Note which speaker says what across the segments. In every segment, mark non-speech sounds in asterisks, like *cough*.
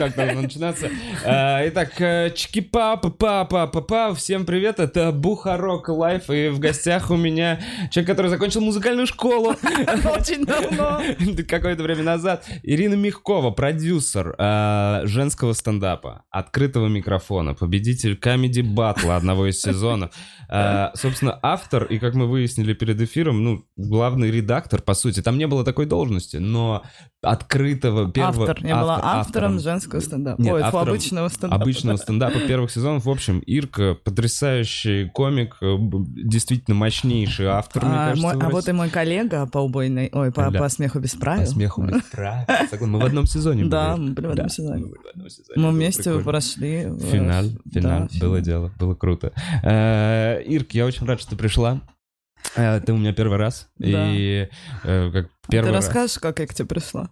Speaker 1: Так должно начинаться. А, Итак, э, чики-па, па па па па Всем привет, это Бухарог Live, и в гостях у меня человек, который закончил музыкальную школу. *laughs*
Speaker 2: Очень давно.
Speaker 1: Какое-то время назад. Ирина Мягкова, продюсер э, женского стендапа, открытого микрофона, победитель Comedy Баттла одного из сезонов. Э, собственно, автор, и как мы выяснили перед эфиром, ну, главный редактор, по сути. Там не было такой должности, но открытого первого...
Speaker 2: Автор. Я была автором женского стендапа.
Speaker 1: Нет,
Speaker 2: Ой,
Speaker 1: автором
Speaker 2: обычного стендапа.
Speaker 1: обычного стендапа первых сезонов. В общем, Ирка потрясающий комик, э, действительно мощнейший автор, мне
Speaker 2: А,
Speaker 1: кажется,
Speaker 2: мой- а вот и мой коллега по убойной, ой, по,
Speaker 1: Да.
Speaker 2: по смеху без
Speaker 1: По
Speaker 2: правил.
Speaker 1: смеху без *laughs* правил. Согласен. Мы в одном сезоне были.
Speaker 2: Да, мы были в одном сезоне.
Speaker 1: мы
Speaker 2: вместе прошли.
Speaker 1: Финал, финал, было дело, было круто. Э, Ирк, я очень рад, что ты пришла. Э, Ты у меня первый раз. И э, как
Speaker 2: Ты
Speaker 1: первый раз
Speaker 2: расскажешь, как я к тебе пришла?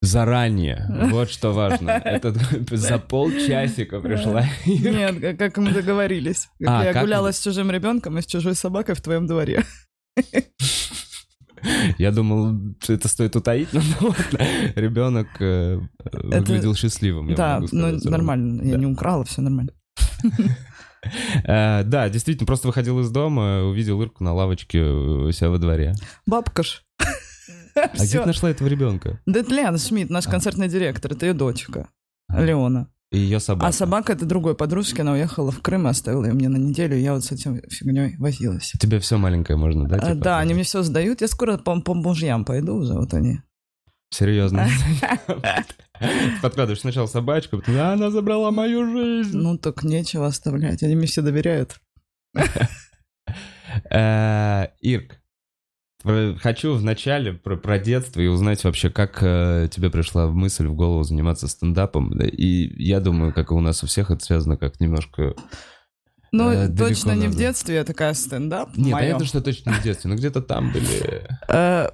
Speaker 1: заранее. Вот что важно. *laughs* Это за полчасика пришла.
Speaker 2: Нет, как- мы договорились.
Speaker 1: А,
Speaker 2: я
Speaker 1: как
Speaker 2: гуляла с чужим ребенком и с чужой собакой в твоем дворе. *laughs*
Speaker 1: Я думал, это стоит утаить, но ну ладно. Ребенок э, выглядел счастливым.
Speaker 2: Да, ну нормально. Я не украла, все нормально. *laughs*
Speaker 1: Э, Да, действительно, просто выходил из дома, увидел Ирку на лавочке у себя во дворе.
Speaker 2: Бабка ж.
Speaker 1: А *laughs* где ты нашла этого ребенка?
Speaker 2: Да это Лена Шмидт, наш
Speaker 1: А.
Speaker 2: концертный директор. Это ее дочка,
Speaker 1: А.
Speaker 2: Леона.
Speaker 1: И ее собака.
Speaker 2: А собака это другой подружки, она уехала в Крым и оставила ее мне на неделю, и я вот с этим фигней возилась.
Speaker 1: Тебе все маленькое можно, да?
Speaker 2: А,
Speaker 1: типа?
Speaker 2: да, они мне все сдают. Я скоро по, по мужьям пойду уже, вот они.
Speaker 1: Серьезно. *laughs* *laughs* Подкладываешь сначала собачку, потом «А, она забрала мою жизнь.
Speaker 2: Ну, так нечего оставлять. Они мне все доверяют. *laughs*
Speaker 1: Э, Ирк, про- хочу вначале про, про детство и узнать вообще, как э, тебе пришла мысль в голову заниматься стендапом. Да, И я думаю, как и у нас у всех, это связано как немножко...
Speaker 2: Ну,
Speaker 1: Э,
Speaker 2: точно не в детстве, я такая стендап.
Speaker 1: Нет,
Speaker 2: моё.
Speaker 1: понятно, что точно не в детстве, но где-то там были... *laughs*
Speaker 2: Э,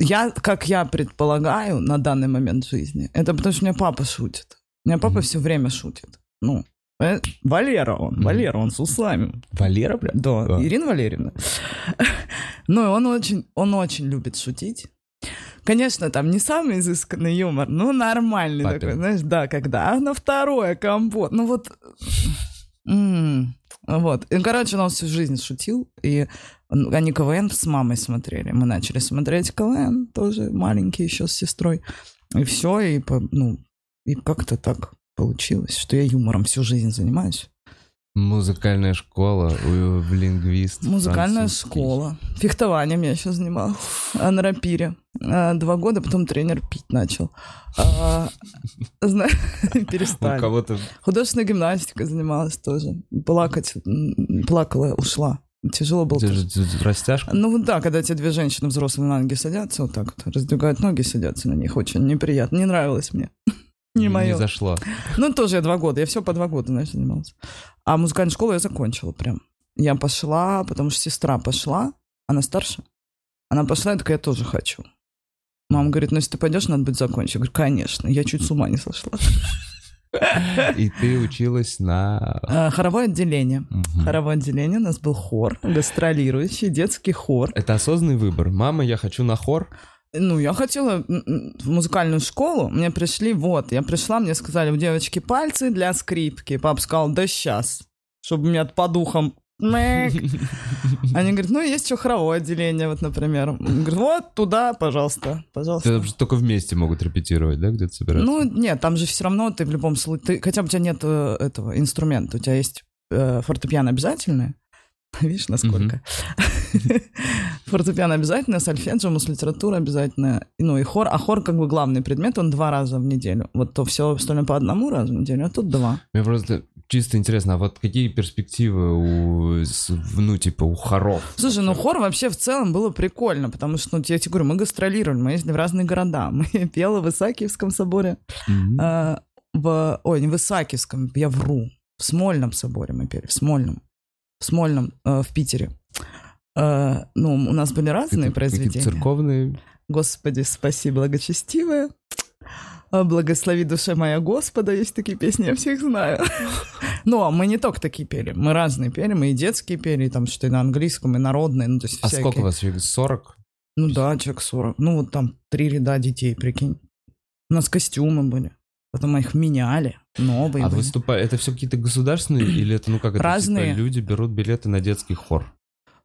Speaker 2: Я, как я предполагаю на данный момент жизни, это потому что у меня папа шутит. У меня папа все время шутит. Ну, э, Валера он. Валера, он с усами.
Speaker 1: Валера, бля?
Speaker 2: Да,
Speaker 1: А.
Speaker 2: Ирина Валерьевна. *laughs* Ну, и он очень, он очень любит шутить. Конечно, там не самый изысканный юмор, но нормальный
Speaker 1: Папин.
Speaker 2: такой, знаешь, да, когда а на второе компот. Ну вот, м, вот. И, короче, он всю жизнь шутил, и они КВН с мамой смотрели. Мы начали смотреть КВН, тоже маленький еще с сестрой. И все, и, ну, и как-то так получилось, что я юмором всю жизнь занимаюсь.
Speaker 1: Музыкальная школа, в лингвист.
Speaker 2: Музыкальная школа. Фехтованием я еще занималась. А, на рапире. А, Два года, потом тренер пить начал. А, зна- *laughs*
Speaker 1: У
Speaker 2: Перестали.
Speaker 1: кого-то...
Speaker 2: Художественной гимнастикой занималась тоже. Плакать. Плакала, ушла. Тяжело было.
Speaker 1: Растяжка?
Speaker 2: Ну вот да, когда те две женщины взрослые на ноги садятся, вот так вот, раздвигают ноги, садятся на них. Очень неприятно. Не нравилось мне. *laughs* Не мое.
Speaker 1: Не зашло.
Speaker 2: Ну, тоже я два года. Я все по два года, знаешь, занималась. А музыкальную школу я закончила прям. Я пошла, потому что сестра пошла, она старше. Она пошла, я такая, я тоже хочу. Мама говорит, ну, если ты пойдешь, надо будет закончить. Я говорю, конечно. Я чуть с ума не сошла.
Speaker 1: И ты училась на...
Speaker 2: А, Хоровое отделение.
Speaker 1: Мгм.
Speaker 2: Хоровое отделение. У нас был хор, гастролирующий, детский хор.
Speaker 1: Это осознанный выбор. Мама, я хочу на хор.
Speaker 2: Ну, я хотела в музыкальную школу. Мне пришли, вот, я пришла, мне сказали, у девочки пальцы для скрипки. Папа сказал, да сейчас, чтобы меня по духам... мэк». *laughs* Они говорят, ну, есть еще хоровое отделение, вот, например. Он Говорит, вот туда, пожалуйста, пожалуйста.
Speaker 1: Же только вместе могут репетировать, да, где-то собираться?
Speaker 2: Ну, нет, там же все равно ты в любом случае... Ты, хотя бы у тебя нет э, этого инструмента, у тебя есть э, фортепиано обязательное. *laughs* Видишь, насколько? *laughs* Фортепиано обязательно, сольфеджио, литература обязательно. Ну и хор. А хор как бы главный предмет, он два раза в неделю. Вот то все остальное по одному разу в неделю, а тут два.
Speaker 1: Мне просто чисто интересно, а вот какие перспективы у, ну, типа, у хоров?
Speaker 2: Слушай, ну хор вообще в целом было прикольно, потому что, ну, я тебе говорю, мы гастролировали, мы ездили в разные города. *laughs* Мы пела в Исаакиевском соборе, а, в... Ой, не в Исаакиевском, я вру. В Смольном соборе мы пели, в Смольном. В Смольном, э, в Питере. Э, ну, у нас были разные
Speaker 1: Какие-то-
Speaker 2: произведения.
Speaker 1: церковные...
Speaker 2: Господи, спаси, благочестивая. А, Благослови душа моя Господа, есть такие песни, я всех знаю. Но мы не только такие пели, мы разные пели, мы и детские пели, и там что и на английском, и народные, ну то есть
Speaker 1: А
Speaker 2: всякие.
Speaker 1: сколько у вас? человек? 40?
Speaker 2: Ну да, человек 40. Ну вот там три ряда детей, прикинь. У нас костюмы были. Потом их меняли, новые.
Speaker 1: А
Speaker 2: были.
Speaker 1: выступали, это все какие-то государственные или это, ну как это,
Speaker 2: Разные.
Speaker 1: типа, люди берут билеты на детский хор?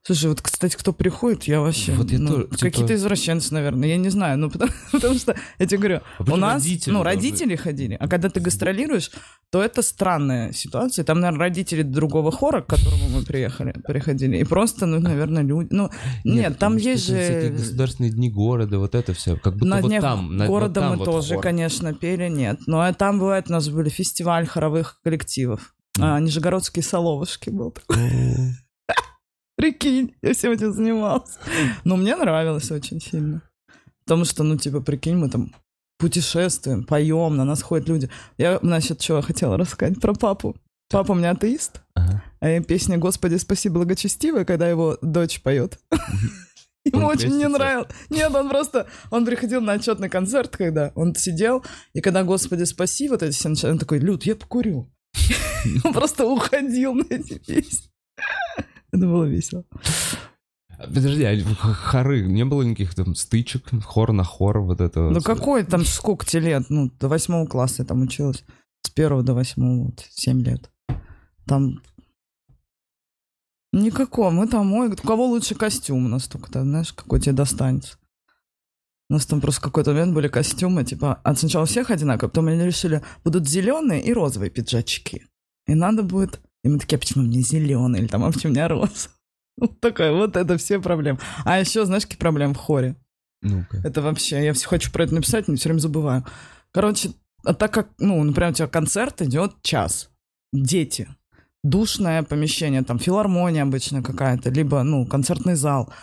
Speaker 2: Слушай, вот, кстати, кто приходит, я вообще...
Speaker 1: Вот я
Speaker 2: ну,
Speaker 1: тоже, типа-
Speaker 2: Какие-то извращенцы, наверное, я не знаю. Ну, *laughs* потому, потому что, я тебе говорю,
Speaker 1: А
Speaker 2: у нас,
Speaker 1: родители
Speaker 2: ну, родители ходили, а когда ты гастролируешь, то это странная ситуация. Там, наверное, родители другого хора, к которому мы приехали, приходили, и просто, ну, наверное, люди... Ну, нет, там
Speaker 1: потому что
Speaker 2: есть же...
Speaker 1: государственные дни города, вот это все. Как будто
Speaker 2: На
Speaker 1: вот
Speaker 2: днях
Speaker 1: там, на- вот
Speaker 2: города
Speaker 1: там
Speaker 2: мы
Speaker 1: вот
Speaker 2: тоже,
Speaker 1: хор.
Speaker 2: конечно, пели, нет. Но а там бывает, у нас были фестиваль хоровых коллективов. А, Нижегородские соловушки был такой. Прикинь, я всем этим занимался. Но мне нравилось очень сильно. Потому что, ну, типа, прикинь, мы там путешествуем, поем, на нас ходят люди. Я, насчет чего хотела рассказать про папу. Папа у меня атеист,
Speaker 1: Ага.
Speaker 2: а песня «Господи, спаси благочестивая», когда его дочь поет. *laughs* Ему
Speaker 1: Он
Speaker 2: очень не нравилось. Нет, он просто... Он приходил на отчетный концерт, когда он сидел, и когда «Господи, спаси», вот эти все начали, он такой, Люд, я покурю. *laughs* Он просто уходил на эти песни. Это было весело.
Speaker 1: Подожди, а хоры, не было никаких там стычек, хор на хор, вот это
Speaker 2: Ну
Speaker 1: вот?
Speaker 2: какой там, сколько тебе лет? Ну, до восьмого класса я там училась. С первого до восьмого, вот, семь лет. Там... Никакого. Мы там, ой, у кого лучше костюм у нас только там, знаешь, какой тебе достанется. У нас там просто какой-то момент были костюмы, типа, от сначала всех одинаковые, потом они решили, будут зеленые и розовые пиджачки. И надо будет... И мы такие, а почему мне зеленый? Или там, а почему у меня розовый? *laughs* Вот такая, вот это все проблемы. А еще, знаешь, какие проблемы в хоре?
Speaker 1: Ну-ка.
Speaker 2: Это вообще, я все хочу про это написать, но все время забываю. Короче, а так как, ну, например, у тебя концерт идет час, дети, душное помещение, там филармония обычно какая-то, либо, ну, концертный зал.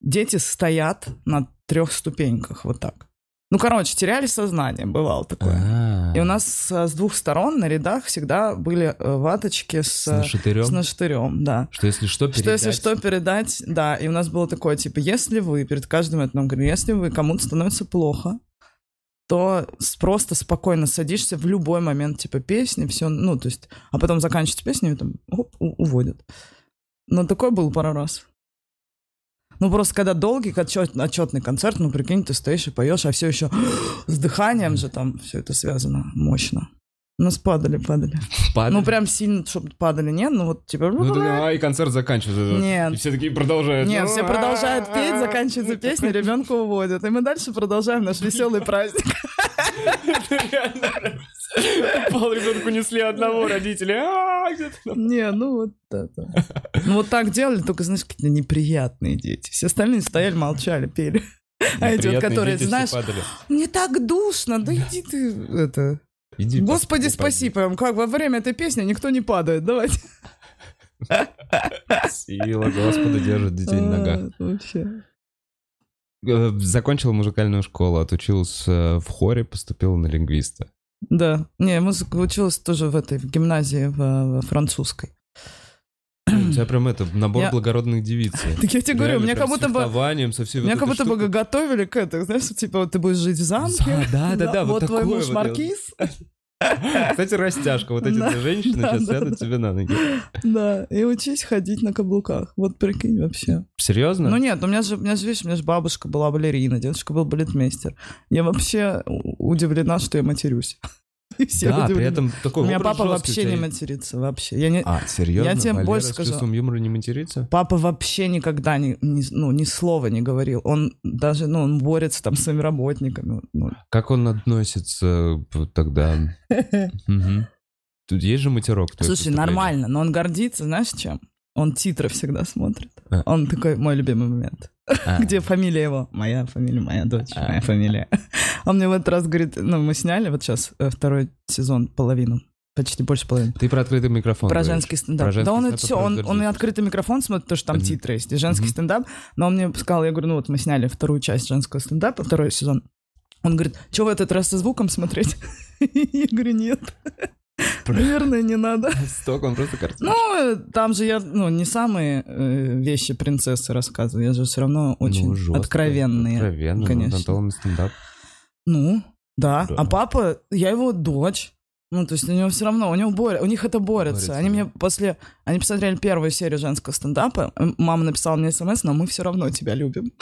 Speaker 2: Дети стоят на трех ступеньках, вот так. Ну, короче, теряли сознание, бывало такое.
Speaker 1: А,
Speaker 2: И у нас э, с двух сторон на рядах всегда были э, ваточки с,
Speaker 1: с нашатырем?
Speaker 2: с наштырем, да.
Speaker 1: Что если что,
Speaker 2: Что если
Speaker 1: передать?
Speaker 2: что передать, да, и у нас было такое, типа, если вы, перед каждым это нам говорили, если вы кому-то становится плохо, то просто спокойно садишься в любой момент, типа, песни, все, ну, то есть, а потом заканчивается песню, и там, оп, уводят. Но такое было пару раз. Ну, просто когда долгий отчет, отчетный концерт, ну, прикинь, ты стоишь и поешь, а все еще *gasps* с дыханием же там все это связано мощно. У нас падали, падали. Ну, прям сильно, чтобы падали, нет, ну, вот, типа...
Speaker 1: Ну, да, а, и концерт заканчивается.
Speaker 2: Нет.
Speaker 1: И все такие продолжают.
Speaker 2: Нет,
Speaker 1: Ну,
Speaker 2: все продолжают петь, *laughs* заканчивается песня, ребенка уводят. И мы дальше продолжаем наш веселый праздник. *laughs* *laughs*
Speaker 1: Пол ребенку несли одного родителя. А.
Speaker 2: Не, ну вот это. Ну вот так делали, только, знаешь, какие-то неприятные дети. Все остальные стояли, молчали, пели. А эти вот,
Speaker 1: Неприятные
Speaker 2: которые, знаешь,
Speaker 1: падали.
Speaker 2: мне так душно, да иди ты, это...
Speaker 1: Иди,
Speaker 2: Господи, спаси, прям как во время этой песни никто не падает, давайте. *laughs*
Speaker 1: Сила Господа держит детей на ногах.
Speaker 2: А, Вообще.
Speaker 1: Э, Закончил музыкальную школу, отучился э, в хоре, поступил на лингвиста.
Speaker 2: Да. Не, музыка училась тоже в этой, в гимназии, в, во французской.
Speaker 1: У тебя прям это, набор
Speaker 2: Я-
Speaker 1: благородных девиц. *laughs*
Speaker 2: Так я тебе говорю, мне как будто бы...
Speaker 1: Со всей
Speaker 2: Меня как будто бы готовили к этому, знаешь, типа вот ты будешь жить в замке.
Speaker 1: Да, да, да, *laughs* вот
Speaker 2: твой муж маркиз. *laughs* *laughs*
Speaker 1: Кстати, растяжка. Вот эти
Speaker 2: Да,
Speaker 1: две женщины
Speaker 2: да,
Speaker 1: сейчас
Speaker 2: да,
Speaker 1: сядут тебе на ноги.
Speaker 2: Да, и учись ходить на каблуках. Вот прикинь вообще.
Speaker 1: Серьезно?
Speaker 2: Ну нет, у меня же, у меня же, видишь, у меня же бабушка была балерина, дедушка был балетмейстер. Я вообще удивлена, что я матерюсь. *laughs* Все
Speaker 1: Да, при этом такой
Speaker 2: У меня папа вообще не матерится, вообще. Я не...
Speaker 1: А, серьезно?
Speaker 2: Я тебе
Speaker 1: Валера
Speaker 2: больше скажу.
Speaker 1: чувством юмора не матерится?
Speaker 2: Папа вообще никогда ни, ни- ну, ни слова не говорил. Он даже, ну, он борется там с своими работниками. Ну,
Speaker 1: Как он относится вот тогда? *laughs* Тут есть же матерок?
Speaker 2: Слушай, нормально, но он гордится, знаешь, чем? Он титры всегда смотрит.
Speaker 1: А.
Speaker 2: Он такой, мой любимый момент.
Speaker 1: А, *laughs*
Speaker 2: Где фамилия его? Моя фамилия, моя дочь,
Speaker 1: А.
Speaker 2: моя фамилия. *laughs* Он мне в этот раз говорит, ну, мы сняли вот сейчас э, второй сезон, половину, почти больше половины.
Speaker 1: Ты про открытый микрофон
Speaker 2: Про
Speaker 1: говоришь.
Speaker 2: женский стендап.
Speaker 1: Про женский
Speaker 2: да он и все, он, он и открытый микрофон смотрит, потому что там
Speaker 1: Мгм.
Speaker 2: титры есть, и женский
Speaker 1: Мгм.
Speaker 2: стендап. Но он мне сказал, я говорю, ну вот мы сняли вторую часть женского стендапа, второй сезон. Он говорит, что в этот раз со звуком смотреть? *laughs* Я говорю, нет. Наверное, не надо. *laughs*
Speaker 1: Сток, он просто картинка.
Speaker 2: Ну, там же я, ну, не самые э, вещи принцессы рассказываю, я же все равно очень
Speaker 1: Ну, жестко,
Speaker 2: откровенные.
Speaker 1: Откровенно, ну,
Speaker 2: конечно.
Speaker 1: Антон стендап.
Speaker 2: Ну, да.
Speaker 1: Да.
Speaker 2: А папа, я его дочь. Ну, то есть у него все равно, у него боря, у них это борется.
Speaker 1: Борется,
Speaker 2: Они
Speaker 1: да.
Speaker 2: мне после, они посмотрели первую серию женского стендапа, мама написала мне смс, но мы все равно тебя любим.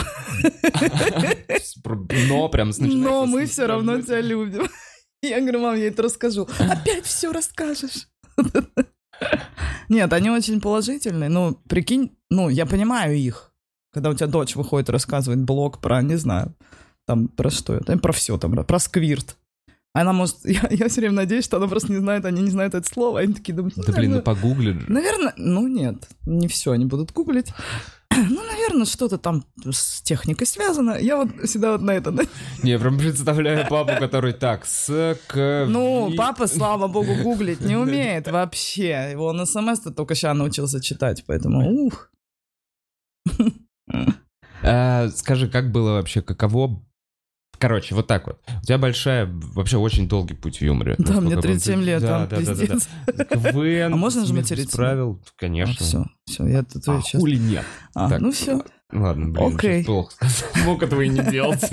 Speaker 1: Но прям
Speaker 2: Но мы все равно тебя любим. *laughs* Я говорю, мам, я это расскажу. *laughs* Опять все расскажешь. *laughs* Нет, они очень положительные. Ну, прикинь, ну, я понимаю их. Когда у тебя дочь выходит, рассказывает блог про, не знаю, там, про что это, про все там, про сквирт. Она может... Я, я все время надеюсь, что она просто не знает, они не знают это слово. Они такие думают...
Speaker 1: Да, блин, ну погугли же.
Speaker 2: Наверное, ну нет, не все они будут гуглить. *clears throat* Ну, наверное, что-то там с техникой связано. Я вот всегда вот на это...
Speaker 1: Не, я прям представляю папу, который так, с, к...
Speaker 2: Ну, папа, слава богу, гуглить не умеет вообще. Его на смс-то только сейчас научился читать, поэтому ух.
Speaker 1: А, скажи, как было вообще, каково Короче, вот так вот. У тебя большая, вообще очень долгий путь в юморе.
Speaker 2: Да, мне 37 лет,
Speaker 1: да,
Speaker 2: там
Speaker 1: да, да, да, да. КВН, *laughs*
Speaker 2: А можно же
Speaker 1: смех
Speaker 2: материться?
Speaker 1: без правил, конечно.
Speaker 2: Все, все, я тут
Speaker 1: А
Speaker 2: сейчас...
Speaker 1: хули нет?
Speaker 2: А,
Speaker 1: Так,
Speaker 2: ну все.
Speaker 1: Ладно, блин,
Speaker 2: Окей.
Speaker 1: сейчас плохо сказал. Мог этого и не делать.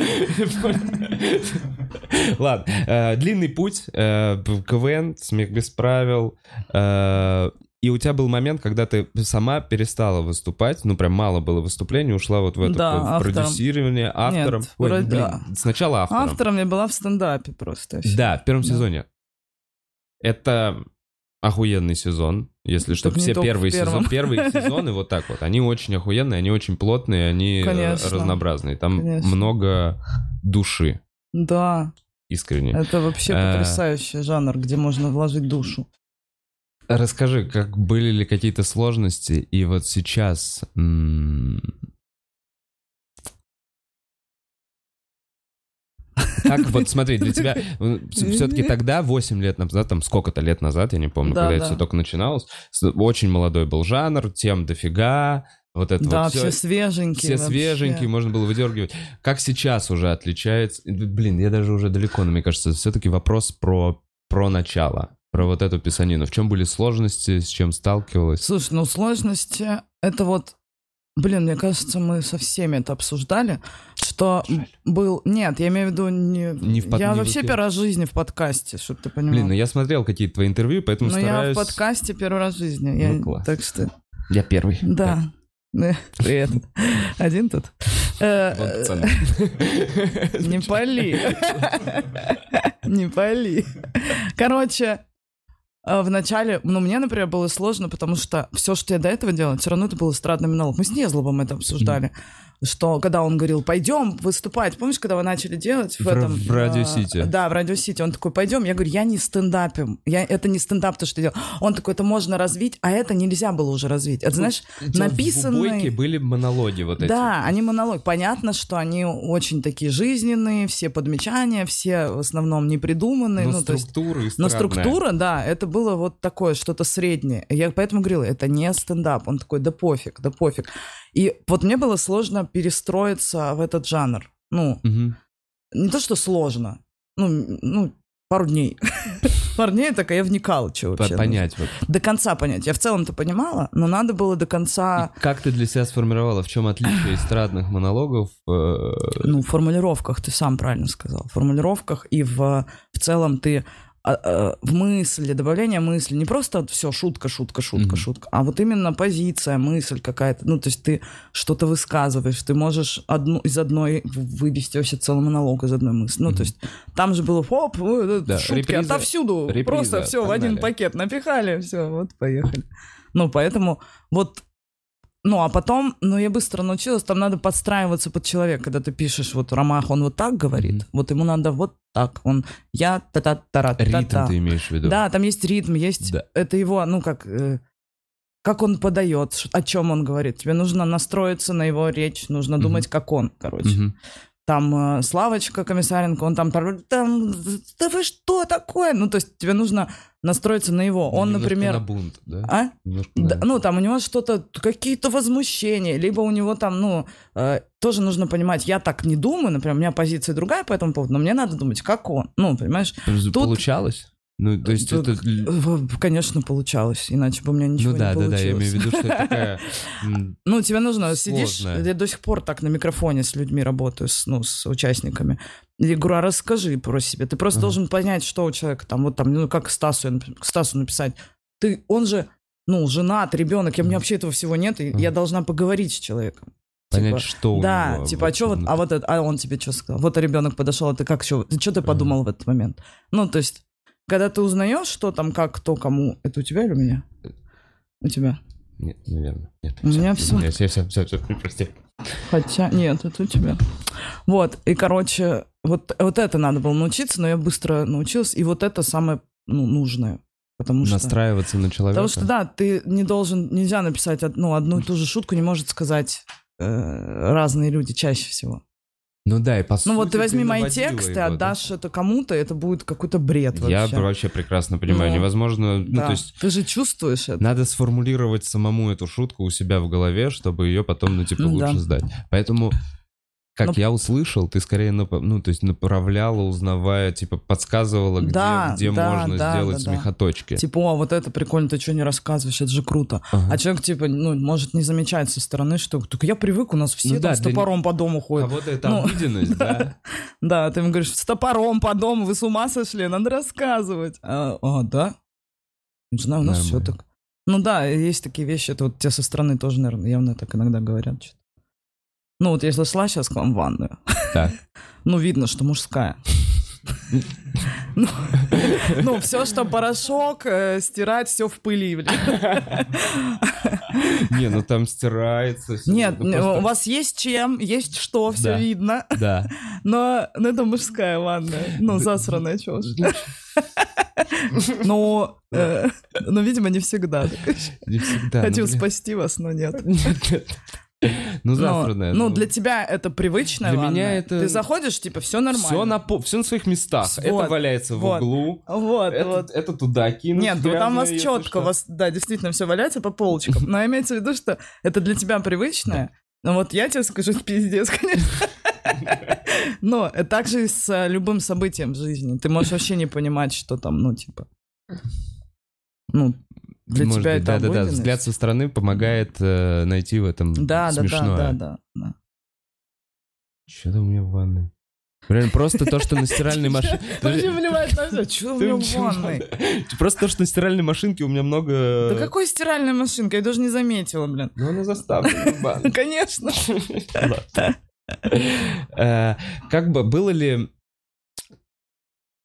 Speaker 1: Ладно, э, длинный путь, э, КВН, смех без правил. И у тебя был момент, когда ты сама перестала выступать, ну прям мало было выступлений, ушла вот в это
Speaker 2: Да,
Speaker 1: в продюсирование, автором.
Speaker 2: Нет,
Speaker 1: Ой,
Speaker 2: вроде
Speaker 1: блин,
Speaker 2: да.
Speaker 1: сначала автором.
Speaker 2: Автором я была в стендапе просто.
Speaker 1: Да, в первом
Speaker 2: Да.
Speaker 1: сезоне. Это охуенный сезон, если что.
Speaker 2: Так
Speaker 1: Все первые, сезон,
Speaker 2: первом.
Speaker 1: первые *laughs* сезоны вот так вот. Они очень охуенные, они очень плотные, они
Speaker 2: Конечно.
Speaker 1: разнообразные. Там
Speaker 2: Конечно.
Speaker 1: много души,
Speaker 2: Да,
Speaker 1: искренне.
Speaker 2: это вообще
Speaker 1: Э.
Speaker 2: потрясающий жанр, где можно вложить душу.
Speaker 1: Расскажи, как были ли какие-то сложности, и вот сейчас... Как вот, смотри, для тебя, все-таки тогда, 8 лет назад, там сколько-то лет назад, я не помню,
Speaker 2: Да,
Speaker 1: когда это все только начиналось, очень молодой был жанр, тем дофига, вот это
Speaker 2: Да,
Speaker 1: вот
Speaker 2: все
Speaker 1: все,
Speaker 2: свеженькие.
Speaker 1: все
Speaker 2: вообще.
Speaker 1: свеженькие, можно было выдергивать. Как сейчас уже отличается? Блин, я даже уже далеко, но мне кажется, все-таки вопрос про, про начало, про вот эту писанину. В чем были сложности, с чем сталкивалась?
Speaker 2: Слушай, ну сложности, это вот, блин, мне кажется, мы со всеми это обсуждали, что
Speaker 1: Жаль.
Speaker 2: был... Нет, я имею в виду не...
Speaker 1: Не в под-
Speaker 2: я
Speaker 1: не
Speaker 2: вообще первый раз в жизни в подкасте, чтобы ты понимал.
Speaker 1: Блин, ну я смотрел какие-то твои интервью, поэтому
Speaker 2: Но я
Speaker 1: стараюсь...
Speaker 2: в подкасте первый раз в жизни. Я-
Speaker 1: Ну, класс.
Speaker 2: Так что,
Speaker 1: Я первый.
Speaker 2: да. Э, *laughs* Привет. Один тут. Э,
Speaker 1: пацаны. *laughs*
Speaker 2: Не пали. *laughs* Не пали. Короче, э, в начале, ну, мне, например, было сложно, потому что все, что я до этого делала, все равно это был эстрадный монолог. Мы с Незлобом это обсуждали. Что, когда он говорил, пойдем выступать, помнишь, когда вы начали делать в,
Speaker 1: В-
Speaker 2: этом...
Speaker 1: в Радио
Speaker 2: э,
Speaker 1: Сити.
Speaker 2: Да, в Радио Сити. Он такой, пойдем. Я говорю, я не стендапим. Я, это не стендап, то, что я делал. Он такой, это можно развить, а это нельзя было уже развить. Это, знаешь,
Speaker 1: У тебя В были монологи вот эти.
Speaker 2: Да, они монолог. Понятно, что они очень такие жизненные, все подмечания, все в основном не придуманные.
Speaker 1: Но
Speaker 2: ну, то есть,
Speaker 1: структура
Speaker 2: но структура, да, это было вот такое, что-то среднее. Я поэтому говорила, это не стендап. Он такой, да пофиг, да пофиг. И вот мне было сложно перестроиться в этот жанр. Ну,
Speaker 1: Мгм.
Speaker 2: не то, что сложно. Ну, ну пару дней. *laughs* Пару дней так, а я вникала, что вообще.
Speaker 1: Понять вот.
Speaker 2: До конца понять. Я в целом-то понимала, но надо было до конца...
Speaker 1: И как ты для себя сформировала, в чем отличие эстрадных монологов? э,
Speaker 2: Ну, в формулировках ты сам правильно сказал. В формулировках и в, в целом ты в мысли, добавление мысли, не просто все шутка, шутка, шутка,
Speaker 1: Мгм.
Speaker 2: шутка, а вот именно позиция, мысль какая-то. Ну, то есть ты что-то высказываешь, ты можешь одну из одной вывести вообще целый монолог из одной мысли. Ну,
Speaker 1: Мгм.
Speaker 2: то есть там же было хоп,
Speaker 1: Да,
Speaker 2: шутки
Speaker 1: реприза-
Speaker 2: отовсюду,
Speaker 1: реприза,
Speaker 2: просто все в один
Speaker 1: погнали.
Speaker 2: пакет напихали, все, вот поехали. Ну, поэтому вот ну, а потом, ну, я быстро научилась, там надо подстраиваться под человека, когда ты пишешь, вот Ромах, он вот так говорит,
Speaker 1: Мгм.
Speaker 2: вот ему надо вот так, он я та та та та
Speaker 1: Ритм ты имеешь в виду?
Speaker 2: Да, там есть ритм, есть,
Speaker 1: Да.
Speaker 2: это его, ну, как, э, как он подает, о чем он говорит. Тебе нужно настроиться на его речь, нужно
Speaker 1: Мгм.
Speaker 2: думать, как он, короче.
Speaker 1: Мгм.
Speaker 2: Там э, Славочка Комиссаренко, он там, там, да вы что такое? Ну, то есть тебе нужно настроиться на его. Он,
Speaker 1: Немножко
Speaker 2: например...
Speaker 1: на бунт, да?
Speaker 2: А?
Speaker 1: Немножко
Speaker 2: Да,
Speaker 1: на-
Speaker 2: ну, там у него что-то, какие-то возмущения, либо у него там, ну, э, тоже нужно понимать, я так не думаю, например, у меня позиция другая по этому поводу, но мне надо думать, как он. Ну, понимаешь?
Speaker 1: Получалось? Ну, то есть
Speaker 2: Тут,
Speaker 1: это...
Speaker 2: Конечно, получалось, иначе бы у меня ничего
Speaker 1: Ну да,
Speaker 2: не
Speaker 1: да, да,
Speaker 2: получилось.
Speaker 1: я имею в виду, что такая... *laughs*
Speaker 2: Ну, тебе нужно, сидишь, я до сих пор так на микрофоне с людьми работаю, ну, с участниками. Я говорю, а расскажи про себя. Ты просто
Speaker 1: Ага.
Speaker 2: должен понять, что у человека там, вот там, ну, как Стасу, к Стасу написать. Ты, он же, ну, женат, ребенок, и у меня вообще этого всего нет, и
Speaker 1: Ага.
Speaker 2: я должна поговорить с человеком.
Speaker 1: Понять,
Speaker 2: Типа,
Speaker 1: что у
Speaker 2: Да,
Speaker 1: него
Speaker 2: типа, а что вот, а вот это, а он тебе что сказал? Вот ребенок подошел, а ты как что? Что ты подумал в этот момент? Ну, то есть, когда ты узнаешь, что там, как, кто, кому, это у тебя или у меня? У тебя.
Speaker 1: Нет, наверное. Нет.
Speaker 2: У меня всё.
Speaker 1: Нет, все, все, все, все, прости.
Speaker 2: Хотя, нет, это у тебя. Вот, и, короче, вот, вот это надо было научиться, но я быстро научилась, и вот это самое ну, нужное. Потому что...
Speaker 1: Настраиваться на человека.
Speaker 2: Потому что, да, ты не должен, нельзя написать одну, одну и ту же шутку, не может сказать э, разные люди чаще всего.
Speaker 1: Ну да, и по
Speaker 2: Ну вот ты возьми мои тексты,
Speaker 1: его, да?
Speaker 2: отдашь это кому-то, это будет какой-то бред
Speaker 1: Я
Speaker 2: вообще.
Speaker 1: вообще прекрасно понимаю.
Speaker 2: Ну,
Speaker 1: Невозможно, ну
Speaker 2: Да.
Speaker 1: то есть
Speaker 2: Ты же чувствуешь это.
Speaker 1: надо сформулировать самому эту шутку у себя в голове, чтобы ее потом, ну типа,
Speaker 2: Ну
Speaker 1: лучше
Speaker 2: да.
Speaker 1: сдать. Поэтому, как
Speaker 2: Ну,
Speaker 1: я услышал, ты скорее, нап- ну то есть направляла, узнавая, типа подсказывала, где,
Speaker 2: Да,
Speaker 1: где
Speaker 2: да,
Speaker 1: можно
Speaker 2: да,
Speaker 1: сделать
Speaker 2: да, да.
Speaker 1: смехоточки.
Speaker 2: Типа, о, вот это прикольно, ты что не рассказываешь, это же круто.
Speaker 1: Ага.
Speaker 2: А человек, типа, ну, может не замечать со стороны, что только я привык, у нас все
Speaker 1: Ну
Speaker 2: там
Speaker 1: да,
Speaker 2: с топором по дому ходят.
Speaker 1: кого-то это
Speaker 2: Ну,
Speaker 1: обыденность, да? *laughs*
Speaker 2: Да, ты ему говоришь, с топором по дому, вы с ума сошли, надо рассказывать. А, а, да? Не знаю, у нас все так. Ну да, есть такие вещи, это вот тебе со стороны тоже, наверное, явно так иногда говорят. что-то. Ну вот я зашла сейчас к вам в ванную,
Speaker 1: Так. *laughs*
Speaker 2: ну видно, что мужская. *laughs* Ну, Ну, все, что порошок, э, стирать, все в пыли, блин. *laughs*
Speaker 1: Не, ну там стирается. всё,
Speaker 2: Нет,
Speaker 1: ну, просто-
Speaker 2: у вас есть чем, есть что, все
Speaker 1: Да.
Speaker 2: видно.
Speaker 1: Да.
Speaker 2: Но, но это мужская ванная. Ну, засранная чушь. Но, э, но, видимо, не всегда.
Speaker 1: Не всегда. ну,
Speaker 2: Хотел
Speaker 1: блин.
Speaker 2: спасти вас, но нет. *laughs*
Speaker 1: Ну, засранная.
Speaker 2: Ну, для тебя это привычная
Speaker 1: Для меня это-
Speaker 2: Ты заходишь, типа, все нормально.
Speaker 1: Все на, по- всё на своих местах. Это валяется в углу.
Speaker 2: Вот,
Speaker 1: Это,
Speaker 2: вот.
Speaker 1: это туда кинуть.
Speaker 2: Нет, ну там у вас четко, у вас, да, действительно все валяется по полочкам. Но имеется в виду, что это для тебя привычное. Но вот я тебе скажу, *laughs* пиздец, конечно. *laughs* Но так же и с э, любым событием в жизни. Ты можешь вообще не понимать, что там, ну, типа... Ну, для
Speaker 1: Может
Speaker 2: тебя
Speaker 1: быть,
Speaker 2: это
Speaker 1: да, да, да. Взгляд со стороны помогает э, найти в этом
Speaker 2: Да, да, да,
Speaker 1: смешное.
Speaker 2: да, да, да.
Speaker 1: Что-то у меня в ванной. Реально, *laughs* просто то, что на стиральной машине... *laughs*
Speaker 2: Вообще плевать на все. Что у меня в ванной?
Speaker 1: Просто то, что на стиральной машинке у меня много...
Speaker 2: Да какой стиральная машинка? Я даже не заметила, блин.
Speaker 1: Ну, она заставлена. *laughs*
Speaker 2: Конечно.
Speaker 1: Э, Как бы было ли...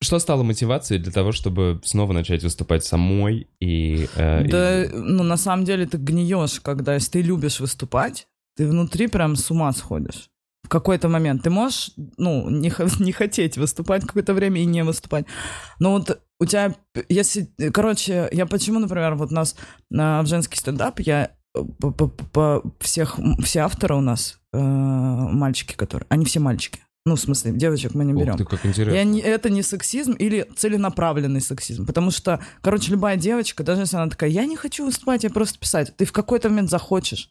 Speaker 1: Что стало мотивацией для того, чтобы снова начать выступать самой и... э, и-
Speaker 2: Да, ну, на самом деле ты гниешь, когда, если ты любишь выступать, ты внутри прям с ума сходишь. В какой-то момент ты можешь, ну, не, *laughs* не хотеть выступать какое-то время и не выступать. Но вот у тебя, если, короче, я почему, например, вот у нас на, в женский стендап я э, по, по- по- всех, все авторы у нас э, мальчики, которые, они все мальчики. Ну, в смысле, девочек мы не
Speaker 1: Ух
Speaker 2: берем.
Speaker 1: ты, как интересно.
Speaker 2: Я не, это не сексизм или целенаправленный сексизм. Потому что, короче, любая девочка, даже если она такая, я не хочу выступать, я просто писать, ты в какой-то момент захочешь.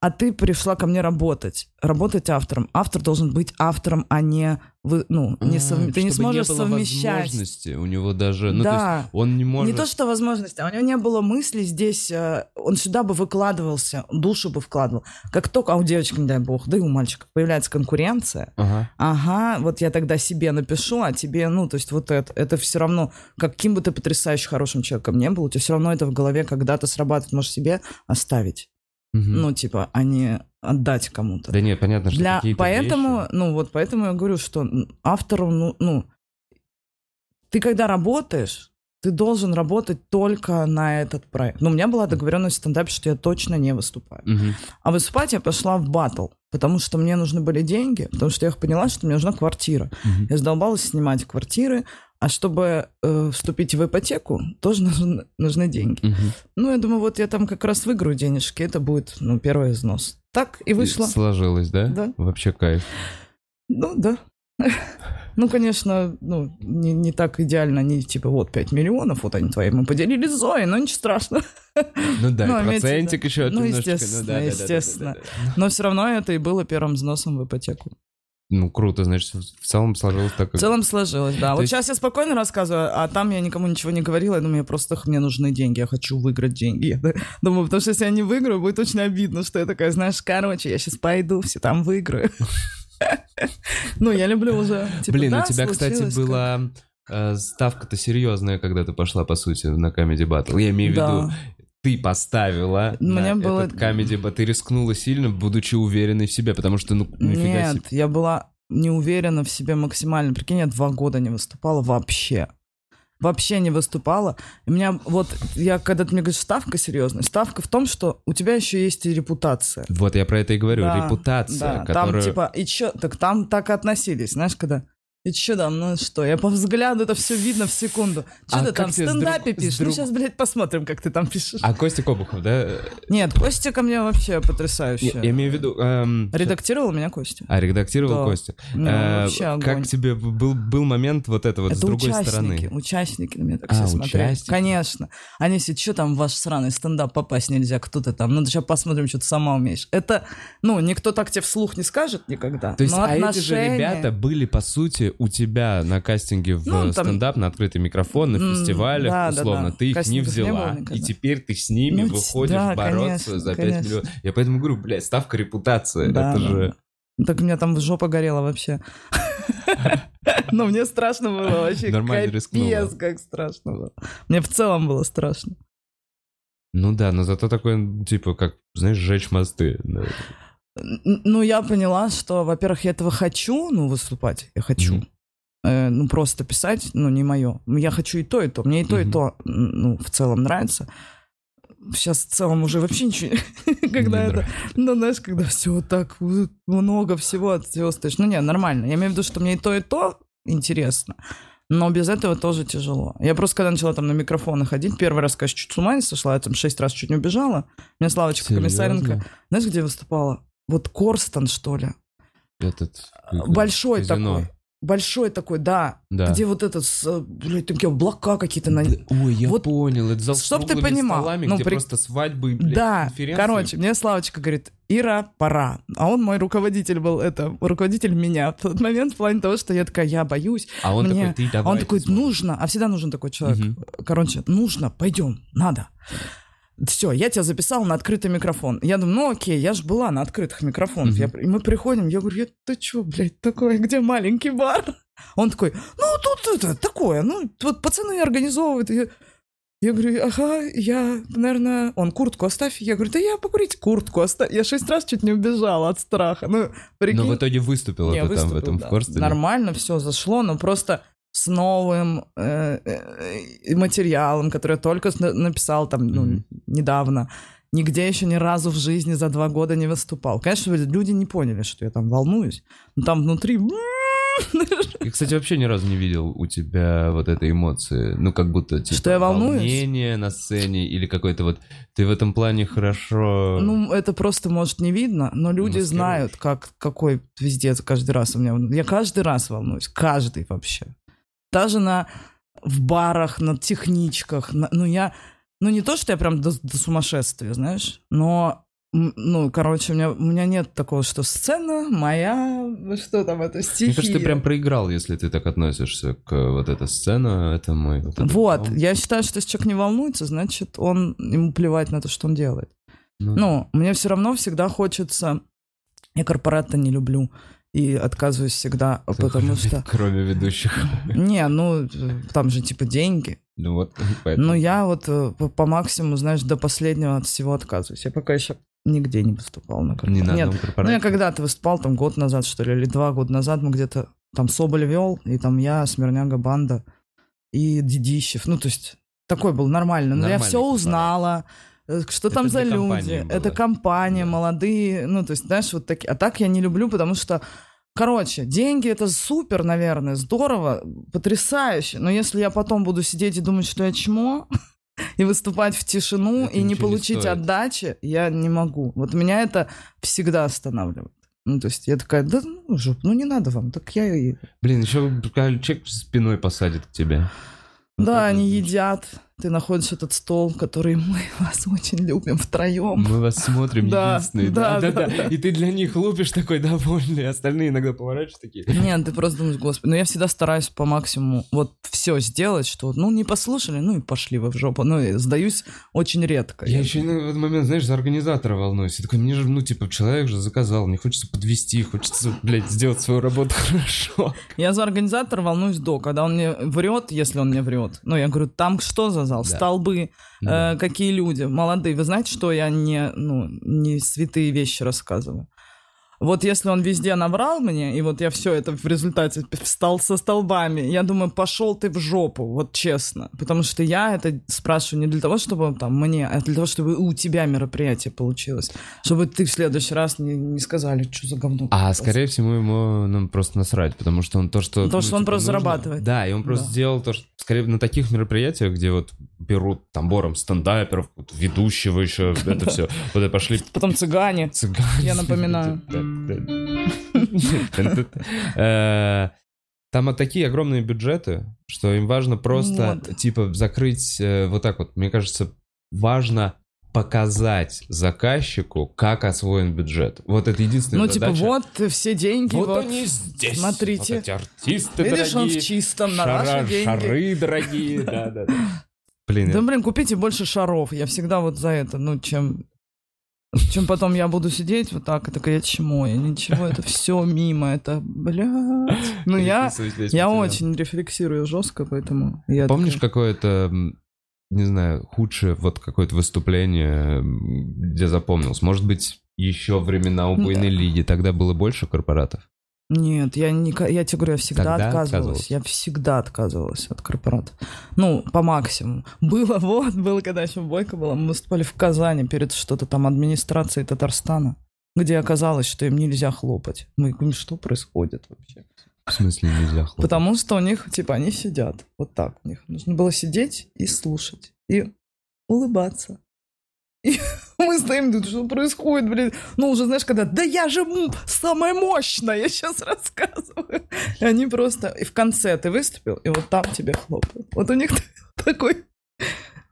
Speaker 2: А ты пришла ко мне работать, работать автором. Автор должен быть автором, а не вы, ну, не
Speaker 1: А,
Speaker 2: совм- ты не сможешь
Speaker 1: было
Speaker 2: совмещать.
Speaker 1: возможности у него даже... Ну, то есть
Speaker 2: да,
Speaker 1: он не может...
Speaker 2: не то что возможности, а у него не было мысли здесь, э, он сюда бы выкладывался, душу бы вкладывал. Как только, а у девочки, не дай бог, да и у мальчика появляется конкуренция,
Speaker 1: Ага.
Speaker 2: Ага, вот я тогда себе напишу, а тебе, ну, то есть вот это, это все равно, каким бы ты потрясающе хорошим человеком не был, у тебя все равно это в голове когда-то срабатывает, можешь себе оставить,
Speaker 1: Мгм.
Speaker 2: ну, типа, а не отдать кому-то.
Speaker 1: Да нет, понятно, что
Speaker 2: Для, поэтому,
Speaker 1: вещи-
Speaker 2: ну, вот поэтому я говорю, что автору, ну, ну, ты когда работаешь, ты должен работать только на этот проект. Ну, у меня была договоренность в стендапе, что я точно не выступаю.
Speaker 1: Мгм.
Speaker 2: А выступать я пошла в батл, потому что мне нужны были деньги, потому что я поняла, что мне нужна квартира.
Speaker 1: Мгм.
Speaker 2: Я задолбалась снимать квартиры, а чтобы э, вступить в ипотеку, тоже *laughs* нужны, нужны деньги.
Speaker 1: Мгм.
Speaker 2: Ну, я думаю, вот я там как раз выиграю денежки, это будет, ну, первый износ. Так и вышло.
Speaker 1: И Сложилось, да?
Speaker 2: Да.
Speaker 1: Вообще кайф.
Speaker 2: Ну, да. *laughs* Ну, конечно, ну, не, не так идеально, не типа, вот, 5 миллионов, вот они твои, мы поделились с Зоей, но ничего страшного.
Speaker 1: Ну да,
Speaker 2: Ну, имеется в
Speaker 1: процентик
Speaker 2: виду.
Speaker 1: еще
Speaker 2: Ну, естественно,
Speaker 1: да, да, да, да, да,
Speaker 2: естественно.
Speaker 1: да, да.
Speaker 2: Но все равно это и было первым взносом в ипотеку.
Speaker 1: Ну, круто, значит, в целом сложилось так.
Speaker 2: В целом сложилось, да.
Speaker 1: То
Speaker 2: Вот
Speaker 1: есть-
Speaker 2: сейчас я спокойно рассказываю, а там я никому ничего не говорила. Я думаю, мне просто мне нужны деньги, я хочу выиграть деньги. Я думаю, потому что если я не выиграю, будет очень обидно, что я такая, знаешь, короче, я сейчас пойду, все там выиграю. *laughs* Ну, я люблю уже. типа,
Speaker 1: Блин, у тебя, кстати, была э, ставка-то серьезная, когда ты пошла, по сути, на Comedy Battle. Я имею в виду. Ты поставила
Speaker 2: Мне
Speaker 1: на
Speaker 2: было-
Speaker 1: этот комедий, ба- ты рискнула сильно, будучи уверенной в себе, потому что, ну, нифига себе.
Speaker 2: Нет, я была не уверена в себе максимально. Прикинь, я два года не выступала вообще. Вообще не выступала. И у меня вот, я когда ты мне говоришь, ставка серьезная, ставка в том, что у тебя еще есть и репутация.
Speaker 1: Вот я про это и говорю,
Speaker 2: Да,
Speaker 1: репутация,
Speaker 2: Да,
Speaker 1: которую...
Speaker 2: там типа, и чё, так там так и относились, знаешь, когда... И чё там, ну что, я по взгляду это все видно в секунду. Чё
Speaker 1: А
Speaker 2: ты там в стендапе
Speaker 1: друг- с
Speaker 2: пишешь? Ну
Speaker 1: друг-
Speaker 2: сейчас, блядь, посмотрим, как ты там пишешь.
Speaker 1: А Костя Кобухов, да?
Speaker 2: Нет, Костя ко мне вообще
Speaker 1: Я,
Speaker 2: потрясающий.
Speaker 1: я имею в виду... эм,
Speaker 2: Редактировал меня Костя.
Speaker 1: А, редактировал
Speaker 2: Да.
Speaker 1: Костя.
Speaker 2: Ну,
Speaker 1: Э,
Speaker 2: вообще огонь.
Speaker 1: как тебе был, был момент вот это вот
Speaker 2: это
Speaker 1: с другой
Speaker 2: участники,
Speaker 1: стороны?
Speaker 2: участники на меня так
Speaker 1: А,
Speaker 2: все смотрели.
Speaker 1: участники.
Speaker 2: Конечно. Они все, что там в ваш сраный стендап попасть нельзя, кто ты там? Ну, сейчас посмотрим, что ты сама умеешь. Это, ну, никто так тебе вслух не скажет никогда.
Speaker 1: То есть, а эти же
Speaker 2: отношения-
Speaker 1: ребята были, по сути, у тебя на кастинге в
Speaker 2: Ну, там-
Speaker 1: стендап, на открытый микрофон, на фестивалях,
Speaker 2: да, да,
Speaker 1: условно.
Speaker 2: да.
Speaker 1: Ты их не
Speaker 2: Кастингов не
Speaker 1: взяла,
Speaker 2: было
Speaker 1: и теперь ты с ними
Speaker 2: Ну,
Speaker 1: выходишь
Speaker 2: да,
Speaker 1: бороться
Speaker 2: конечно,
Speaker 1: за 5
Speaker 2: конечно.
Speaker 1: миллионов. Я поэтому говорю, блядь, ставка репутации.
Speaker 2: Да,
Speaker 1: это
Speaker 2: да.
Speaker 1: же...
Speaker 2: Так у меня там жопа горела вообще. *laughs* Но мне страшно было вообще.
Speaker 1: Нормально рискнула.
Speaker 2: Как страшно было. Мне в целом было страшно.
Speaker 1: Ну да, но зато такой, типа, как, знаешь, сжечь мосты.
Speaker 2: Ну, я поняла, что, во-первых, я этого хочу, ну, выступать, я хочу.
Speaker 1: Мгм.
Speaker 2: Э, ну, просто писать, ну, не мое. Я хочу и то, и то. Мне и то, и
Speaker 1: Мгм.
Speaker 2: то, ну, в целом нравится. Сейчас в целом уже вообще ничего... *laughs* Когда это... Ну, знаешь, когда все так много всего от всего стоишь. Ну, не, нормально. Я имею в виду, что мне и то, и то интересно. Но без этого тоже тяжело. Я просто когда начала там на микрофоны ходить, первый раз, конечно, чуть с ума не сошла, я там шесть раз чуть не убежала. У меня Славочка Комиссаренко,
Speaker 1: Серьезно?
Speaker 2: знаешь, где выступала? Вот Корстон, что ли?
Speaker 1: Этот...
Speaker 2: Большой
Speaker 1: казино.
Speaker 2: такой. Большой такой, да.
Speaker 1: Да.
Speaker 2: Где вот этот, э, блядь, такие облака какие-то на...
Speaker 1: Ой, я
Speaker 2: Вот,
Speaker 1: понял. Это зал
Speaker 2: чтоб ты понимал,
Speaker 1: столами,
Speaker 2: ну,
Speaker 1: где
Speaker 2: при-
Speaker 1: просто свадьбы, блядь,
Speaker 2: Да, короче, мне Славочка говорит, Ира, пора. А он мой руководитель был, это, руководитель меня в тот момент в плане того, что я такая, я боюсь.
Speaker 1: А он
Speaker 2: мне-
Speaker 1: такой, ты
Speaker 2: А
Speaker 1: давай.
Speaker 2: он такой,
Speaker 1: ты сможешь».
Speaker 2: нужно, а всегда нужен такой человек.
Speaker 1: Мгм.
Speaker 2: Короче, нужно, пойдем, надо. Все, я тебя записал на открытый микрофон. Я думаю, ну окей, я же была на открытых микрофонах.
Speaker 1: Мгм.
Speaker 2: Я и мы приходим, я говорю, «Я- ты чё, блядь, такое, где маленький бар? Он такой, ну тут это, такое, ну вот пацаны организовывают. Я, я говорю, ага, я, наверное, он куртку оставь. Я говорю, да я покурить куртку оставь. Я шесть раз чуть не убежала от страха. Ну, прикинь.
Speaker 1: Но в итоге выступила
Speaker 2: Не,
Speaker 1: ты там в
Speaker 2: выступил,
Speaker 1: этом
Speaker 2: да.
Speaker 1: в.
Speaker 2: Нормально все зашло, но просто с новым э, э, материалом, который я только написал там ну,
Speaker 1: Мгм.
Speaker 2: недавно. Нигде еще ни разу в жизни за два года не выступал. Конечно, люди не поняли, что я там волнуюсь. Но там внутри... *laughs*
Speaker 1: Я, кстати, вообще ни разу не видел у тебя вот этой эмоции. Ну, как будто, типа,
Speaker 2: Что я волнуюсь?
Speaker 1: волнение на сцене или какой-то вот... Ты в этом плане хорошо...
Speaker 2: Ну, это просто, может, не видно, но люди знают, как, какой пиздец каждый раз у меня. Я каждый раз волнуюсь, каждый вообще. Даже на, в барах, на техничках. на- ну, я... Ну, не то, что я прям до, до сумасшествия, знаешь, но... Ну, короче, у меня, у меня нет такого, что сцена моя, ну, что там, это стихия.
Speaker 1: Мне кажется, ты прям проиграл, если ты так относишься к вот эта сцена, это мой... Вот,
Speaker 2: Вот, я считаю, что если человек не волнуется, значит, он, ему плевать на то, что он делает.
Speaker 1: Ну,
Speaker 2: Ну, мне все равно всегда хочется... Я корпората не люблю и отказываюсь всегда, потому что...
Speaker 1: Кроме ведущих. *laughs*
Speaker 2: Не, ну, там же типа деньги.
Speaker 1: Ну вот, поэтому...
Speaker 2: Но я вот э, по, по максимуму, знаешь, до последнего от всего отказываюсь. Я пока еще нигде не выступал на
Speaker 1: Не на
Speaker 2: Нет, ну я когда-то выступал, там год назад, что ли, или два года назад мы где-то... Там Соболь вел, и там я, Смирняга Банда и Дидищев. Ну, то есть такой был нормально. Но я
Speaker 1: Нормальный
Speaker 2: все
Speaker 1: корпорат.
Speaker 2: узнала, э, что там
Speaker 1: Это
Speaker 2: за
Speaker 1: для
Speaker 2: люди.
Speaker 1: было.
Speaker 2: Это компания,
Speaker 1: Да.
Speaker 2: молодые. Ну, то есть, знаешь, вот такие. А так я не люблю, потому что Короче, деньги это супер, наверное, здорово, потрясающе. Но если я потом буду сидеть и думать, что я чмо, *laughs* и выступать в тишину,
Speaker 1: Это
Speaker 2: и не получить
Speaker 1: стоит.
Speaker 2: отдачи, я не могу. Вот меня это всегда останавливает. Ну, то есть я такая, да ну, жоп, ну не надо вам, так я и...
Speaker 1: Блин, еще человек спиной посадит к тебе.
Speaker 2: Да,
Speaker 1: Вот
Speaker 2: они едят, ты находишь этот стол, который мы *laughs* вас очень любим втроем.
Speaker 1: Мы вас смотрим
Speaker 2: Да,
Speaker 1: единственные.
Speaker 2: да,
Speaker 1: Да, да,
Speaker 2: да,
Speaker 1: да. И ты для них лупишь такой довольный, остальные иногда поворачиваются такие.
Speaker 2: Нет, ты просто думаешь, господи, ну я всегда стараюсь по максимуму вот все сделать, что, ну, не послушали, ну и пошли вы в жопу. Ну, и сдаюсь очень редко.
Speaker 1: Я еще в этот момент, знаешь, за организатора волнуюсь. Я такой, мне же, ну, типа, человек же заказал, мне хочется подвести, хочется, блядь, сделать свою работу *laughs* хорошо.
Speaker 2: Я за организатора волнуюсь до, когда он мне врет, если он мне врет. Ну, я говорю, там что за сказал,
Speaker 1: Да.
Speaker 2: столбы,
Speaker 1: Да.
Speaker 2: э, какие люди, молодые. Вы знаете, что я не, ну, не святые вещи рассказываю? Вот если он везде наврал мне, и вот я все это в результате встал со столбами, я думаю, пошел ты в жопу, вот честно. Потому что я это спрашиваю не для того, чтобы там мне, а для того, чтобы у тебя мероприятие получилось. Чтобы ты в следующий раз не, не сказали, что за говно.
Speaker 1: А
Speaker 2: попался».
Speaker 1: скорее всего ему ну, просто насрать, потому что он то, что...
Speaker 2: То, что он просто
Speaker 1: нужно-
Speaker 2: зарабатывает.
Speaker 1: Да, и он просто
Speaker 2: Да.
Speaker 1: сделал то, что скорее на таких мероприятиях, где вот берут там бором стендаперов, ведущего еще, это все. *laughs* Вот и пошли
Speaker 2: Потом цыгане.
Speaker 1: цыгане.
Speaker 2: Я напоминаю. *laughs*
Speaker 1: Э, Там такие огромные бюджеты, что им важно просто, типа, закрыть э, вот так вот. Мне кажется, важно показать заказчику, как освоен бюджет. Вот это единственная
Speaker 2: Ну, типа,
Speaker 1: задача.
Speaker 2: вот все деньги,
Speaker 1: Вот,
Speaker 2: вот.
Speaker 1: они здесь.
Speaker 2: смотрите.
Speaker 1: Вот эти артисты
Speaker 2: Видишь, он
Speaker 1: дорогие.
Speaker 2: в чистом, на
Speaker 1: шара-
Speaker 2: ваши деньги.
Speaker 1: Шары дорогие, да, да. да. Блин,
Speaker 2: Да, блин, купите больше шаров. Я всегда вот за это, ну, чем... Чем потом я буду сидеть вот так, и такая, чмо, я ничего, это все мимо, это, блядь. Ну, я, я очень рефлексирую жестко, поэтому я
Speaker 1: Помнишь
Speaker 2: такая-
Speaker 1: какое-то, не знаю, худшее вот какое-то выступление, где запомнилось? Может быть, еще времена убойной лиги, тогда было больше корпоратов?
Speaker 2: Нет, я, не, я тебе говорю, я всегда
Speaker 1: Тогда
Speaker 2: отказывалась. Я всегда отказывалась от корпората. Ну, по максимуму. *laughs* Было, вот, было, когда еще Бойко была, мы выступали в Казани перед что-то там администрацией Татарстана, где оказалось, что им нельзя хлопать. Мы говорим, что происходит вообще?
Speaker 1: В смысле нельзя хлопать?
Speaker 2: Потому что у них, типа, они сидят вот так. У них нужно было сидеть и слушать, и улыбаться. И *laughs* *laughs* мы стоим, тут что происходит, блин? Ну, уже знаешь, когда, да я же самая мощная, *laughs* я сейчас рассказываю. И они просто, и в конце ты выступил, и вот там тебе хлопают. Вот у них *laughs* такой...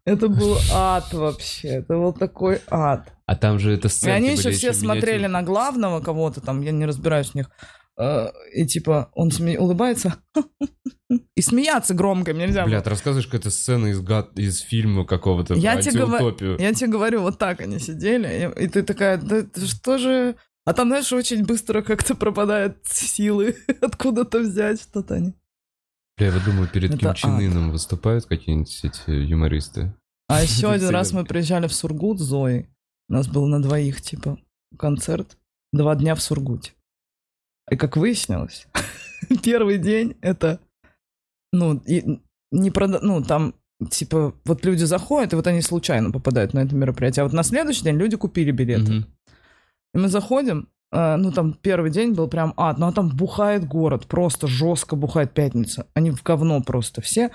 Speaker 2: Это был ад вообще, это был такой ад.
Speaker 1: А там же это
Speaker 2: И
Speaker 1: сценки
Speaker 2: они еще все смотрели на главного кого-то там, я не разбираюсь в них. Э, И типа он сме- улыбается *laughs* и смеяться громко им нельзя.
Speaker 1: Бля,
Speaker 2: было.
Speaker 1: ты рассказываешь какая-то сцена из, гад... из фильма какого-то
Speaker 2: Я тебе,
Speaker 1: антиутопию.
Speaker 2: я тебе говорю, вот так они сидели, и, и ты такая, да что же... А там, знаешь, очень быстро как-то пропадают силы, *laughs* откуда-то взять что-то они.
Speaker 1: Бля, я думаю, перед
Speaker 2: Это
Speaker 1: Ким. Чен Ыном выступают какие-нибудь эти юмористы?
Speaker 2: А *laughs* еще один раз мы приезжали в Сургут с Зоей. У нас был на двоих, типа, концерт. Два дня в Сургуте. И как выяснилось, *laughs* первый день это, ну, и не прода... ну, там, типа, вот люди заходят, и вот они случайно попадают на это мероприятие. А вот на следующий день люди купили билеты. И мы заходим, э, ну, там первый день был прям ад, ну, а там бухает город, просто жестко бухает пятница. Они в говно просто все.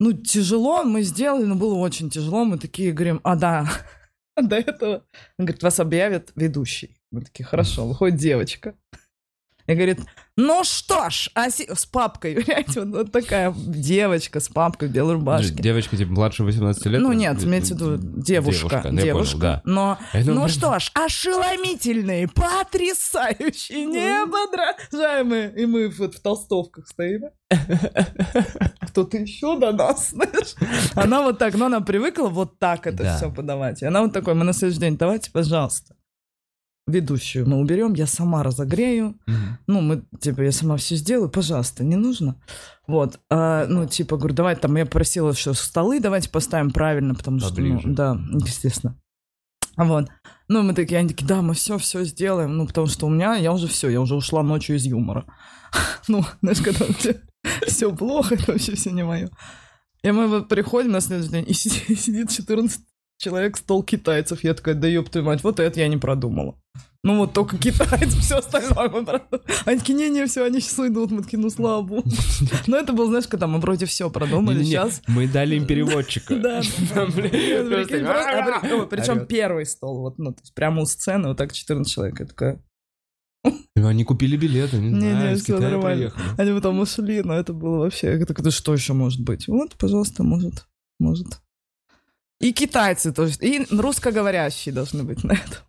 Speaker 2: Ну, тяжело мы сделали, но было очень тяжело. Мы такие говорим, а да, *laughs* до этого, он говорит, вас объявят ведущий. Мы такие, хорошо, выходит девочка. И говорит, ну что ж, а си-» с папкой, *laughs* понимаете, вот, вот такая девочка с папкой в белой рубашке.
Speaker 1: Девочка, типа младше 18 лет?
Speaker 2: Ну нет, имеется в виду девушка.
Speaker 1: Девушка, ну,
Speaker 2: девушка.
Speaker 1: понял, да.
Speaker 2: Но,
Speaker 1: думаю,
Speaker 2: ну
Speaker 1: может,
Speaker 2: что ж, ошеломительные, потрясающие, неподражаемые. И мы вот в толстовках стоим. *laughs* Кто-то еще до нас, знаешь. Она вот так, но она привыкла вот так это
Speaker 1: Да.
Speaker 2: все подавать. И она вот такой, мы на следующий день, давайте, пожалуйста, ведущую мы уберем, я сама разогрею.
Speaker 1: Мгм.
Speaker 2: Ну, мы, типа, я сама все сделаю, пожалуйста, не нужно. Вот, а, ну, типа, говорю, давайте, там, я просила, что столы давайте поставим правильно, потому что, ну,
Speaker 1: Поближе.
Speaker 2: да, естественно. Вот. Ну, мы такие, они такие, да, мы все, все сделаем, ну, потому что у меня, я уже все, я уже ушла ночью из юмора. *laughs* Ну, знаешь, когда все плохо, это вообще все не мое. И мы вот приходим на следующий день, и сидит, сидит 14 человек, стол китайцев. Я такая, да ёб твою мать, вот это я не продумала. Ну вот только китайцы, все остальное мы продумали. Они такие, не-не, все, они сейчас уйдут. Мы такие, ну слава богу. Но это был, знаешь, когда мы вроде все продумали, сейчас...
Speaker 1: Мы дали им переводчика.
Speaker 2: Да, *laughs*
Speaker 1: просто-
Speaker 2: Причем первый стол, вот, ну, то есть прямо у сцены, вот так 14 человек. Я такая,
Speaker 1: Они купили билеты, не знаю, из
Speaker 2: всё
Speaker 1: Китая
Speaker 2: нормально. они потом ушли, но это было вообще... Я такая, что еще может быть? Вот, пожалуйста, может, может. И китайцы тоже, и русскоговорящие должны быть на этом.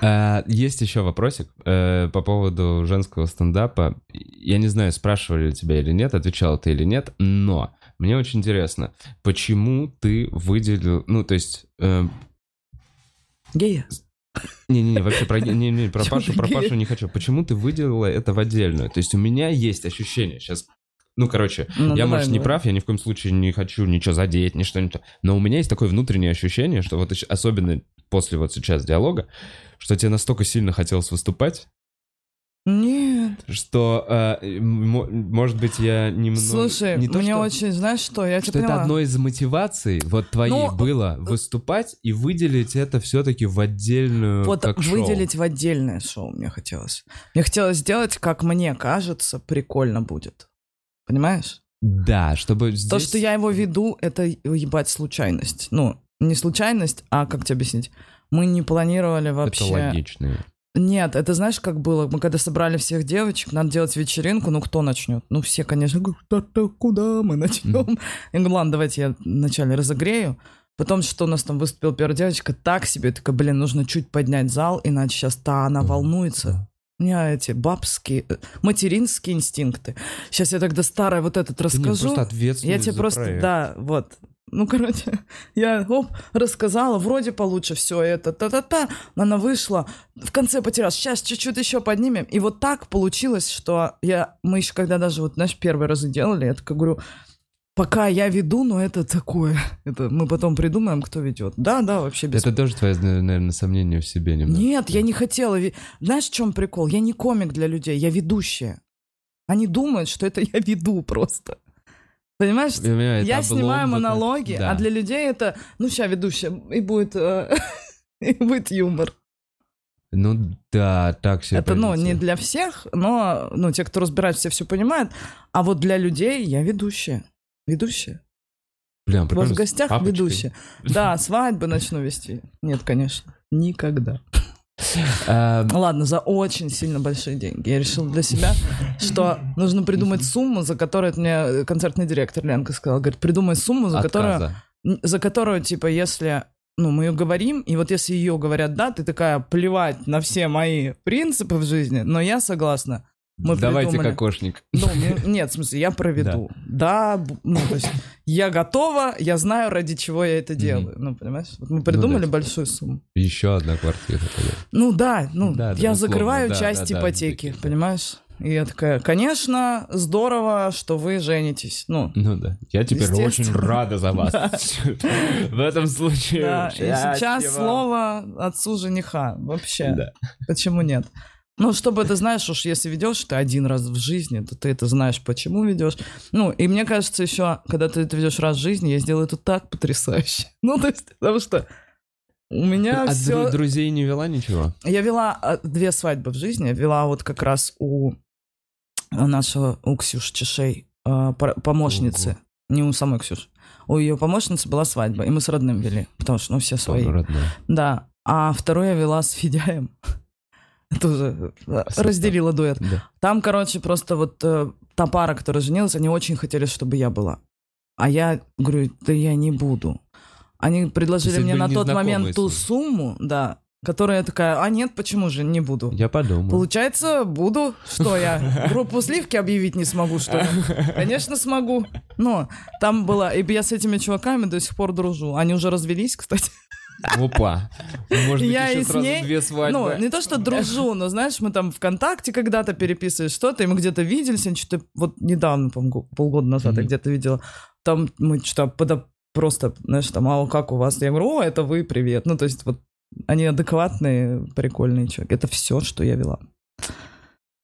Speaker 1: А, Есть еще вопросик э, по поводу женского стендапа. Я не знаю, спрашивали ли тебя или нет, отвечал ты или нет, но мне очень интересно, почему ты выделил, ну, то есть, э,
Speaker 2: Гея.
Speaker 1: не-не-не, вообще про, не, не, про Пашу, про? Пашу не хочу. Почему ты выделила это в отдельную? То есть у меня есть ощущение, сейчас Ну, короче,
Speaker 2: Ну,
Speaker 1: я,
Speaker 2: давай,
Speaker 1: может, не
Speaker 2: давай.
Speaker 1: прав, я ни в коем случае не хочу ничего задеть, ни что-нибудь. Но у меня есть такое внутреннее ощущение, что вот особенно после вот сейчас диалога, что тебе настолько сильно хотелось выступать,
Speaker 2: Нет.
Speaker 1: что, э, может быть, я немного...
Speaker 2: Слушай,
Speaker 1: не то,
Speaker 2: мне
Speaker 1: что-
Speaker 2: очень, знаешь что, я
Speaker 1: Что
Speaker 2: тебя
Speaker 1: это
Speaker 2: поняла.
Speaker 1: одно из мотиваций вот твоей
Speaker 2: Ну,
Speaker 1: было выступать и выделить это все-таки в отдельную
Speaker 2: Вот
Speaker 1: как шоу.
Speaker 2: выделить в отдельное шоу мне хотелось. Мне хотелось сделать, как мне кажется, прикольно будет. Понимаешь?
Speaker 1: Да, чтобы здесь...
Speaker 2: То, что я его веду, это ебать случайность. Ну, не случайность, а как тебе объяснить? Мы не планировали вообще...
Speaker 1: Это логично.
Speaker 2: Нет, это знаешь, как было? Мы когда собрали всех девочек, надо делать вечеринку, ну кто начнет? Ну все, конечно, говорю, «Да, да, куда мы начнем? Я говорю, ладно, давайте я вначале разогрею. Потом, что у нас там выступила первая девочка, так себе, такая, блин, нужно чуть поднять зал, иначе сейчас та она волнуется. У меня эти бабские, э, материнские инстинкты. Сейчас я тогда старая вот этот расскажу.
Speaker 1: просто ответственность
Speaker 2: Я тебе просто,
Speaker 1: проект.
Speaker 2: да, вот. Ну, короче, *laughs* я оп, рассказала, вроде получше все это, та-та-та. Она вышла, в конце потерялась. Сейчас чуть-чуть еще поднимем. И вот так получилось, что я, мы еще когда даже, вот, знаешь, первый раз делали, я такая говорю, пока я веду, но это такое. Это мы потом придумаем, кто ведет. Да, да, вообще без
Speaker 1: Это тоже твое, наверное, сомнение в себе немного.
Speaker 2: нет, я не хотела. Знаешь, в чем прикол? Я не комик для людей, я ведущая. Они думают, что это я веду просто. Понимаешь?
Speaker 1: Я понимаю,
Speaker 2: я снимаю монологи,
Speaker 1: да.
Speaker 2: а для людей это, ну, сейчас ведущая, и будет, э, *laughs* и будет юмор.
Speaker 1: Ну да, так себе
Speaker 2: это, ну, не для всех, но, ну, те, кто разбирается, все все понимают. А вот для людей я ведущая. Ведущая.
Speaker 1: Бля,
Speaker 2: У вас в гостях
Speaker 1: папочкой.
Speaker 2: ведущая. *laughs* Да, свадьбы начну вести. Нет, конечно. Никогда.
Speaker 1: А, *laughs*
Speaker 2: Ладно, за очень сильно большие деньги. Я решил для себя, что нужно придумать сумму, за которую мне концертный директор Ленка сказал. Говорит, придумай сумму, за которую, за которую, типа, если ну, мы ее говорим, и вот если ее говорят «да», ты такая, плевать на все мои принципы в жизни, но я согласна. Мы
Speaker 1: Давайте
Speaker 2: придумали.
Speaker 1: кокошник.
Speaker 2: Ну, нет, в смысле, я проведу. Да, б- ну, то есть я готова, я знаю, ради чего я это делаю. Ну, понимаешь? Вот мы придумали
Speaker 1: да.
Speaker 2: большую сумму.
Speaker 1: Еще одна квартира. тогда.
Speaker 2: Ну да, ну
Speaker 1: Да, да,
Speaker 2: я
Speaker 1: условно,
Speaker 2: закрываю
Speaker 1: да,
Speaker 2: часть
Speaker 1: да, да,
Speaker 2: ипотеки,
Speaker 1: такие.
Speaker 2: понимаешь? И я такая, конечно, здорово, что вы женитесь. Ну,
Speaker 1: Ну да. Я теперь очень рада за вас. *laughs* В этом случае.
Speaker 2: да. И сейчас слово отцу жениха. Вообще,
Speaker 1: Да.
Speaker 2: почему нет? Ну, чтобы ты знаешь, уж если ведешь ты один раз в жизни, то ты это знаешь, почему ведешь. Ну, и мне кажется, еще, когда ты это ведешь раз в жизни, я сделаю это так потрясающе. *laughs* Ну, то есть, потому что у меня
Speaker 1: А
Speaker 2: все...
Speaker 1: дру- друзей не вела ничего?
Speaker 2: Я вела а, две свадьбы в жизни. Я вела вот как раз у нашего, у Ксюши Чешей, а, помощницы. Не у самой Ксюши. У ее помощницы была свадьба, и мы с родным вели, потому что, ну, все свои.
Speaker 1: Родной.
Speaker 2: Да. А вторую я вела с Федяем. Тоже э, разделила дуэт.
Speaker 1: Да.
Speaker 2: Там, короче, просто вот э, та пара, которая женилась, они очень хотели, чтобы я была. А я говорю, да я не буду. Они предложили мне на тот момент ту сумму, да, которая такая, а нет, почему же, не буду.
Speaker 1: Я подумал.
Speaker 2: Получается, буду. Что я? Группу сливки объявить не смогу, что ли? Конечно, смогу. Но там было... И я с этими чуваками до сих пор дружу. Они уже развелись, кстати.
Speaker 1: Опа. Может быть,
Speaker 2: Я
Speaker 1: еще сразу
Speaker 2: ней,
Speaker 1: две свадьбы.
Speaker 2: Ну, не то, что дружу, но, знаешь, мы там ВКонтакте когда-то переписывали что-то, и мы где-то виделись, они что-то вот недавно, по-моему, полгода назад я
Speaker 1: Мгм.
Speaker 2: где-то видела. Там мы что-то просто, знаешь, там, а как у вас? Я говорю, о, это вы, привет. Ну, то есть вот они адекватные, прикольные человек. Это все, что я вела.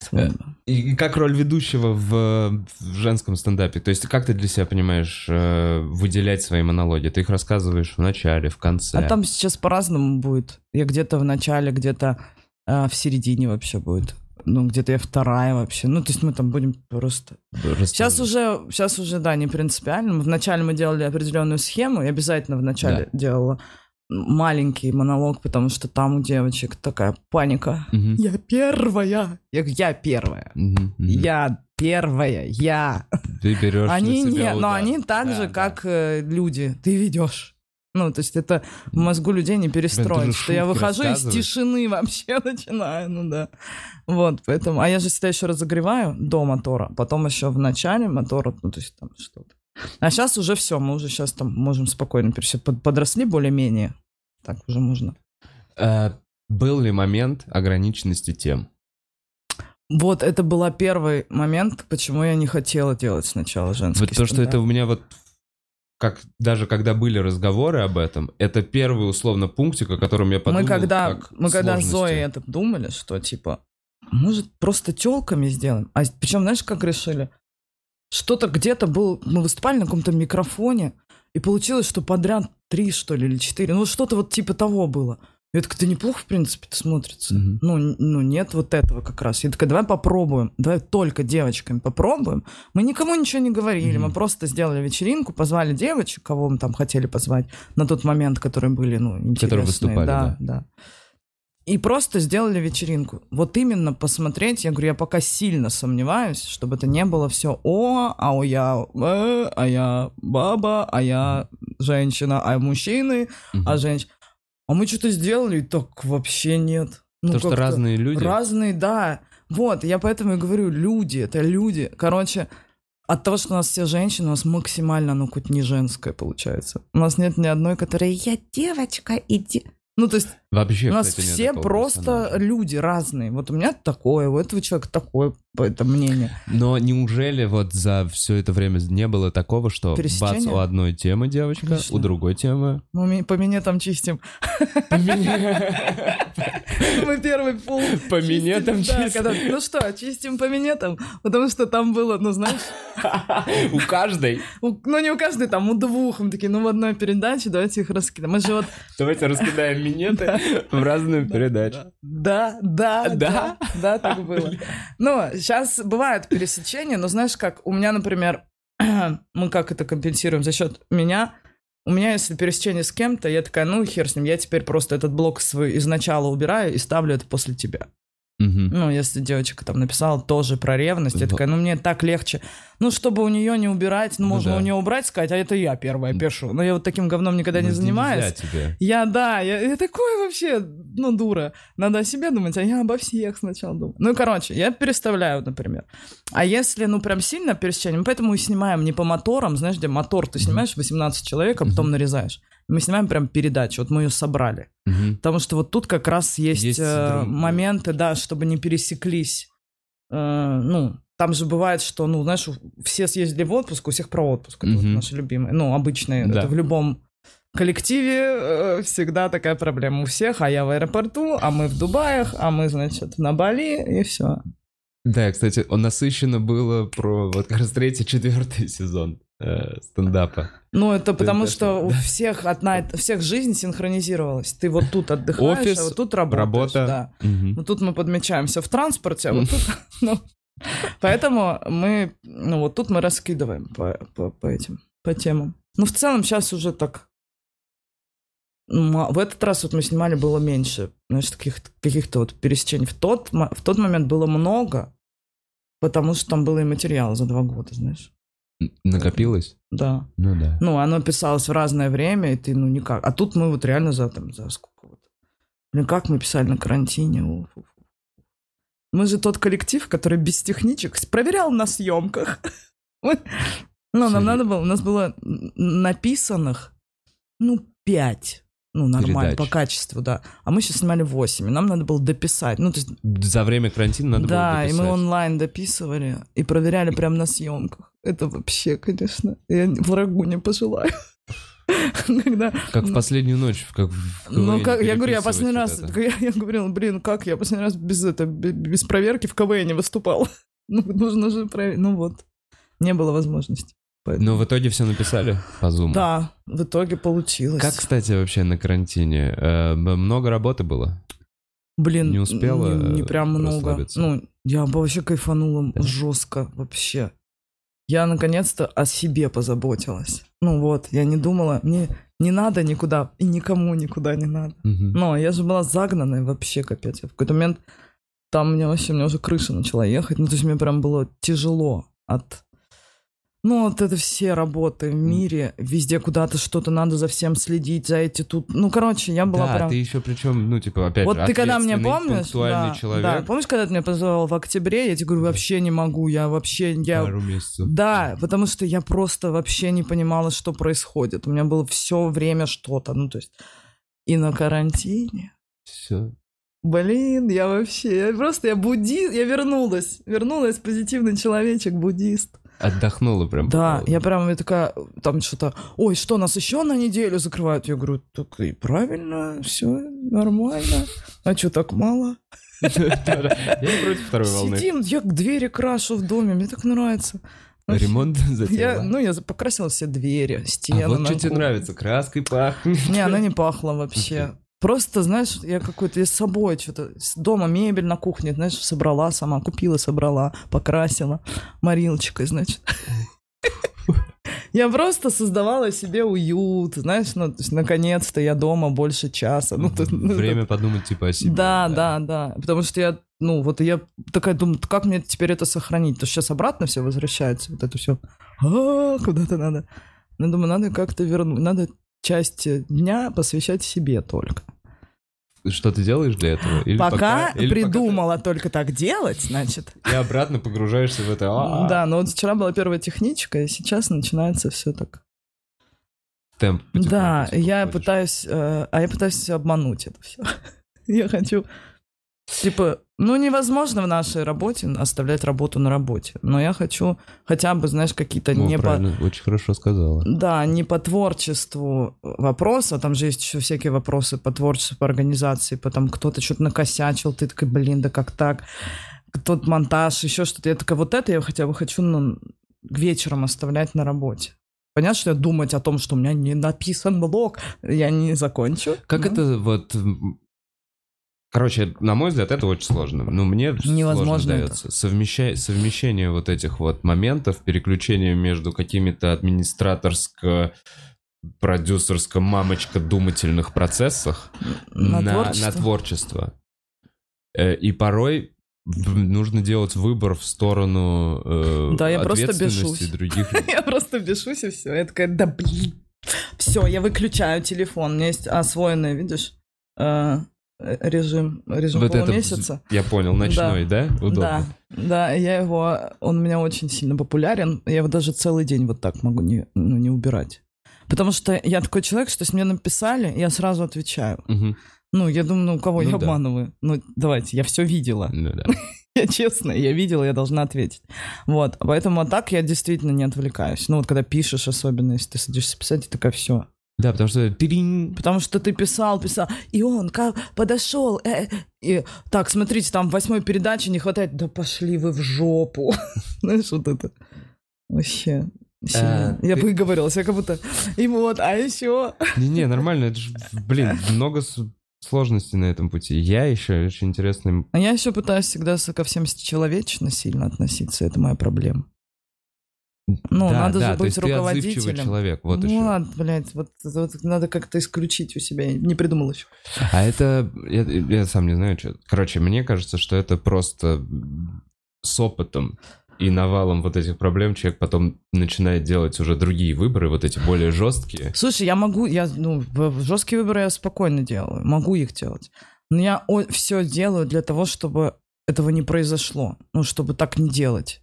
Speaker 2: Свадьба.
Speaker 1: И как роль ведущего в, в женском стендапе? То есть как ты для себя понимаешь э, выделять свои монологи? Ты их рассказываешь в начале, в конце?
Speaker 2: А там сейчас по-разному будет. Я где-то в начале, где-то а, в середине вообще будет. Ну, где-то я вторая вообще. Ну, то есть мы там будем просто... Сейчас уже, сейчас уже, да, не принципиально. Вначале мы делали определенную схему, и обязательно вначале делала маленький монолог, потому что там у девочек такая паника.
Speaker 1: Мгм.
Speaker 2: Я первая. Я говорю, я первая.
Speaker 1: Мгм, мгм.
Speaker 2: Я первая. Я.
Speaker 1: Ты берешь
Speaker 2: Они
Speaker 1: на себя
Speaker 2: не, но
Speaker 1: удар.
Speaker 2: они так
Speaker 1: Да,
Speaker 2: же,
Speaker 1: да.
Speaker 2: как э, люди. Ты ведешь. Ну, то есть это в мозгу людей не перестроить, что я выхожу из тишины вообще *laughs* начинаю, ну да. Вот, поэтому, а я же всегда еще разогреваю до мотора, потом еще в начале мотора, ну, то есть там что-то. А сейчас уже все, мы уже сейчас там можем спокойно. Под- Подросли более-менее, так уже можно.
Speaker 1: Э, Был ли момент ограниченности тем?
Speaker 2: Вот это был первый момент, почему я не хотела делать сначала женский
Speaker 1: Вот то, что это у меня вот как даже когда были разговоры об этом, это первый условно пунктик, о котором я подумал.
Speaker 2: мы когда,
Speaker 1: как
Speaker 2: мы когда. Зоей это думали, что типа, может, просто телками сделаем? А причем, знаешь, как решили? Что-то где-то был, мы выступали на каком-то микрофоне, и получилось, что подряд три, что ли, или четыре. Ну, что-то вот типа того было. Я такая, это неплохо, в принципе, это смотрится.
Speaker 1: Мгм.
Speaker 2: Ну, ну, нет вот этого как раз. Я такая, давай попробуем. Давай только девочками попробуем. Мы никому ничего не говорили.
Speaker 1: Мгм.
Speaker 2: Мы просто сделали вечеринку, позвали девочек, кого мы там хотели позвать на тот момент, которые были, ну, интересные.
Speaker 1: Которые выступали,
Speaker 2: да, да. И просто сделали вечеринку. Вот именно посмотреть, я говорю, я пока сильно сомневаюсь, чтобы это не было все «О, а я, э, а я баба, а я женщина, а мужчины, а женщина». А мы что-то сделали, и так вообще нет. Ну,
Speaker 1: То, что разные люди.
Speaker 2: Разные, да. Вот, я поэтому и говорю, люди, это люди. Короче, от того, что у нас все женщины, у нас максимально, ну, хоть не женское получается. У нас нет ни одной, которая «я девочка, иди». Ну, то есть
Speaker 1: Вообще,
Speaker 2: у нас
Speaker 1: кстати,
Speaker 2: все просто
Speaker 1: персонажа.
Speaker 2: люди разные. Вот у меня такое, у этого человека такое это мнение.
Speaker 1: Но неужели вот за все это время не было такого, что бац, у одной темы девочка,
Speaker 2: Конечно.
Speaker 1: у другой темы...
Speaker 2: Мы ми- по мне там чистим. *laughs* Мы первый пул.
Speaker 1: По минетам
Speaker 2: да,
Speaker 1: чистим.
Speaker 2: Ну что, чистим по минетам? Потому что там было, ну знаешь,
Speaker 1: У каждой.
Speaker 2: ну не у каждой, там у двух. Мы такие, ну в одной передаче давайте их раскидаем. Мы же вот...
Speaker 1: Давайте раскидаем минеты в разные передачи.
Speaker 2: Да, да,
Speaker 1: Да?
Speaker 2: да, да, так было. Ну, сейчас бывают пересечения, но знаешь как, у меня, например, *clears throat* мы как это компенсируем за счет меня, у меня, если пересечение с кем-то, я такая, ну хер с ним, я теперь просто этот блок свой изначала убираю и ставлю это после тебя.
Speaker 1: Мгм.
Speaker 2: Ну, если девочка там написала тоже про ревность, я такая, ну мне так легче. Ну, чтобы у нее не убирать, ну,
Speaker 1: Ну
Speaker 2: можно
Speaker 1: да.
Speaker 2: у нее убрать, сказать, а это я первая пишу. Но я вот таким говном никогда не
Speaker 1: Ну,
Speaker 2: занимаюсь.
Speaker 1: нельзя тебе.
Speaker 2: Я, да, я, я такой вообще, ну, дура. Надо о себе думать, а я обо всех сначала думаю. Ну, короче, я переставляю, например. А если, ну, прям сильно пересечение, поэтому и снимаем не по моторам, знаешь, где мотор ты снимаешь 18 человек, а потом нарезаешь. Мы снимаем прям передачу, вот мы ее собрали.
Speaker 1: Мгм.
Speaker 2: Потому что вот тут как раз есть,
Speaker 1: Есть
Speaker 2: э, моменты, да, чтобы не пересеклись. Э, ну, там же бывает, что, ну, знаешь, все съездили в отпуск, у всех про отпуск. Это вот наши любимые. Ну, обычные.
Speaker 1: Да.
Speaker 2: Это в любом коллективе э, всегда такая проблема у всех. А я в аэропорту, а мы в Дубаях, а мы, значит, на Бали, и все.
Speaker 1: Да, кстати, он насыщенно было про вот как раз третий, четвертый сезон э, стендапа.
Speaker 2: Ну, это потому что у всех одна, у всех жизнь синхронизировалась. Ты вот тут отдыхаешь,
Speaker 1: Офис,
Speaker 2: а вот тут работаешь.
Speaker 1: Работа.
Speaker 2: Да.
Speaker 1: Мгм.
Speaker 2: Ну, тут мы подмечаемся в транспорте, а вот тут... *laughs* ну, поэтому мы... Ну, вот тут мы раскидываем по, по, по этим, по темам. Ну, в целом, сейчас уже так... м, В этот раз вот мы снимали было меньше, знаешь, таких каких-то вот пересечений. В тот, в тот момент было много, потому что там было и материал за два года, знаешь.
Speaker 1: Накопилось?
Speaker 2: Да.
Speaker 1: Ну да.
Speaker 2: Ну, оно писалось в разное время, и ты, ну, никак. А тут мы вот реально за, там, за сколько вот. Блин, как мы писали на карантине. уф, уф, уф. Мы же тот коллектив, который без техничек проверял на съемках. *laughs* Ну, нам надо было, у нас было написанных, ну, пять. Ну, нормально,
Speaker 1: Передач.
Speaker 2: по качеству, да. А мы сейчас снимали восемь, и нам надо было дописать. Ну, то есть,
Speaker 1: За время карантина надо
Speaker 2: да,
Speaker 1: было
Speaker 2: и мы
Speaker 1: дописать.
Speaker 2: онлайн дописывали и проверяли прямо на съемках. Это вообще, конечно, я врагу не пожелаю. *laughs* Когда...
Speaker 1: Как в последнюю ночь, как в
Speaker 2: Ну, как, я говорю, я последний раз, я, я говорила, блин, как я последний раз без, это, бе- без проверки в КВН не выступал. *laughs* Ну, нужно же проверить. Ну вот, не было возможности. Поэтому-
Speaker 1: Но в итоге все написали по Zoom.
Speaker 2: Да, в итоге получилось.
Speaker 1: Как, кстати, вообще на карантине? Э, много работы было?
Speaker 2: Блин,
Speaker 1: не успела,
Speaker 2: Не, не
Speaker 1: э,
Speaker 2: прям много.
Speaker 1: расслабиться?
Speaker 2: Ну, я вообще кайфанула
Speaker 1: Да.
Speaker 2: жестко вообще. Я наконец-то о себе позаботилась. Ну вот, я не думала, мне не надо никуда, и никому никуда не надо.
Speaker 1: Мгм.
Speaker 2: Но я же была загнанная вообще, капец. Я в какой-то момент там мне вообще, мне уже крыша начала ехать. Ну, то есть мне прям было тяжело от... Ну, вот это все работы в мире, везде куда-то что-то надо за всем следить, за эти тут... Ну, короче, я была
Speaker 1: да,
Speaker 2: прям...
Speaker 1: ты еще причем, ну, типа, опять
Speaker 2: Вот
Speaker 1: же,
Speaker 2: ты когда мне помнишь, да,
Speaker 1: человек.
Speaker 2: да, помнишь, когда ты меня позвал в октябре, я тебе говорю, вообще не могу, я вообще, я,
Speaker 1: Пару месяцев.
Speaker 2: да, потому что я просто вообще не понимала, что происходит. У меня было все время что-то, ну то есть и на карантине.
Speaker 1: Все.
Speaker 2: Блин, я вообще, я просто, я буддист, я вернулась, вернулась, позитивный человечек, буддист.
Speaker 1: Отдохнула прям.
Speaker 2: Да, я прям я такая, там что-то, ой, что, нас еще на неделю закрывают? Я говорю, так и правильно, все нормально. А что, так мало?
Speaker 1: Я против второй волны.
Speaker 2: Сидим, я к двери крашу в доме, мне так нравится. Вообще.
Speaker 1: Ремонт *laughs*
Speaker 2: Я,
Speaker 1: затеяла.
Speaker 2: ну, я покрасила все двери, стены.
Speaker 1: А вот что тебе нравится, краской пахнет.
Speaker 2: Не, она не пахла вообще. Просто, знаешь, я какой-то я с собой что-то, дома мебель на кухне, знаешь, собрала сама, купила, собрала, покрасила морилочкой, значит. Я просто создавала себе уют, знаешь, ну, наконец-то я дома больше часа. Ну, то- ну,
Speaker 1: Время подумать типа о себе.
Speaker 2: Да, да, да. Потому что я, ну, вот я такая думаю, как мне теперь это сохранить? То сейчас обратно все возвращается, вот это все. Куда-то надо. Ну, думаю, надо как-то вернуть, надо часть дня посвящать себе только.
Speaker 1: Что ты делаешь для этого? Или
Speaker 2: пока,
Speaker 1: или
Speaker 2: придумала только так делать, значит.
Speaker 1: пока И обратно погружаешься в это. а,
Speaker 2: Да, но вот вчера была первая техничка, и сейчас начинается все так.
Speaker 1: Темп
Speaker 2: Да, я пытаюсь, э, а я пытаюсь обмануть это все. *laughs* Я хочу, типа, ну невозможно в нашей работе оставлять работу на работе, но я хочу хотя бы, знаешь, какие-то
Speaker 1: О,
Speaker 2: не по,
Speaker 1: правильно, очень хорошо сказала.
Speaker 2: да, не по творчеству вопроса, там же есть еще всякие вопросы по творчеству, по организации, потом кто-то что-то накосячил, ты такой, блин, да как так? Тот монтаж, еще что-то. Я такая, вот это я хотя бы хочу ну, вечером оставлять на работе. Понятно, что я думать о том, что у меня не написан блог, я не закончу.
Speaker 1: Как
Speaker 2: Ну,
Speaker 1: это вот... Короче, на мой взгляд, это очень сложно. Ну, мне
Speaker 2: Невозможно
Speaker 1: сложно дается. Совмеща- Совмещение вот этих вот моментов, переключение между какими-то администраторско продюсерско-мамочко-думательных процессах
Speaker 2: На
Speaker 1: на,
Speaker 2: творчество.
Speaker 1: на творчество. Э, И порой нужно делать выбор в сторону э,
Speaker 2: Да, я просто
Speaker 1: ответственности
Speaker 2: бешусь.
Speaker 1: других. *laughs*
Speaker 2: Я просто бешусь и все. Я такая, да блин. Все, я выключаю телефон. У меня есть освоенный, видишь, э, режим, режим
Speaker 1: Вот это,
Speaker 2: полумесяца.
Speaker 1: я понял, ночной, да? Удобно.
Speaker 2: Да, да, я его, он у меня очень сильно популярен. Я его даже целый день вот так могу не, ну, не убирать. Потому что я такой человек, что если мне написали, я сразу отвечаю.
Speaker 1: Мгм.
Speaker 2: Ну, я думаю, ну, кого
Speaker 1: Ну
Speaker 2: я
Speaker 1: да.
Speaker 2: обманываю? Ну, давайте, я все видела.
Speaker 1: Ну да. *laughs*
Speaker 2: Я честно, я видела, я должна ответить. Вот, поэтому а так я действительно не отвлекаюсь. Ну, вот когда пишешь, особенно, если ты садишься писать, и такая, все.
Speaker 1: Да, потому что.
Speaker 2: Потому что ты писал, писал, и он как подошел, э, и так, смотрите, там восьмой передачи не хватает, да пошли вы в жопу. *laughs* Знаешь, вот это вообще.
Speaker 1: А,
Speaker 2: я
Speaker 1: ты-
Speaker 2: выговорилась, я как будто... И вот, а еще...
Speaker 1: Не-не, *laughs* нормально, это ж, блин, много сложностей на этом пути. Я еще очень интересный...
Speaker 2: А я еще пытаюсь всегда ко всем человечно сильно относиться, это моя проблема. Ну,
Speaker 1: да,
Speaker 2: надо
Speaker 1: да,
Speaker 2: же
Speaker 1: то
Speaker 2: быть
Speaker 1: есть ты отзывчивый
Speaker 2: руководителем.
Speaker 1: человек, вот
Speaker 2: ну,
Speaker 1: еще.
Speaker 2: ладно, блядь, вот, вот надо как-то исключить у себя, не придумал еще.
Speaker 1: А это, я, я сам не знаю, что. Короче, мне кажется, что это просто с опытом и навалом вот этих проблем человек потом начинает делать уже другие выборы, вот эти более жесткие.
Speaker 2: Слушай, я могу, я, ну, жесткие выборы я спокойно делаю, могу их делать. Но я все делаю для того, чтобы этого не произошло, ну, чтобы так не делать.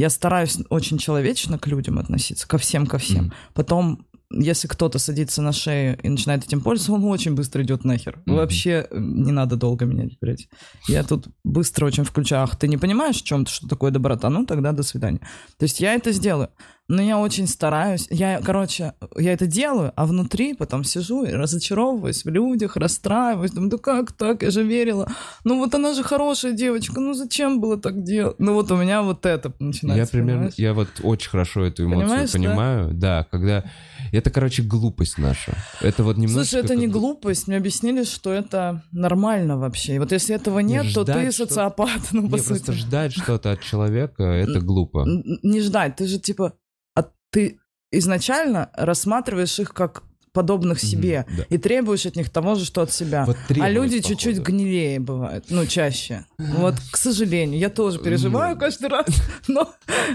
Speaker 2: Я стараюсь очень человечно к людям относиться, ко всем, ко всем.
Speaker 1: Мгм.
Speaker 2: Потом, если кто-то садится на шею и начинает этим пользоваться, он очень быстро идет нахер.
Speaker 1: Мгм.
Speaker 2: Вообще э, не надо долго меня блядь. Я тут быстро очень включаю. Ах, ты не понимаешь, в чем что такое доброта? Ну, тогда до свидания. То есть я это сделаю. Но я очень стараюсь. Я, короче, я это делаю, а внутри потом сижу и разочаровываюсь в людях, расстраиваюсь. Думаю, да как так? Я же верила. Ну вот она же хорошая девочка. Ну зачем было так делать? Ну вот у меня вот это начинается.
Speaker 1: Я примерно,
Speaker 2: понимаешь?
Speaker 1: я вот очень хорошо эту эмоцию
Speaker 2: Понимаешь, да?
Speaker 1: понимаю. Да? когда... Это, короче, глупость наша. Это вот немножко...
Speaker 2: Слушай, это не глупость. Мне объяснили, что это нормально вообще. И вот если этого нет, то ты социопат. Ну, по
Speaker 1: Не, просто
Speaker 2: сути.
Speaker 1: ждать что-то от человека, это глупо.
Speaker 2: Не ждать. Ты же типа... а ты изначально рассматриваешь их как подобных себе
Speaker 1: Мгм, да.
Speaker 2: и требуешь от них того же, что от себя.
Speaker 1: Вот
Speaker 2: А люди чуть-чуть
Speaker 1: походу.
Speaker 2: гнилее бывают, ну, чаще. Вот, к сожалению, я тоже переживаю
Speaker 1: Ну.
Speaker 2: каждый раз, *laughs* но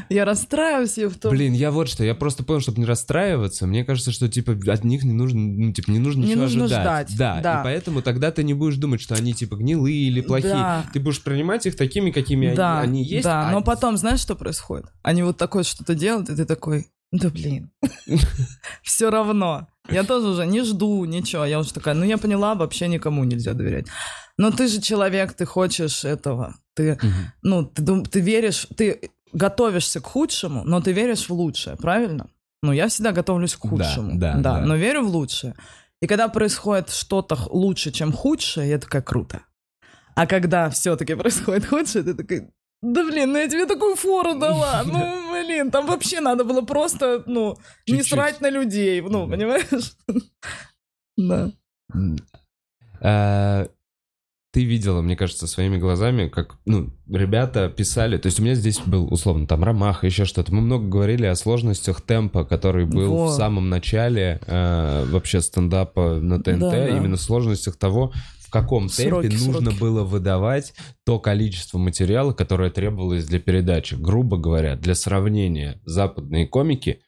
Speaker 2: я расстраиваюсь и в том...
Speaker 1: Блин, я вот что, я просто понял, чтобы не расстраиваться, мне кажется, что, типа, от них не нужно, ну, типа, не нужно
Speaker 2: Не
Speaker 1: ничего
Speaker 2: нужно
Speaker 1: ожидать.
Speaker 2: ждать,
Speaker 1: Да,
Speaker 2: да.
Speaker 1: и поэтому тогда ты не будешь думать, что они, типа, гнилые или плохие.
Speaker 2: Да.
Speaker 1: Ты будешь принимать их такими, какими они-
Speaker 2: да,
Speaker 1: они есть.
Speaker 2: да,
Speaker 1: а
Speaker 2: но потом знаешь, что происходит? Они вот такое что-то делают, и ты такой, Да блин. *laughs* Все равно. Я тоже уже не жду ничего. Я уже такая, ну я поняла, вообще никому нельзя доверять. Но ты же человек, ты хочешь этого. Ты, ну, ты, ты веришь, ты готовишься к худшему, но ты веришь в лучшее, правильно? Ну, я всегда готовлюсь к
Speaker 1: Да,
Speaker 2: худшему.
Speaker 1: да, да.
Speaker 2: но верю в лучшее. И когда происходит что-то лучше, чем худшее, я такая круто. А когда все-таки *laughs* происходит худшее, ты такой, да блин, ну я тебе такую фору дала. Ну, блин, там вообще надо было просто, ну, не
Speaker 1: Чуть-чуть.
Speaker 2: срать на людей. Ну, понимаешь? *laughs* Да.
Speaker 1: А, Ты видела, мне кажется, своими глазами, как, ну, ребята писали, то есть у меня здесь был, условно, там Ромаха, еще что-то. Мы много говорили о сложностях темпа, который был
Speaker 2: Во.
Speaker 1: в самом начале э, вообще стендапа на ТНТ,
Speaker 2: Да, да.
Speaker 1: именно сложностях того, каком
Speaker 2: Сроки,
Speaker 1: темпе нужно
Speaker 2: сроки.
Speaker 1: было выдавать то количество материала, которое требовалось для передачи. Грубо говоря, для сравнения, западные комики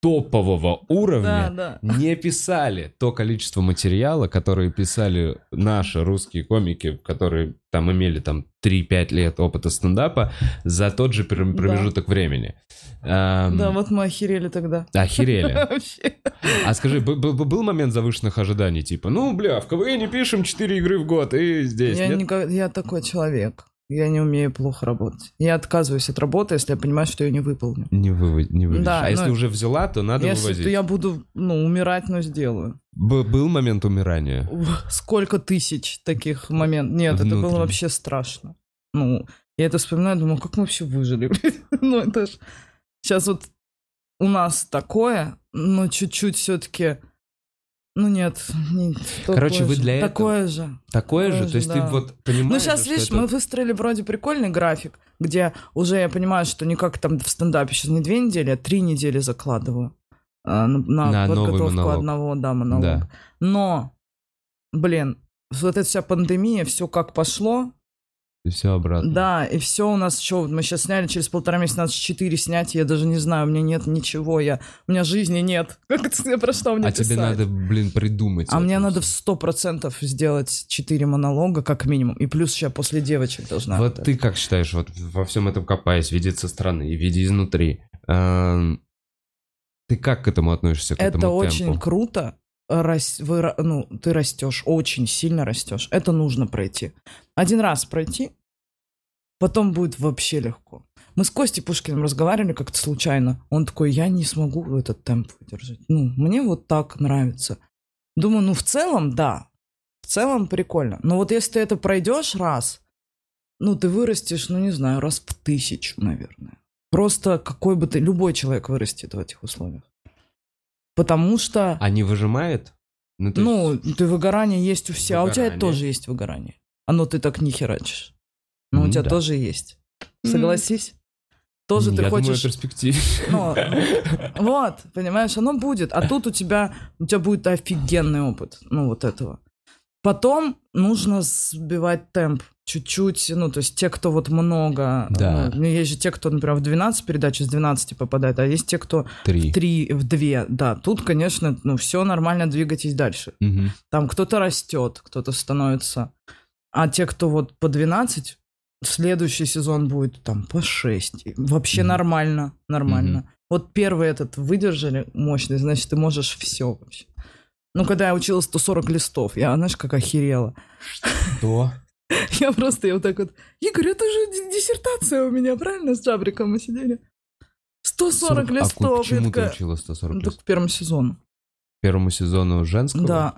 Speaker 1: топового уровня
Speaker 2: Да, да.
Speaker 1: не писали то количество материала, которое писали наши русские комики, которые там имели там 3-5 лет опыта стендапа за тот же промежуток времени. Эм,
Speaker 2: Да, вот мы охерели тогда.
Speaker 1: Охерели. *laughs* А скажи, был момент завышенных ожиданий, типа, ну, бля, в КВН не пишем 4 игры в год, и здесь
Speaker 2: я такой человек. Я не умею плохо работать. Я отказываюсь от работы, если я понимаю, что я не выполню.
Speaker 1: Не, вывод, не выведешь.
Speaker 2: Да,
Speaker 1: а если
Speaker 2: ну,
Speaker 1: уже взяла, то надо
Speaker 2: Если
Speaker 1: вывозить.
Speaker 2: то я буду, ну, умирать, но сделаю.
Speaker 1: Б- был момент умирания?
Speaker 2: Сколько тысяч таких моментов. Нет, это было
Speaker 1: Внутренне.
Speaker 2: вообще страшно. Ну, я это вспоминаю, думаю, как мы вообще выжили? *laughs* Ну, это ж... Сейчас вот у нас такое, но чуть-чуть все-таки... Ну, нет. не-
Speaker 1: Короче,
Speaker 2: такое
Speaker 1: вы
Speaker 2: же,
Speaker 1: для этого-
Speaker 2: Такое же.
Speaker 1: Такое же?
Speaker 2: Тоже,
Speaker 1: То есть ты
Speaker 2: да.
Speaker 1: вот понимаешь,
Speaker 2: Ну, сейчас, видишь,
Speaker 1: это-
Speaker 2: мы выстроили вроде прикольный график, где уже я понимаю, что не как там в стендапе сейчас не две недели, а три недели закладываю а, на, на
Speaker 1: На
Speaker 2: подготовку одного, да, монолога.
Speaker 1: Да.
Speaker 2: Но, блин, вот эта вся пандемия, все как пошло,
Speaker 1: И все обратно.
Speaker 2: да, и все у нас, что, мы сейчас сняли через полтора месяца, надо четыре снять, я даже не знаю, у меня нет ничего, я, у меня жизни нет. *laughs* Как это, про что мне
Speaker 1: а тебе
Speaker 2: писать?
Speaker 1: надо, блин, придумать.
Speaker 2: А мне надо в сто процентов сделать четыре монолога, как минимум. И плюс я после девочек должна.
Speaker 1: Вот ты как считаешь, вот во всем этом копаясь, видеть со стороны и видя изнутри, эм, ты как к этому относишься, к
Speaker 2: Это
Speaker 1: этому
Speaker 2: очень
Speaker 1: темпу?
Speaker 2: круто. Рас- вы ну, ты растешь, очень сильно растешь. Это нужно пройти. Один раз пройти, потом будет вообще легко. Мы с Костей Пушкиным разговаривали как-то случайно. Он такой, я не смогу этот темп выдержать. Ну, мне вот так нравится. Думаю, ну, в целом, да. В целом прикольно. Но вот если ты это пройдешь раз, ну, ты вырастешь, ну, не знаю, раз в тысячу, наверное. Просто какой бы ты... Любой человек вырастет в этих условиях. Потому что...
Speaker 1: А не выжимает? Ну, то
Speaker 2: Ну,
Speaker 1: есть-
Speaker 2: ты выгорание есть у всех, а у тебя
Speaker 1: Выгорание.
Speaker 2: тоже есть выгорание. А ну ты так не херачишь. Ну, у тебя
Speaker 1: да.
Speaker 2: тоже есть. Согласись? Тоже ты
Speaker 1: я думаю о
Speaker 2: хочешь...
Speaker 1: перспективе. *laughs*
Speaker 2: Ну, вот, понимаешь, оно будет. А тут у тебя, у тебя будет офигенный опыт, ну, вот этого. Потом нужно сбивать темп чуть-чуть, ну, то есть те, кто вот много,
Speaker 1: Да.
Speaker 2: ну, есть же те, кто, например, в 12 передач из 12 попадает, а есть те, кто
Speaker 1: Три.
Speaker 2: в 3, в 2, да. Тут, конечно, ну, все нормально, двигайтесь дальше.
Speaker 1: Мгм.
Speaker 2: Там кто-то растет, кто-то становится. А те, кто вот по 12, следующий сезон будет там по 6. И Вообще
Speaker 1: Мгм.
Speaker 2: нормально, нормально. Вот первый этот выдержали мощный, значит, ты можешь все вообще. Ну, когда я учила 140 листов, я, знаешь, как охерела.
Speaker 1: Что? *laughs*
Speaker 2: Я просто, я вот так вот, Игорь, это же ди- диссертация у меня, правильно, с Джабриком мы сидели? 140
Speaker 1: А
Speaker 2: листов.
Speaker 1: почему
Speaker 2: я
Speaker 1: ты учила 140
Speaker 2: «Ну, так
Speaker 1: листов?
Speaker 2: к первому сезону.
Speaker 1: Первому сезону женского?
Speaker 2: Да.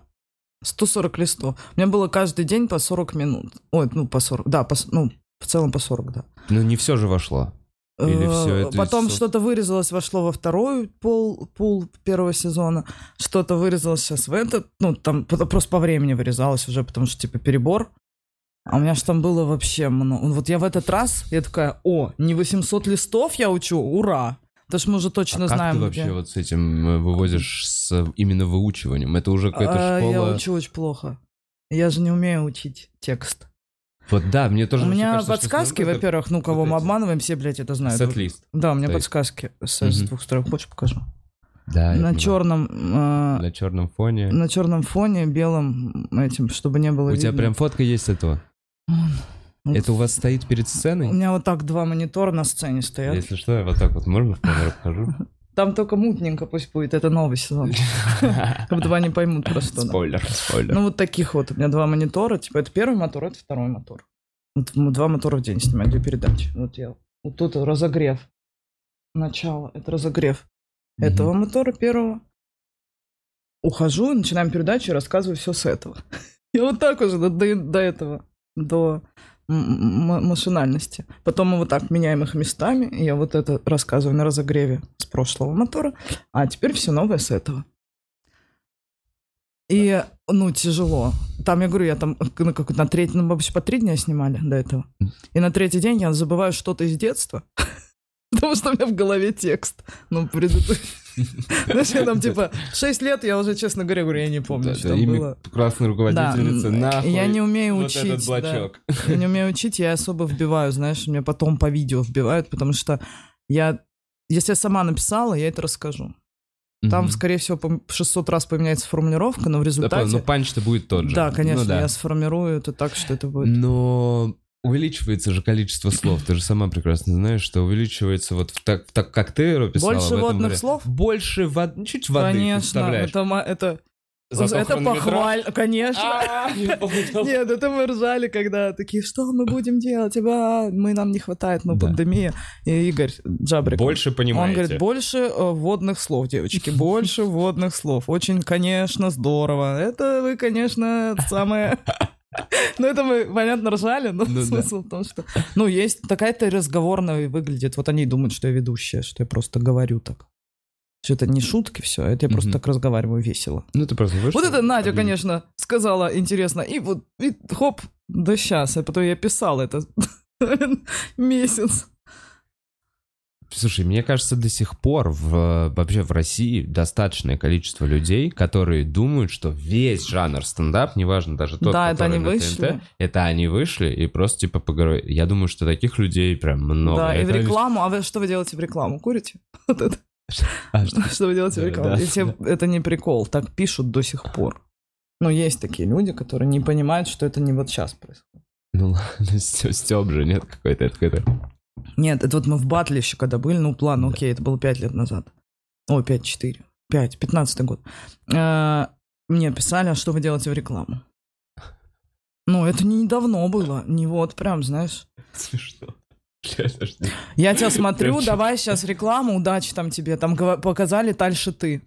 Speaker 2: 140 листов. У меня было каждый день по 40 минут. Ой, ну, по 40. Да, по, ну, в целом по 40, да.
Speaker 1: Ну, не все же вошло. Или
Speaker 2: Э,
Speaker 1: всё это
Speaker 2: Потом
Speaker 1: всё-
Speaker 2: что-то вырезалось, вошло во второй пол, пул первого сезона. Что-то вырезалось сейчас в этот. Ну, там просто по времени вырезалось уже, потому что, типа, перебор. А у меня же там было вообще много. Вот я в этот раз, я такая, о, не 800 листов я учу, ура! Потому что мы уже точно
Speaker 1: а как
Speaker 2: знаем,
Speaker 1: ты вообще
Speaker 2: где.
Speaker 1: вот с этим э, вывозишь с именно выучиванием? Это уже какая-то
Speaker 2: А, Я
Speaker 1: школа...
Speaker 2: учу очень плохо. Я же не умею учить текст.
Speaker 1: Вот да, мне тоже
Speaker 2: у меня
Speaker 1: кажется,
Speaker 2: подсказки, во-первых, ну, кого
Speaker 1: вот
Speaker 2: мы
Speaker 1: эти.
Speaker 2: обманываем, все, блядь, это знают.
Speaker 1: Сет-лист.
Speaker 2: Да, у меня
Speaker 1: То есть-
Speaker 2: подсказки с, с
Speaker 1: Мгм.
Speaker 2: двух сторон. Хочешь, покажу?
Speaker 1: Да, я
Speaker 2: на черном, э,
Speaker 1: На черном фоне.
Speaker 2: на черном фоне, белом этим, чтобы не было
Speaker 1: У тебя
Speaker 2: видно.
Speaker 1: прям фотка есть этого?
Speaker 2: Вот.
Speaker 1: Это у вас стоит перед
Speaker 2: У
Speaker 1: сценой?
Speaker 2: меня вот так два монитора на сцене стоят.
Speaker 1: Если что, я вот так вот можно в камеру покажу?
Speaker 2: Там только мутненько пусть будет, это новый сезон. *laughs* Как будто они поймут про что. да.
Speaker 1: Спойлер, спойлер.
Speaker 2: Ну, вот таких вот. У меня два монитора. Типа, это первый мотор, это второй мотор. Вот два мотора в день снимаем, две передачи. Вот я. Вот тут разогрев. Начало. Это разогрев этого мотора первого. Ухожу, начинаем передачу и рассказываю все с этого. *laughs* И вот так уже до- до этого, до машинальности. Потом мы вот так меняем их местами, я вот это рассказываю на разогреве с прошлого мотора, а теперь все новое с этого. И, ну, тяжело. Там, я говорю, я там на, как, на третий, ну, вообще по три дня снимали до этого. И на третий день я забываю что-то из детства, *laughs* потому что у меня в голове текст. Ну, предыдущий. Знаешь, я там, типа, 6 лет, я уже, честно говоря, говорю, я не помню,
Speaker 1: Да,
Speaker 2: что
Speaker 1: да,
Speaker 2: там было.
Speaker 1: красной руководительницы,
Speaker 2: Да,
Speaker 1: нахуй.
Speaker 2: я не умею
Speaker 1: вот
Speaker 2: учить.
Speaker 1: этот
Speaker 2: да.
Speaker 1: блочок.
Speaker 2: Я не умею учить, я особо вбиваю, знаешь, мне потом по видео вбивают, потому что я, если я сама написала, я это расскажу. Там, скорее всего, по 600 раз поменяется формулировка, но в
Speaker 1: Да,
Speaker 2: результате...
Speaker 1: Ну, панч-то будет тот же.
Speaker 2: Да, конечно,
Speaker 1: Ну да.
Speaker 2: я сформирую это так, что это будет.
Speaker 1: Но увеличивается же количество слов. Ты же сама прекрасно знаешь, что увеличивается вот в так, так как ты описала.
Speaker 2: Больше
Speaker 1: в этом
Speaker 2: водных
Speaker 1: варианте.
Speaker 2: слов?
Speaker 1: Больше воды, чуть воды,
Speaker 2: Конечно, это, это,
Speaker 1: Зато
Speaker 2: это похвально, конечно.
Speaker 1: А.
Speaker 2: Нет, это мы ржали, когда такие, что мы будем делать? Мы нам не хватает, мы
Speaker 1: Да.
Speaker 2: пандемия. И Игорь Джабрик.
Speaker 1: Больше
Speaker 2: Он
Speaker 1: понимаете.
Speaker 2: говорит, больше э, вводных слов, девочки, *laughs* больше вводных слов. Очень, конечно, здорово. Это вы, конечно, самое... *laughs* Ну, это мы, понятно, ржали, но
Speaker 1: Ну да.
Speaker 2: смысл в том, что... Ну, есть такая-то разговорная выглядит. Вот они думают, что я ведущая, что я просто говорю так. Что это не шутки все, это я просто
Speaker 1: Мгм.
Speaker 2: так разговариваю весело.
Speaker 1: Ну, ты просто вышла,
Speaker 2: Вот это Надя,
Speaker 1: объявила.
Speaker 2: конечно, сказала интересно. И вот, и хоп, да сейчас. А потом я писал это *laughs* месяц.
Speaker 1: Слушай, мне кажется, до сих пор в, вообще в России достаточное количество людей, которые думают, что весь жанр стендап, неважно даже тот,
Speaker 2: Да, это они
Speaker 1: на
Speaker 2: вышли.
Speaker 1: ТНТ, это они вышли и просто типа поговорили. Я думаю, что таких людей прям много.
Speaker 2: да, и в рекламу. А вы что вы делаете в рекламу? Курите? *laughs* Вот это.
Speaker 1: А, что? *laughs*
Speaker 2: Что вы делаете в рекламу?
Speaker 1: да.
Speaker 2: И все- это не прикол, так пишут до сих пор. Но есть такие люди, которые не понимают, что это не вот сейчас происходит.
Speaker 1: Ну ладно, *laughs* Степ же нет какой-то, это какой-то...
Speaker 2: Нет, это вот мы в батле еще когда были, ну, план, окей, это было 5 лет назад. Ой, 5-4. 5, 15 год. Э, Мне писали, а что вы делаете в рекламу? Ну, это не давно было, не вот прям, знаешь.
Speaker 1: Смешно.
Speaker 2: Я тебя *laughs* смотрю, давай сейчас рекламу, удачи там тебе. Там показали дальше ты.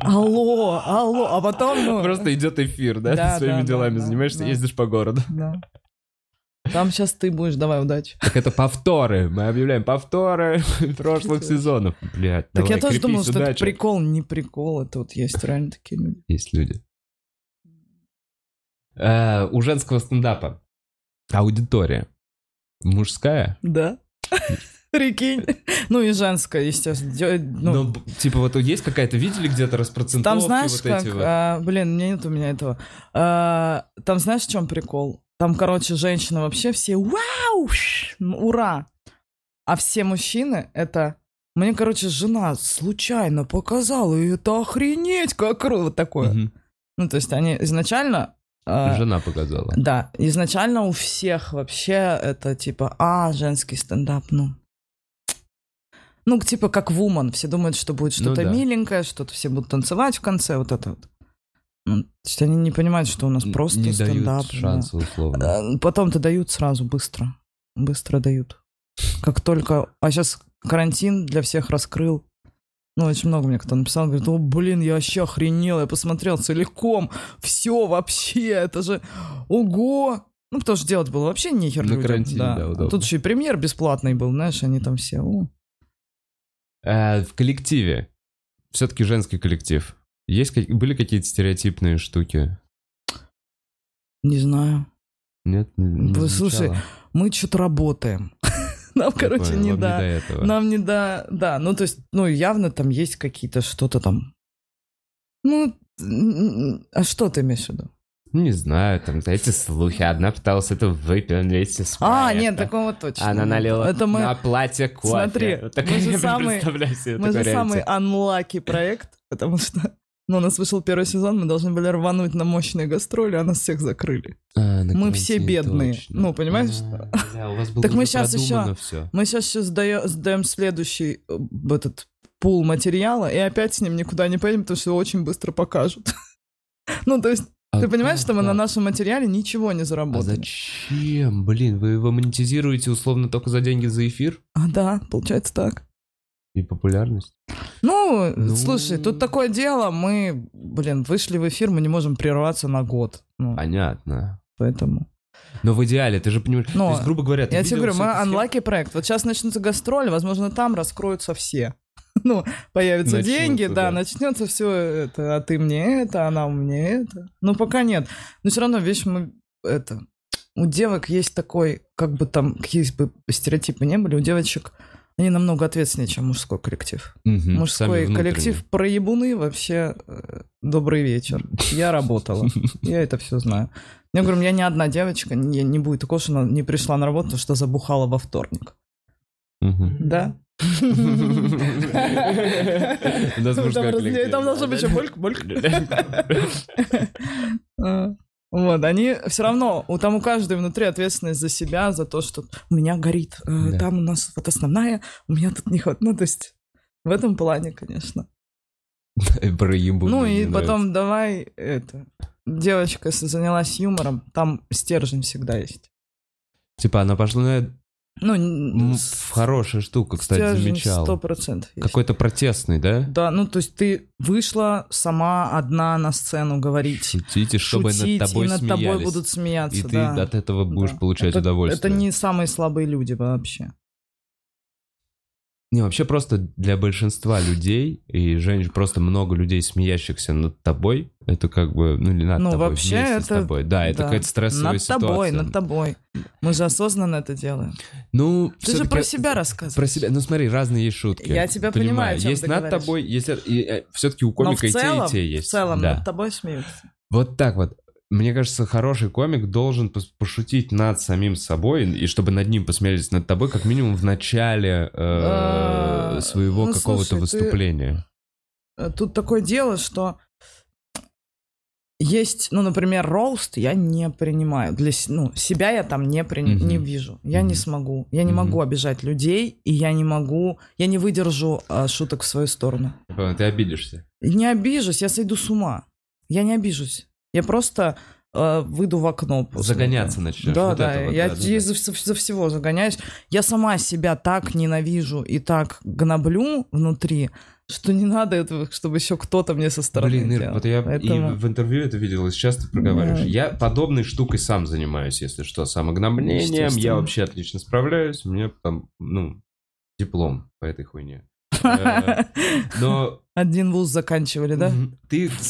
Speaker 2: Алло, алло, а потом, ну...
Speaker 1: Просто идет эфир, да?
Speaker 2: Да,
Speaker 1: Ты своими
Speaker 2: да,
Speaker 1: делами
Speaker 2: да,
Speaker 1: занимаешься,
Speaker 2: да.
Speaker 1: ездишь по городу.
Speaker 2: Да. Там сейчас ты будешь, давай, удачи.
Speaker 1: Так это повторы. Мы объявляем повторы *laughs* *laughs* прошлых сезонов. Блядь,
Speaker 2: Так я тоже думал, что это прикол, не прикол, это вот есть реально такие люди.
Speaker 1: Есть люди. Э, у женского стендапа аудитория мужская.
Speaker 2: Да. *laughs* Прикинь. Ну и женская, естественно.
Speaker 1: Ну,
Speaker 2: Ну,
Speaker 1: типа вот есть какая-то, видели где-то распроцентовки
Speaker 2: там знаешь,
Speaker 1: вот
Speaker 2: как...
Speaker 1: эти вот?
Speaker 2: а, блин, нет у меня этого. А, там знаешь, в чем прикол? Там, короче, женщины вообще все вау, ура. А все мужчины это... Мне, короче, жена случайно показала, и это охренеть, как круто. Такое.
Speaker 1: Мгм.
Speaker 2: Ну, то есть они изначально... а,
Speaker 1: Жена показала.
Speaker 2: Да, изначально у всех вообще это типа, а, женский стендап, ну. Ну, типа как вумен, все думают, что будет
Speaker 1: Ну
Speaker 2: что-то
Speaker 1: да.
Speaker 2: миленькое, что-то все будут танцевать в конце, вот это вот. Ну, то есть они не понимают, что у нас просто
Speaker 1: Не
Speaker 2: стендап.
Speaker 1: дают
Speaker 2: да.
Speaker 1: шанса, условно.
Speaker 2: А, Потом-то дают сразу, быстро. Быстро дают. Как только... А сейчас карантин для всех раскрыл. Ну, очень много мне кто написал, говорит, о, блин, я вообще охренел, я посмотрел целиком, все вообще, это же, ого! Ну, потому что делать было вообще нехер
Speaker 1: На
Speaker 2: людям,
Speaker 1: карантине, да,
Speaker 2: А
Speaker 1: удобно.
Speaker 2: Тут еще и премьер бесплатный был, знаешь, они там все, о.
Speaker 1: Э, в коллективе, все-таки женский коллектив, есть, были какие-то стереотипные штуки?
Speaker 2: не знаю.
Speaker 1: Нет? Не- не
Speaker 2: Вы, слушай? Мы что-то работаем. *laughs* Нам,
Speaker 1: Я
Speaker 2: короче,
Speaker 1: понял,
Speaker 2: не
Speaker 1: вам
Speaker 2: до...
Speaker 1: до этого.
Speaker 2: Нам не до... Да, ну, то есть, ну, явно там есть какие-то что-то там... Ну, а что ты имеешь в виду?
Speaker 1: Не знаю, там, эти слухи. Одна пыталась это выпить вместе с
Speaker 2: А,
Speaker 1: проекта.
Speaker 2: нет, такого точно.
Speaker 1: Она налила
Speaker 2: Это мы,
Speaker 1: на платье кофе.
Speaker 2: Смотри,
Speaker 1: Вот
Speaker 2: мы же самый- мы же самый unlucky проект, потому что Но у нас вышел первый сезон, мы должны были рвануть на мощные гастроли, а нас всех закрыли.
Speaker 1: А,
Speaker 2: Мы все бедные.
Speaker 1: точно.
Speaker 2: Ну, понимаешь?
Speaker 1: А, *laughs* бля, у вас было
Speaker 2: Так мы щас еще-
Speaker 1: всё.
Speaker 2: Мы сейчас еще сдаем, сдаем следующий э, этот пул материала, и опять с ним никуда не поедем, потому что его очень быстро покажут. *laughs* Ну, то есть,
Speaker 1: А
Speaker 2: ты понимаешь, что мы на нашем материале ничего не
Speaker 1: А
Speaker 2: заработали?
Speaker 1: зачем? Блин, вы его монетизируете условно только за деньги за эфир
Speaker 2: А, да, получается так.
Speaker 1: И популярность?
Speaker 2: Ну,
Speaker 1: Ну.
Speaker 2: слушай, тут такое дело, мы, блин, вышли в эфир, мы не можем прерваться на год. Ну,
Speaker 1: Понятно.
Speaker 2: поэтому.
Speaker 1: Но в идеале, ты же понимаешь,
Speaker 2: Но
Speaker 1: то есть, грубо говоря,
Speaker 2: Я тебе говорю, мы unlucky проект. Вот сейчас начнутся гастроли, возможно, там раскроются все. *laughs* Ну, появятся
Speaker 1: Начнутся,
Speaker 2: деньги, да,
Speaker 1: да.
Speaker 2: начнется все это, а ты мне это, она мне это. Ну, пока нет. Но все равно, видишь, мы это... У девок есть такой, как бы там, какие бы стереотипы не были, у девочек они намного ответственнее, чем мужской коллектив.
Speaker 1: Сами
Speaker 2: Мужской коллектив проебуны вообще. э, Добрый вечер. Я работала. Я это все знаю. Я говорю, у меня ни одна девочка не, не будет такого, что она не пришла на работу, потому что забухала во вторник.
Speaker 1: Мгм.
Speaker 2: Да? Там должна быть еще больк, больк. *laughs* Вот, они все равно, у там у каждой внутри ответственность за себя, за то, что у меня горит, э,
Speaker 1: Да.
Speaker 2: там у нас вот основная, у меня тут не хватает. Ну, то есть в этом плане, конечно. *laughs*
Speaker 1: Про ебу
Speaker 2: Ну и потом давай это. Девочка занялась юмором, там стержень всегда есть.
Speaker 1: Типа она пошла на...
Speaker 2: Ну,
Speaker 1: м,
Speaker 2: н-
Speaker 1: в хорошая штука, кстати, замечал.
Speaker 2: сто процентов.
Speaker 1: Какой-то протестный, да?
Speaker 2: Да, ну то есть ты вышла сама одна на сцену говорить.
Speaker 1: Шутите, чтобы
Speaker 2: шутить,
Speaker 1: над тобой
Speaker 2: и над тобой
Speaker 1: смеялись.
Speaker 2: будут смеяться,
Speaker 1: И ты
Speaker 2: да.
Speaker 1: от этого будешь
Speaker 2: Да.
Speaker 1: получать
Speaker 2: это,
Speaker 1: удовольствие.
Speaker 2: Это не самые слабые люди вообще.
Speaker 1: Не, вообще просто для большинства людей, и, Жень, просто много людей, смеящихся над тобой, это как бы, ну, или над
Speaker 2: Ну,
Speaker 1: тобой,
Speaker 2: вообще
Speaker 1: вместе с
Speaker 2: это-
Speaker 1: тобой. Да, это
Speaker 2: Да.
Speaker 1: какая-то стрессовая
Speaker 2: над
Speaker 1: ситуация.
Speaker 2: тобой, над тобой. Мы же осознанно это делаем.
Speaker 1: Ну,
Speaker 2: Ты же про себя рассказываешь.
Speaker 1: Про себя. Ну, смотри, разные есть шутки.
Speaker 2: Я тебя понимаю, чем
Speaker 1: Есть
Speaker 2: ты
Speaker 1: над
Speaker 2: говоришь.
Speaker 1: тобой, есть... все-таки у комика и те, и те есть.
Speaker 2: в целом
Speaker 1: Да.
Speaker 2: над тобой смеются.
Speaker 1: Вот так вот. Мне кажется, хороший комик должен пошутить над самим собой, и чтобы над ним посмеялись над тобой, как минимум в начале э,
Speaker 2: А,
Speaker 1: своего
Speaker 2: ну,
Speaker 1: какого-то
Speaker 2: слушай, ты-
Speaker 1: выступления.
Speaker 2: Э, Тут такое дело, что есть, ну, например, роуст я не принимаю. Для ну, себя я там не, при...
Speaker 1: Мгм.
Speaker 2: не вижу. Я не
Speaker 1: Мгм.
Speaker 2: смогу. Я не
Speaker 1: Мгм.
Speaker 2: могу обижать людей, и я не могу... Я не выдержу а, шуток в свою сторону.
Speaker 1: Ты обидишься.
Speaker 2: Не обижусь, я сойду с ума. Я не обижусь. Я просто э, выйду в окно. после
Speaker 1: Загоняться
Speaker 2: этого.
Speaker 1: начнешь.
Speaker 2: Да,
Speaker 1: Вот
Speaker 2: да,
Speaker 1: это вот,
Speaker 2: я
Speaker 1: да, да.
Speaker 2: За, за- всего загоняюсь. Я сама себя так ненавижу и так гноблю внутри, что не надо этого, чтобы еще кто-то мне со стороны
Speaker 1: Блин, Ир,
Speaker 2: делал.
Speaker 1: вот я
Speaker 2: Поэтому-
Speaker 1: и в интервью это видел, и сейчас ты проговариваешь.
Speaker 2: Да.
Speaker 1: Я подобной штукой сам занимаюсь, если что, самогноблением. Я вообще отлично справляюсь. У меня там, ну, диплом по этой хуйне. *laughs* Э, Но
Speaker 2: Один вуз заканчивали, да?
Speaker 1: Ты *laughs*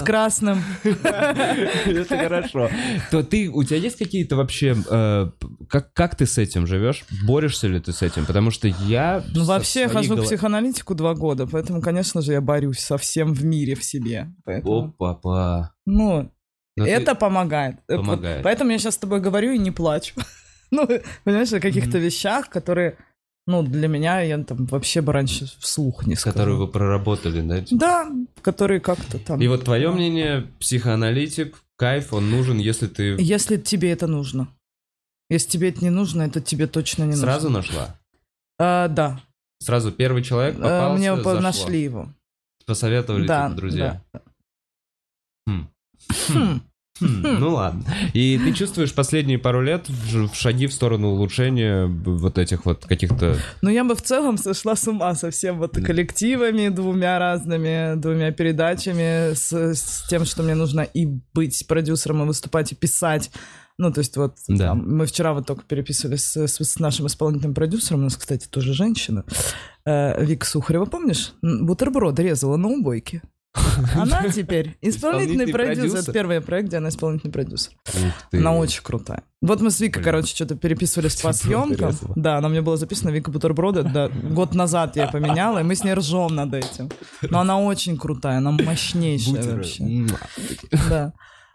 Speaker 2: С красным. *laughs*
Speaker 1: Это хорошо. То ты, у тебя есть какие-то вообще, э, как, как ты с этим живешь? Борешься ли ты с этим? Потому что я...
Speaker 2: Ну, вообще,
Speaker 1: своей
Speaker 2: хожу к психоаналитику два года, поэтому, конечно же, я борюсь со всем в мире в себе.
Speaker 1: Опа-па.
Speaker 2: ну,
Speaker 1: ты-
Speaker 2: это помогает. Э,
Speaker 1: Помогает.
Speaker 2: Поэтому я сейчас с тобой говорю и не плачу. *laughs* Ну, понимаешь, о каких-то вещах, которые, ну, для меня я там вообще бы раньше вслух не сказал.
Speaker 1: Которую вы проработали, да?
Speaker 2: Да, которые как-то там...
Speaker 1: И вот твое мнение, психоаналитик, кайф, он нужен, если ты
Speaker 2: Если тебе это нужно. Если тебе это не нужно, это тебе точно не
Speaker 1: сразу
Speaker 2: нужно.
Speaker 1: нашла?
Speaker 2: А, да.
Speaker 1: Сразу первый человек
Speaker 2: А,
Speaker 1: попался,
Speaker 2: Мне
Speaker 1: зашло.
Speaker 2: нашли его.
Speaker 1: Посоветовали
Speaker 2: Да,
Speaker 1: типа, друзья. Хм.
Speaker 2: Хм.
Speaker 1: Хм, Ну ладно. И ты чувствуешь последние пару лет в в шаги в сторону улучшения вот этих вот каких-то...
Speaker 2: Ну, я бы в целом сошла с ума со всем вот коллективами, двумя разными, двумя передачами, с, с тем, что мне нужно и быть продюсером, и выступать, и писать. Ну, то есть вот
Speaker 1: Да.
Speaker 2: там, мы вчера вот только переписывались с, с- с нашим исполнительным продюсером, у нас, кстати, тоже женщина, э, Вика Сухарева, помнишь? Бутерброд резала на убойке. *laughs* Она теперь исполнительный продюсер. первый проект, где она исполнительный продюсер. Она очень крутая. Вот мы с Викой, короче, что-то переписывались по съемкам. Да, она мне была записана Вика Бутерброда. Да, год назад я поменяла, и мы с ней ржем над этим. Но она очень крутая, она мощнейшая вообще.
Speaker 1: Муа.
Speaker 2: Да.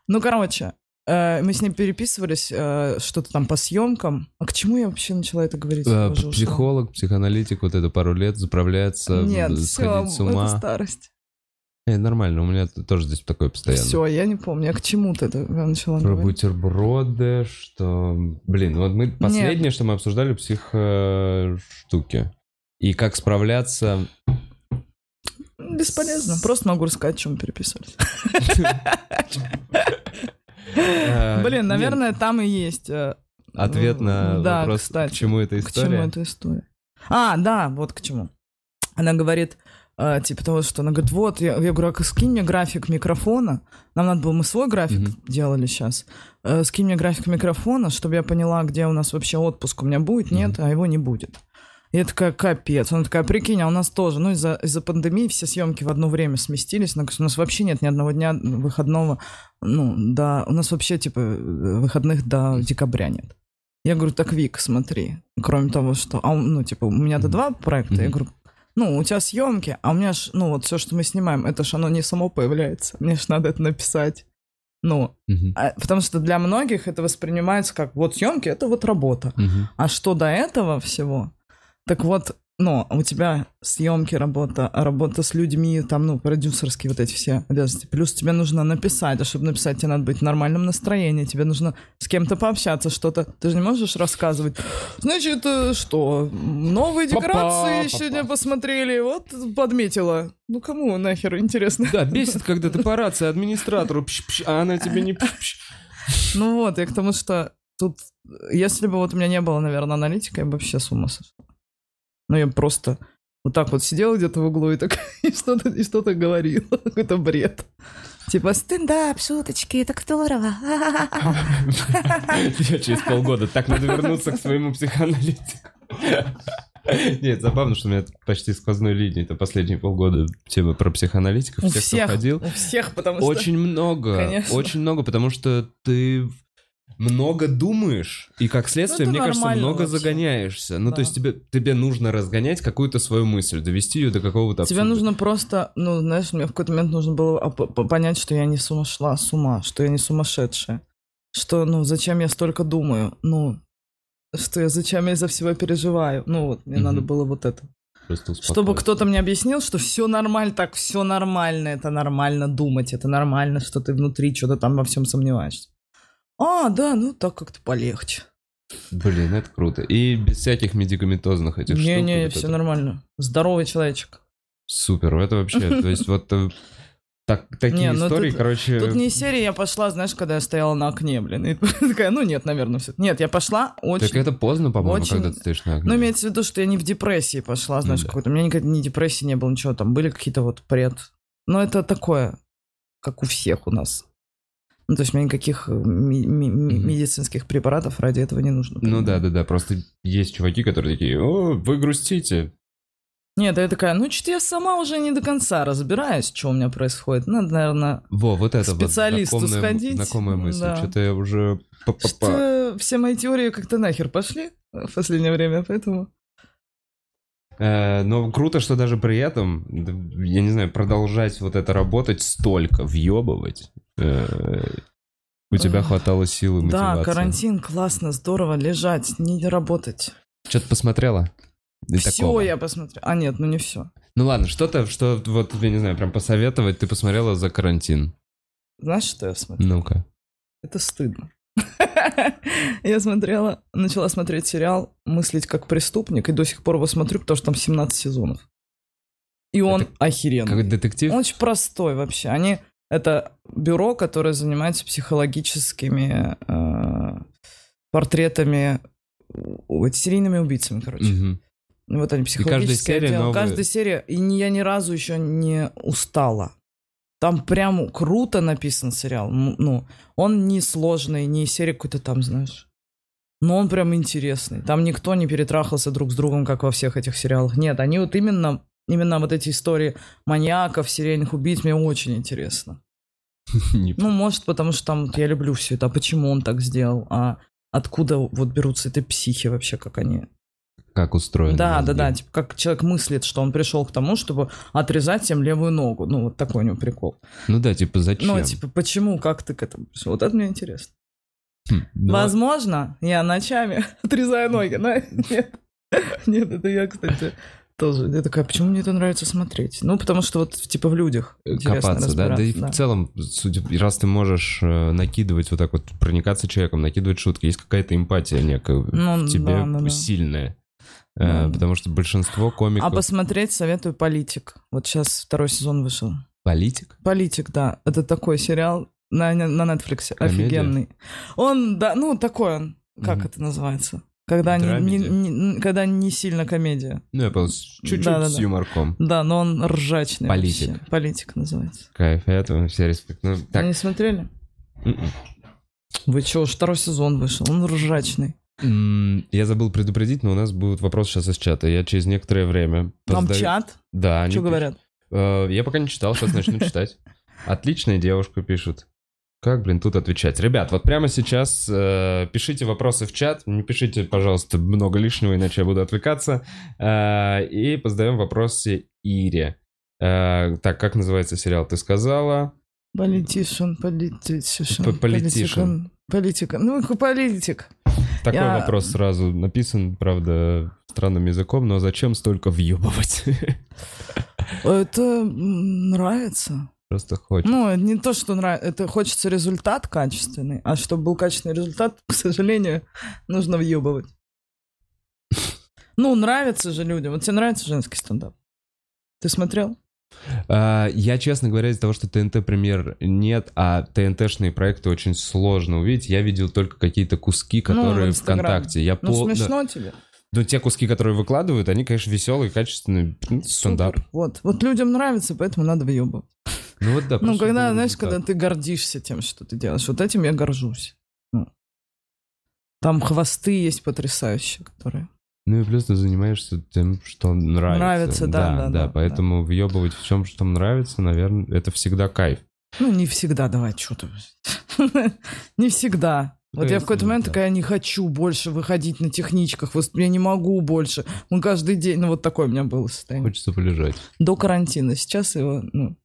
Speaker 2: Ну, короче, э, мы с ней переписывались, э, что-то там по съемкам. А к чему я вообще начала это говорить?
Speaker 1: Э. Психолог, психоаналитик, вот это пару лет заправляется,
Speaker 2: Нет,
Speaker 1: м,
Speaker 2: все,
Speaker 1: сходить с ума.
Speaker 2: это старость.
Speaker 1: Э, нормально, у меня тоже здесь такое постоянно.
Speaker 2: Все, я не помню. Я к чему ты это начала
Speaker 1: Про
Speaker 2: говорить?
Speaker 1: бутерброды, что... Блин, вот мы последнее, что мы обсуждали, псих э, штуки. И как справляться...
Speaker 2: Бесполезно. Просто могу рассказать, чем мы переписывались. *laughs*
Speaker 1: э,
Speaker 2: Блин,
Speaker 1: нет,
Speaker 2: наверное, там и есть э,
Speaker 1: Ответ на вопрос, к чему эта
Speaker 2: К чему
Speaker 1: история.
Speaker 2: эта история? А, да, вот к чему. Она говорит, э, типа того, что она говорит, вот, я, я говорю, а скинь мне график микрофона. Нам надо было, мы свой график
Speaker 1: Мгм.
Speaker 2: делали сейчас. Э, скинь мне график микрофона, чтобы я поняла, где у нас вообще отпуск у меня будет, нет, а его не будет. И я такая, капец. Она такая, прикинь, а у нас тоже, ну, из-за из пандемии все съемки в одно время сместились. У нас вообще нет ни одного дня выходного, ну, да, у нас вообще, типа, выходных до декабря нет. Я говорю, так, Вик, смотри, кроме того, что, а, ну, типа, у меня-то два проекта, я говорю, ну, у тебя съемки, а у меня ж, ну, вот все, что мы снимаем, это ж оно не само появляется. Мне ж надо это написать. Ну,
Speaker 1: Мгм,
Speaker 2: а- потому что для многих это воспринимается как вот съемки, это вот работа.
Speaker 1: мгм.
Speaker 2: А что до этого всего? Так вот, ну, у тебя съемки, работа, работа с людьми, там, ну, продюсерские вот эти все обязанности. Плюс тебе нужно написать, а чтобы написать, тебе надо быть в нормальном настроении, тебе нужно с кем-то пообщаться, что-то. Ты же не можешь рассказывать, значит, э, что, новые
Speaker 1: Папа,
Speaker 2: декорации
Speaker 1: папа.
Speaker 2: сегодня посмотрели, вот подметила. Ну, кому нахер интересно?
Speaker 1: Да, бесит, когда ты по рации администратору, пш-пш, а она тебе не пш-пш.
Speaker 2: Ну вот, я к тому, что тут, если бы вот у меня не было, наверное, аналитика, я бы вообще с ума сошла. Ну, я просто вот так вот сидела где-то в углу и так *laughs* и что-то и что-то говорила. *laughs* Какой-то бред. Типа стендап, шуточки, так здорово. *laughs*
Speaker 1: Я через полгода. Так надо вернуться к своему психоаналитику. Нет, забавно, что у меня почти сквозной линии. Это последние полгода тема про психоаналитиков.
Speaker 2: У
Speaker 1: кто
Speaker 2: всех,
Speaker 1: ходил.
Speaker 2: у всех, потому что...
Speaker 1: Очень много.
Speaker 2: Конечно.
Speaker 1: Очень много, потому что ты много думаешь, и как следствие,
Speaker 2: это
Speaker 1: мне кажется, много
Speaker 2: вообще.
Speaker 1: загоняешься. Ну,
Speaker 2: Да.
Speaker 1: то есть тебе, тебе нужно разгонять какую-то свою мысль, довести ее до какого-то
Speaker 2: Тебе
Speaker 1: абсурда.
Speaker 2: нужно просто, ну, знаешь, мне в какой-то момент нужно было понять, что я не сумма шла с ума, что я не сумасшедшая. Что, ну, зачем я столько думаю? Ну, что я, зачем я из-за всего переживаю? Ну, вот, мне
Speaker 1: Мгм.
Speaker 2: надо было вот это. Чтобы кто-то мне объяснил, что все нормально, так все нормально, это нормально думать, это нормально, что ты внутри что-то там во всем сомневаешься. А, да, ну так как-то полегче.
Speaker 1: Блин, это круто. И без всяких медикаментозных этих штук.
Speaker 2: Не-не,
Speaker 1: вот
Speaker 2: все
Speaker 1: это.
Speaker 2: нормально. Здоровый человечек.
Speaker 1: Супер, это вообще, то есть вот э, так, такие
Speaker 2: Не, ну
Speaker 1: истории,
Speaker 2: тут-
Speaker 1: короче...
Speaker 2: Тут не серия, я пошла, знаешь, когда я стояла на окне, блин. И *laughs* такая, ну нет, наверное, все. Нет, я пошла очень...
Speaker 1: Так это поздно, по-моему,
Speaker 2: очень-
Speaker 1: когда ты стоишь на окне.
Speaker 2: Ну, имеется в виду, что я не в депрессии пошла, знаешь,
Speaker 1: Ну да.
Speaker 2: какой-то. У меня никогда ни депрессии не было, ничего. Там были какие-то вот пред. Но это такое, как у всех у нас. Ну, то есть мне никаких э, ми- ми- медицинских препаратов ради этого не нужно.
Speaker 1: Ну да, да, да, просто есть чуваки, которые такие, о, вы грустите.
Speaker 2: Нет, я такая, ну, что-то я сама уже не до конца разбираюсь, что у меня происходит. Надо, наверное,
Speaker 1: Во, вот это
Speaker 2: специалисту
Speaker 1: вот знакомая,
Speaker 2: сходить.
Speaker 1: знакомая мысль.
Speaker 2: Да.
Speaker 1: Что-то я уже... па-па-па.
Speaker 2: что все мои теории как-то нахер пошли в последнее время, поэтому...
Speaker 1: Э, но круто, что даже при этом, я не знаю, продолжать вот это работать столько, въебывать. Э, у тебя хватало силы,
Speaker 2: Да,
Speaker 1: мотивации.
Speaker 2: карантин, классно, здорово, лежать, не работать.
Speaker 1: Что-то посмотрела? И
Speaker 2: Все
Speaker 1: такого.
Speaker 2: я посмотрела. А нет, ну не все.
Speaker 1: Ну ладно, что-то, что вот, я не знаю, прям посоветовать, ты посмотрела за карантин.
Speaker 2: Знаешь, что я смотрю?
Speaker 1: Ну-ка.
Speaker 2: Это стыдно. *laughs* Я смотрела, начала смотреть сериал «Мыслить как преступник», и до сих пор его смотрю, потому что там 17 сезонов. И он
Speaker 1: Это
Speaker 2: охеренный.
Speaker 1: Какой детектив?
Speaker 2: Он очень простой вообще. Они это бюро, которое занимается психологическими э, портретами, серийными убийцами, короче. Ну, Вот они
Speaker 1: серия
Speaker 2: отдел.
Speaker 1: новая.
Speaker 2: Каждая серия, и я ни разу еще не устала. Там прям круто написан сериал. Ну, он не сложный, не серия какой-то там, знаешь. Но он прям интересный. Там никто не перетрахался друг с другом, как во всех этих сериалах. Нет, они вот именно, именно вот эти истории маньяков, серийных убийц мне очень интересно. *laughs* Ну, может, потому что там я люблю все это. А почему он так сделал? А откуда вот берутся эти психи вообще, как они
Speaker 1: Как устроено.
Speaker 2: да,
Speaker 1: мозги.
Speaker 2: да, да, типа как человек мыслит, что он пришел к тому, чтобы отрезать всем левую ногу. Ну, вот такой у него прикол.
Speaker 1: Ну да, типа зачем?
Speaker 2: Ну, типа, почему, как ты к этому пришел? Вот это мне интересно.
Speaker 1: Хм, ну,
Speaker 2: Возможно, я ночами *laughs* отрезаю ноги, но *laughs* нет. Нет, это я, кстати, Тоже. Я такая, почему мне это нравится смотреть? Ну, потому что вот, типа, в людях
Speaker 1: Копаться, да? Да и
Speaker 2: разбираться,
Speaker 1: в целом, судя, раз ты можешь э, накидывать вот так вот, проникаться человеком, накидывать шутки, есть какая-то эмпатия некая
Speaker 2: Ну,
Speaker 1: в тебе
Speaker 2: да, да, да.
Speaker 1: сильная.
Speaker 2: Да.
Speaker 1: Э, Потому что большинство комиков...
Speaker 2: А посмотреть советую «Политик». Вот сейчас второй сезон вышел.
Speaker 1: Политик?
Speaker 2: «Политик», да. Это такой сериал на, на Netflix.
Speaker 1: Комедия?
Speaker 2: Офигенный. Он, да, ну, такой он. Как
Speaker 1: Мгм.
Speaker 2: это называется? Когда не, не- когда не сильно комедия.
Speaker 1: Ну, я понял, чуть-чуть
Speaker 2: Да-да-да.
Speaker 1: с юморком.
Speaker 2: Да, но он ржачный
Speaker 1: «Политик».
Speaker 2: вообще. «Политик» называется.
Speaker 1: Кайф, это все респект. Ну, так,
Speaker 2: Вы не смотрели?
Speaker 1: м-м.
Speaker 2: Вы уж второй сезон вышел. Он ржачный.
Speaker 1: М, я забыл предупредить, но у нас будет вопрос сейчас из чата. Я через некоторое время...
Speaker 2: Там
Speaker 1: поздаю-
Speaker 2: чат?
Speaker 1: Да,
Speaker 2: Что говорят?
Speaker 1: Э, Я пока не читал, сейчас начну *laughs* читать. Отличная девушка пишет. Как, блин, тут отвечать? Ребят, вот прямо сейчас э, пишите вопросы в чат. Не пишите, пожалуйста, много лишнего, иначе я буду отвлекаться. Э, и позадаем вопросы Ире. Э, так, как называется сериал, ты сказала?
Speaker 2: Политишин, политишин.
Speaker 1: Политишин.
Speaker 2: Политика. Ну, политик.
Speaker 1: Такой
Speaker 2: Я-
Speaker 1: вопрос сразу написан, правда, странным языком, но зачем столько въебывать?
Speaker 2: Это нравится.
Speaker 1: Просто хочется.
Speaker 2: Ну, не то, что нравится. Это хочется результат качественный. А чтобы был качественный результат, *laughs* к сожалению, нужно въебывать. Ну, нравится же людям. Вот тебе нравится женский стендап? Ты смотрел?
Speaker 1: А, Я, честно говоря, из-за того, что ТНТ премьер нет, а ТНТшные проекты очень сложно увидеть, я видел только какие-то куски,
Speaker 2: Ну, в
Speaker 1: которые. ВКонтакте. Я
Speaker 2: Ну,
Speaker 1: пол- да.
Speaker 2: смешно тебе?
Speaker 1: Ну, те куски, которые выкладывают, они, конечно, веселые, качественные. Ну, Стендап.
Speaker 2: Супер. Вот. Вот людям нравится, поэтому надо въебывать.
Speaker 1: Ну вот да.
Speaker 2: Ну, когда, знаешь, когда ты гордишься тем, что ты делаешь. Вот этим я горжусь. Ну. Там хвосты есть потрясающие, которые...
Speaker 1: Ну и плюс ты занимаешься тем, что нравится.
Speaker 2: Нравится, да, да, да,
Speaker 1: Поэтому въебывать в чем, что нравится, наверное, это всегда кайф.
Speaker 2: Ну, не всегда, давай, что ты... *laughs* Не всегда. Вот я в какой-то момент
Speaker 1: Да.
Speaker 2: такая, не хочу больше выходить на техничках, выс- я не могу больше. Ну, каждый день, ну, вот такое у меня было состояние.
Speaker 1: Хочется полежать.
Speaker 2: До карантина. Сейчас его, ну...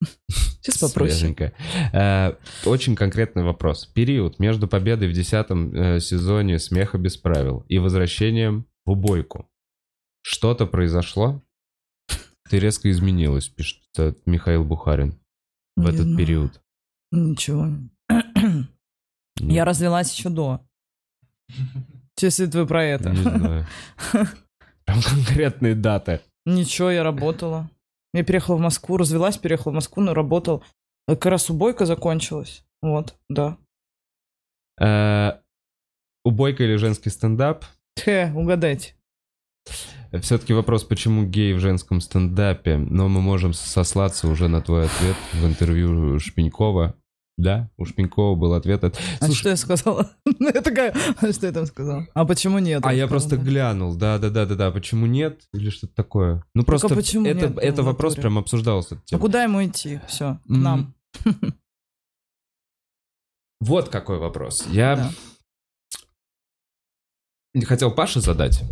Speaker 2: *laughs* Сейчас попроще.
Speaker 1: Свеженько. Э, Очень конкретный вопрос. Период между победой в десятом э, сезоне «Смеха без правил» и возвращением в убойку. Что-то произошло? Ты резко изменилась, пишет э, Михаил Бухарин в
Speaker 2: Не
Speaker 1: этот
Speaker 2: знаю.
Speaker 1: период.
Speaker 2: Ничего.
Speaker 1: Не-
Speaker 2: Я развелась еще до. Если вы про это.
Speaker 1: Не знаю. *laughs* Там конкретные даты.
Speaker 2: Ничего, я работала. Я переехала в Москву, развелась, переехала в Москву, но работала. Как раз убойка закончилась. Вот, да.
Speaker 1: Э, Убойка или женский стендап?
Speaker 2: Хе, угадайте.
Speaker 1: Все-таки вопрос, почему гей в женском стендапе, но мы можем сослаться уже на твой ответ в интервью Шпенькова. Да, у Шпенькова был ответ. от-
Speaker 2: А
Speaker 1: Слушай,
Speaker 2: что я сказала? *laughs* Ну, я такая, а что я там сказала? А почему нет?
Speaker 1: а я просто глянул, да, да, да, да, да, почему нет или что-то такое. Ну
Speaker 2: а
Speaker 1: просто
Speaker 2: почему
Speaker 1: это,
Speaker 2: нет,
Speaker 1: это
Speaker 2: ну,
Speaker 1: вопрос прям обсуждался.
Speaker 2: А куда ему идти? Все, нам. *laughs*
Speaker 1: Вот какой вопрос. Я
Speaker 2: Да.
Speaker 1: Хотел Паше задать.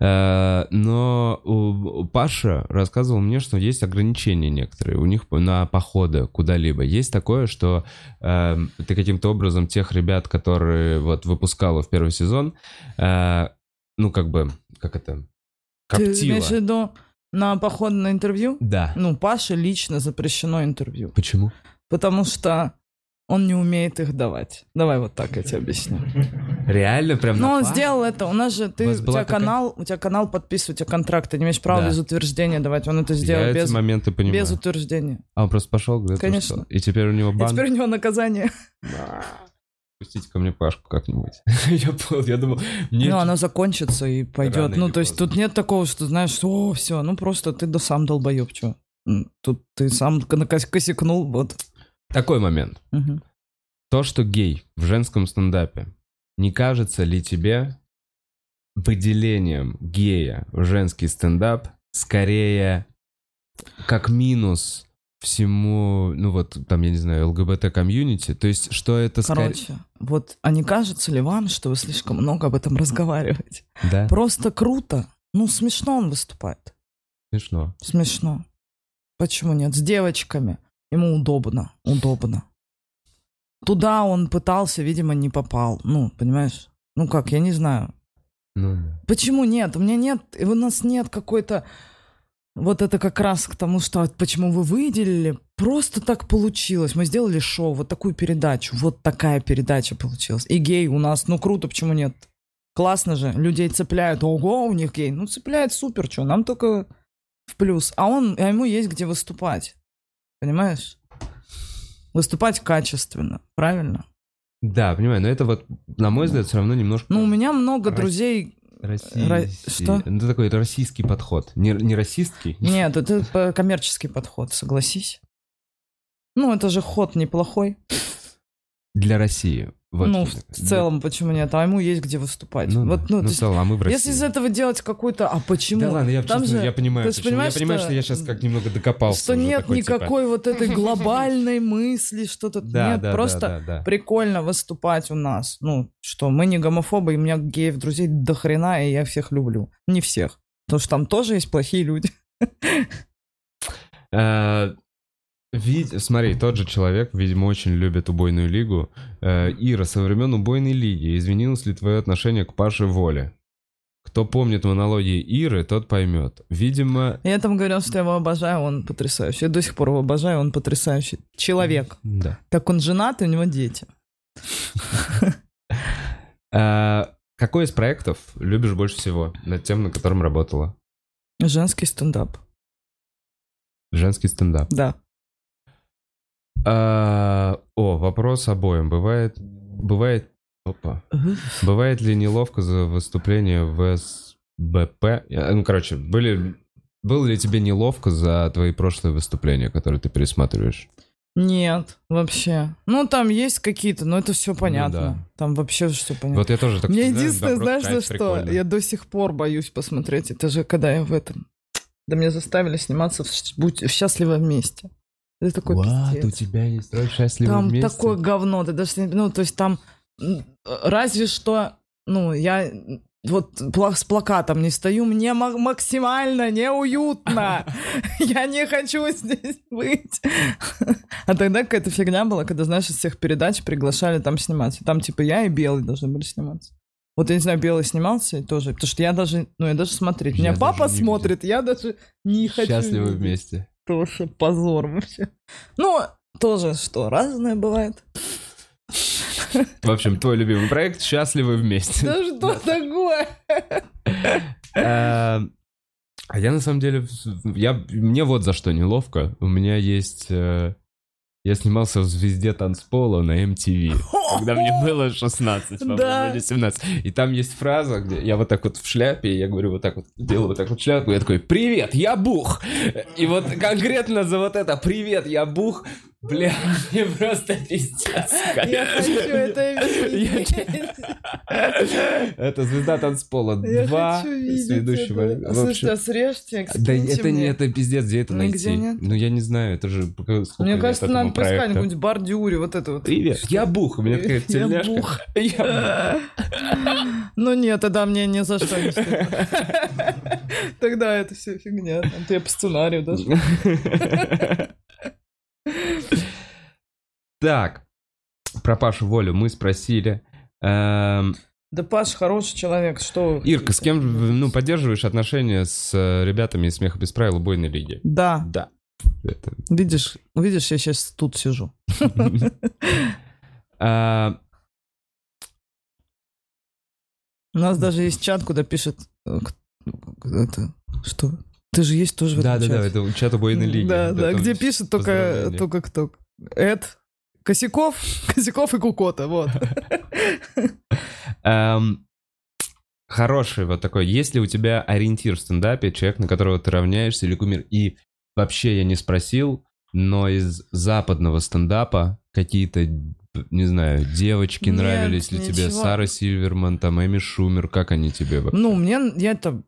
Speaker 1: Э, Но Паша рассказывал мне, что есть ограничения некоторые у них на походы куда-либо. Есть такое, что э, ты каким-то образом тех ребят, которые вот выпускала в первый сезон, э, ну как бы, как это,
Speaker 2: Ты
Speaker 1: коптила.
Speaker 2: имеешь в виду на поход на интервью?
Speaker 1: Да.
Speaker 2: Ну, Паше лично запрещено интервью.
Speaker 1: Почему?
Speaker 2: Потому что он не умеет их давать. Давай вот так я тебе объясню.
Speaker 1: Реально прям на
Speaker 2: он сделал это. У нас же ты,
Speaker 1: У
Speaker 2: у тебя
Speaker 1: такая-
Speaker 2: канал, у тебя канал подписывать, у тебя контракт, ты не имеешь права
Speaker 1: Да.
Speaker 2: без утверждения давать. Он это сделал
Speaker 1: Я
Speaker 2: без,
Speaker 1: моменты понимаю.
Speaker 2: без утверждения.
Speaker 1: А он просто пошел, говорит, ну
Speaker 2: Конечно.
Speaker 1: что? И теперь у него
Speaker 2: И
Speaker 1: бан.
Speaker 2: теперь у него наказание.
Speaker 1: Пустите ко мне Пашку как-нибудь. *laughs* я понял, я думал, мне
Speaker 2: ну, оно закончится и пойдет.
Speaker 1: Рано
Speaker 2: Ну, то есть
Speaker 1: поздно.
Speaker 2: тут нет такого, что знаешь, о, все, ну просто ты да сам долбоеб, что. Тут ты сам косякнул, вот.
Speaker 1: Такой момент.
Speaker 2: Мгм.
Speaker 1: То, что гей в женском стендапе, не кажется ли тебе выделением гея в женский стендап скорее как минус всему, ну вот там, я не знаю, ЛГБТ-комьюнити? То есть, что это скорее...
Speaker 2: Короче, вот, а не кажется ли вам, что вы слишком много об этом разговариваете?
Speaker 1: Да?
Speaker 2: Просто круто. Ну, смешно он выступает.
Speaker 1: Смешно.
Speaker 2: Смешно. Почему нет? С девочками. Ему удобно. Удобно. Туда он пытался, видимо, не попал. Ну, понимаешь? Ну как, я не знаю.
Speaker 1: Ну, да.
Speaker 2: Почему нет? У меня нет, у нас нет какой-то... Вот это как раз к тому, что почему вы выделили. Просто так получилось. Мы сделали шоу, вот такую передачу. Вот такая передача получилась. И гей у нас, ну круто, почему нет? Классно же, людей цепляют. Ого, у них гей. Ну цепляет супер, что, нам только в плюс. А он, а ему есть где выступать. Понимаешь? Выступать качественно, правильно?
Speaker 1: Да, понимаю, но это вот, на мой взгляд, все равно немножко...
Speaker 2: Ну, у меня много
Speaker 1: Рас-
Speaker 2: друзей...
Speaker 1: Российский,
Speaker 2: Ра- что?
Speaker 1: Это такой российский подход. Не, не расистский?
Speaker 2: Нет, это коммерческий подход, согласись. Ну, это же ход неплохой.
Speaker 1: Для России. Вот
Speaker 2: ну,
Speaker 1: что
Speaker 2: в целом, почему нет? А ему есть где выступать.
Speaker 1: Ну,
Speaker 2: вот, ну,
Speaker 1: Ну, в
Speaker 2: есть,
Speaker 1: целом, а мы в России.
Speaker 2: если из этого делать какой-то... А почему?
Speaker 1: Да ладно, я
Speaker 2: Там
Speaker 1: честно,
Speaker 2: же-
Speaker 1: я понимаю, почему.
Speaker 2: понимаешь,
Speaker 1: я понимаю,
Speaker 2: что-
Speaker 1: что я сейчас как немного докопался.
Speaker 2: Что нет
Speaker 1: такой, типа,
Speaker 2: никакой вот этой глобальной мысли, что-то... *laughs*
Speaker 1: Да,
Speaker 2: нет,
Speaker 1: да,
Speaker 2: просто
Speaker 1: да, да, да.
Speaker 2: прикольно выступать у нас. Ну, что мы не гомофобы, и у меня геев друзей до хрена, и я всех люблю. Не всех. Потому что там тоже есть плохие люди. *laughs*
Speaker 1: Вид... Смотри, тот же человек, видимо, очень любит убойную лигу. Э, Ира, со времен убойной лиги изменилось ли твое отношение к Паше Воле? Кто помнит монологии Иры, тот поймет. Видимо...
Speaker 2: Я там говорил, что я его обожаю, он потрясающий. Я до сих пор его обожаю, он потрясающий человек.
Speaker 1: Да.
Speaker 2: Так он женат, и у него дети. *laughs*
Speaker 1: Э, Какой из проектов любишь больше всего над тем, на котором работала?
Speaker 2: Женский стендап.
Speaker 1: Женский стендап.
Speaker 2: Да.
Speaker 1: А, О, вопрос обоим. Бывает... Бывает... Опа. Бывает ли неловко за выступление в СБП? Ну, короче, были... Было ли тебе неловко за твои прошлые выступления, которые ты пересматриваешь?
Speaker 2: Нет, вообще. Ну, там есть какие-то, но это все понятно.
Speaker 1: Ну да.
Speaker 2: Там вообще все понятно.
Speaker 1: Вот я тоже так
Speaker 2: Мне единственное,
Speaker 1: да,
Speaker 2: знаешь, за что?
Speaker 1: прикольно.
Speaker 2: Я до сих пор боюсь посмотреть. Это же когда я в этом... Да меня заставили сниматься в, «Ш- будь в «Счастливо вместе». Это такой
Speaker 1: What?
Speaker 2: пиздец.
Speaker 1: у тебя есть роль счастливы
Speaker 2: Там
Speaker 1: вместе?
Speaker 2: такое говно, ты даже не... Ну, то есть там... Разве что... Ну, я вот с плакатом не стою, мне ма- максимально неуютно. *laughs* Я не хочу здесь быть. А тогда какая-то фигня была, когда, знаешь, из всех передач приглашали там сниматься. Там типа я и Белый должны были сниматься. Вот я не знаю, Белый снимался тоже, потому что я даже, ну, я даже смотреть. Меня папа смотрит, я даже не хочу.
Speaker 1: Счастливы вместе.
Speaker 2: Тоже позор вообще. Ну, тоже что, разное бывает.
Speaker 1: В общем, твой любимый проект «Счастливы вместе».
Speaker 2: Да что такое?
Speaker 1: А а я на самом деле, я, мне вот за что неловко. У меня есть... э, Я снимался в «Звезде танцпола» на MTV, когда мне было 16, по-моему, или 17. И там есть фраза, где я вот так вот в шляпе, я говорю вот так вот, делаю вот так вот шляпу, я такой «Привет, я Бух!» И вот конкретно за вот это «Привет, я Бух!» Бля, *laughs* мне просто пиздец.
Speaker 2: Я хочу это видеть.
Speaker 1: Это «Звезда танцпола» 2
Speaker 2: хочу
Speaker 1: с
Speaker 2: видеть
Speaker 1: ведущим.
Speaker 2: это.
Speaker 1: Олегом. В
Speaker 2: Слушайте, а
Speaker 1: общем,
Speaker 2: срежьте,
Speaker 1: Да это не это пиздец, где это
Speaker 2: Нигде
Speaker 1: найти? Ну я не знаю, это же
Speaker 2: Мне кажется, надо поискать
Speaker 1: проекту.
Speaker 2: какую-нибудь бордюре, вот это вот.
Speaker 1: Привет, я Бух, у меня такая
Speaker 2: Я
Speaker 1: тельняшка.
Speaker 2: Бух. *laughs*
Speaker 1: Я
Speaker 2: Ну нет, тогда мне ни за что не. *laughs* Тогда это все фигня. Я по сценарию даже.
Speaker 1: Так, про Пашу Волю мы спросили. Эм,
Speaker 2: Да Паш хороший человек, что...
Speaker 1: Ирка, с кем ну, поддерживаешь отношения с э, ребятами из «Смеха без правил» убойной лиги?
Speaker 2: Да,
Speaker 1: Да. Это-
Speaker 2: видишь, видишь, я сейчас тут сижу.
Speaker 1: А, *laughs*
Speaker 2: У нас даже есть чат, куда пишет... э, к- Это... Что? Ты же есть тоже в этом
Speaker 1: Да, да, да,
Speaker 2: чате?
Speaker 1: это чат убойной лиги.
Speaker 2: Да, да,
Speaker 1: там
Speaker 2: где пишет только, только кто? Эд, Косяков, *laughs* Косяков и Кукота, вот.
Speaker 1: Эм, Хороший вот такой. Есть ли у тебя ориентир в стендапе, человек, на которого ты равняешься или кумир? И вообще я не спросил, но из западного стендапа какие-то, не знаю, девочки
Speaker 2: Нет,
Speaker 1: нравились ли тебе? Сара Сильверман, там, Эми Шумер, как они тебе вообще?
Speaker 2: Ну, мне, я это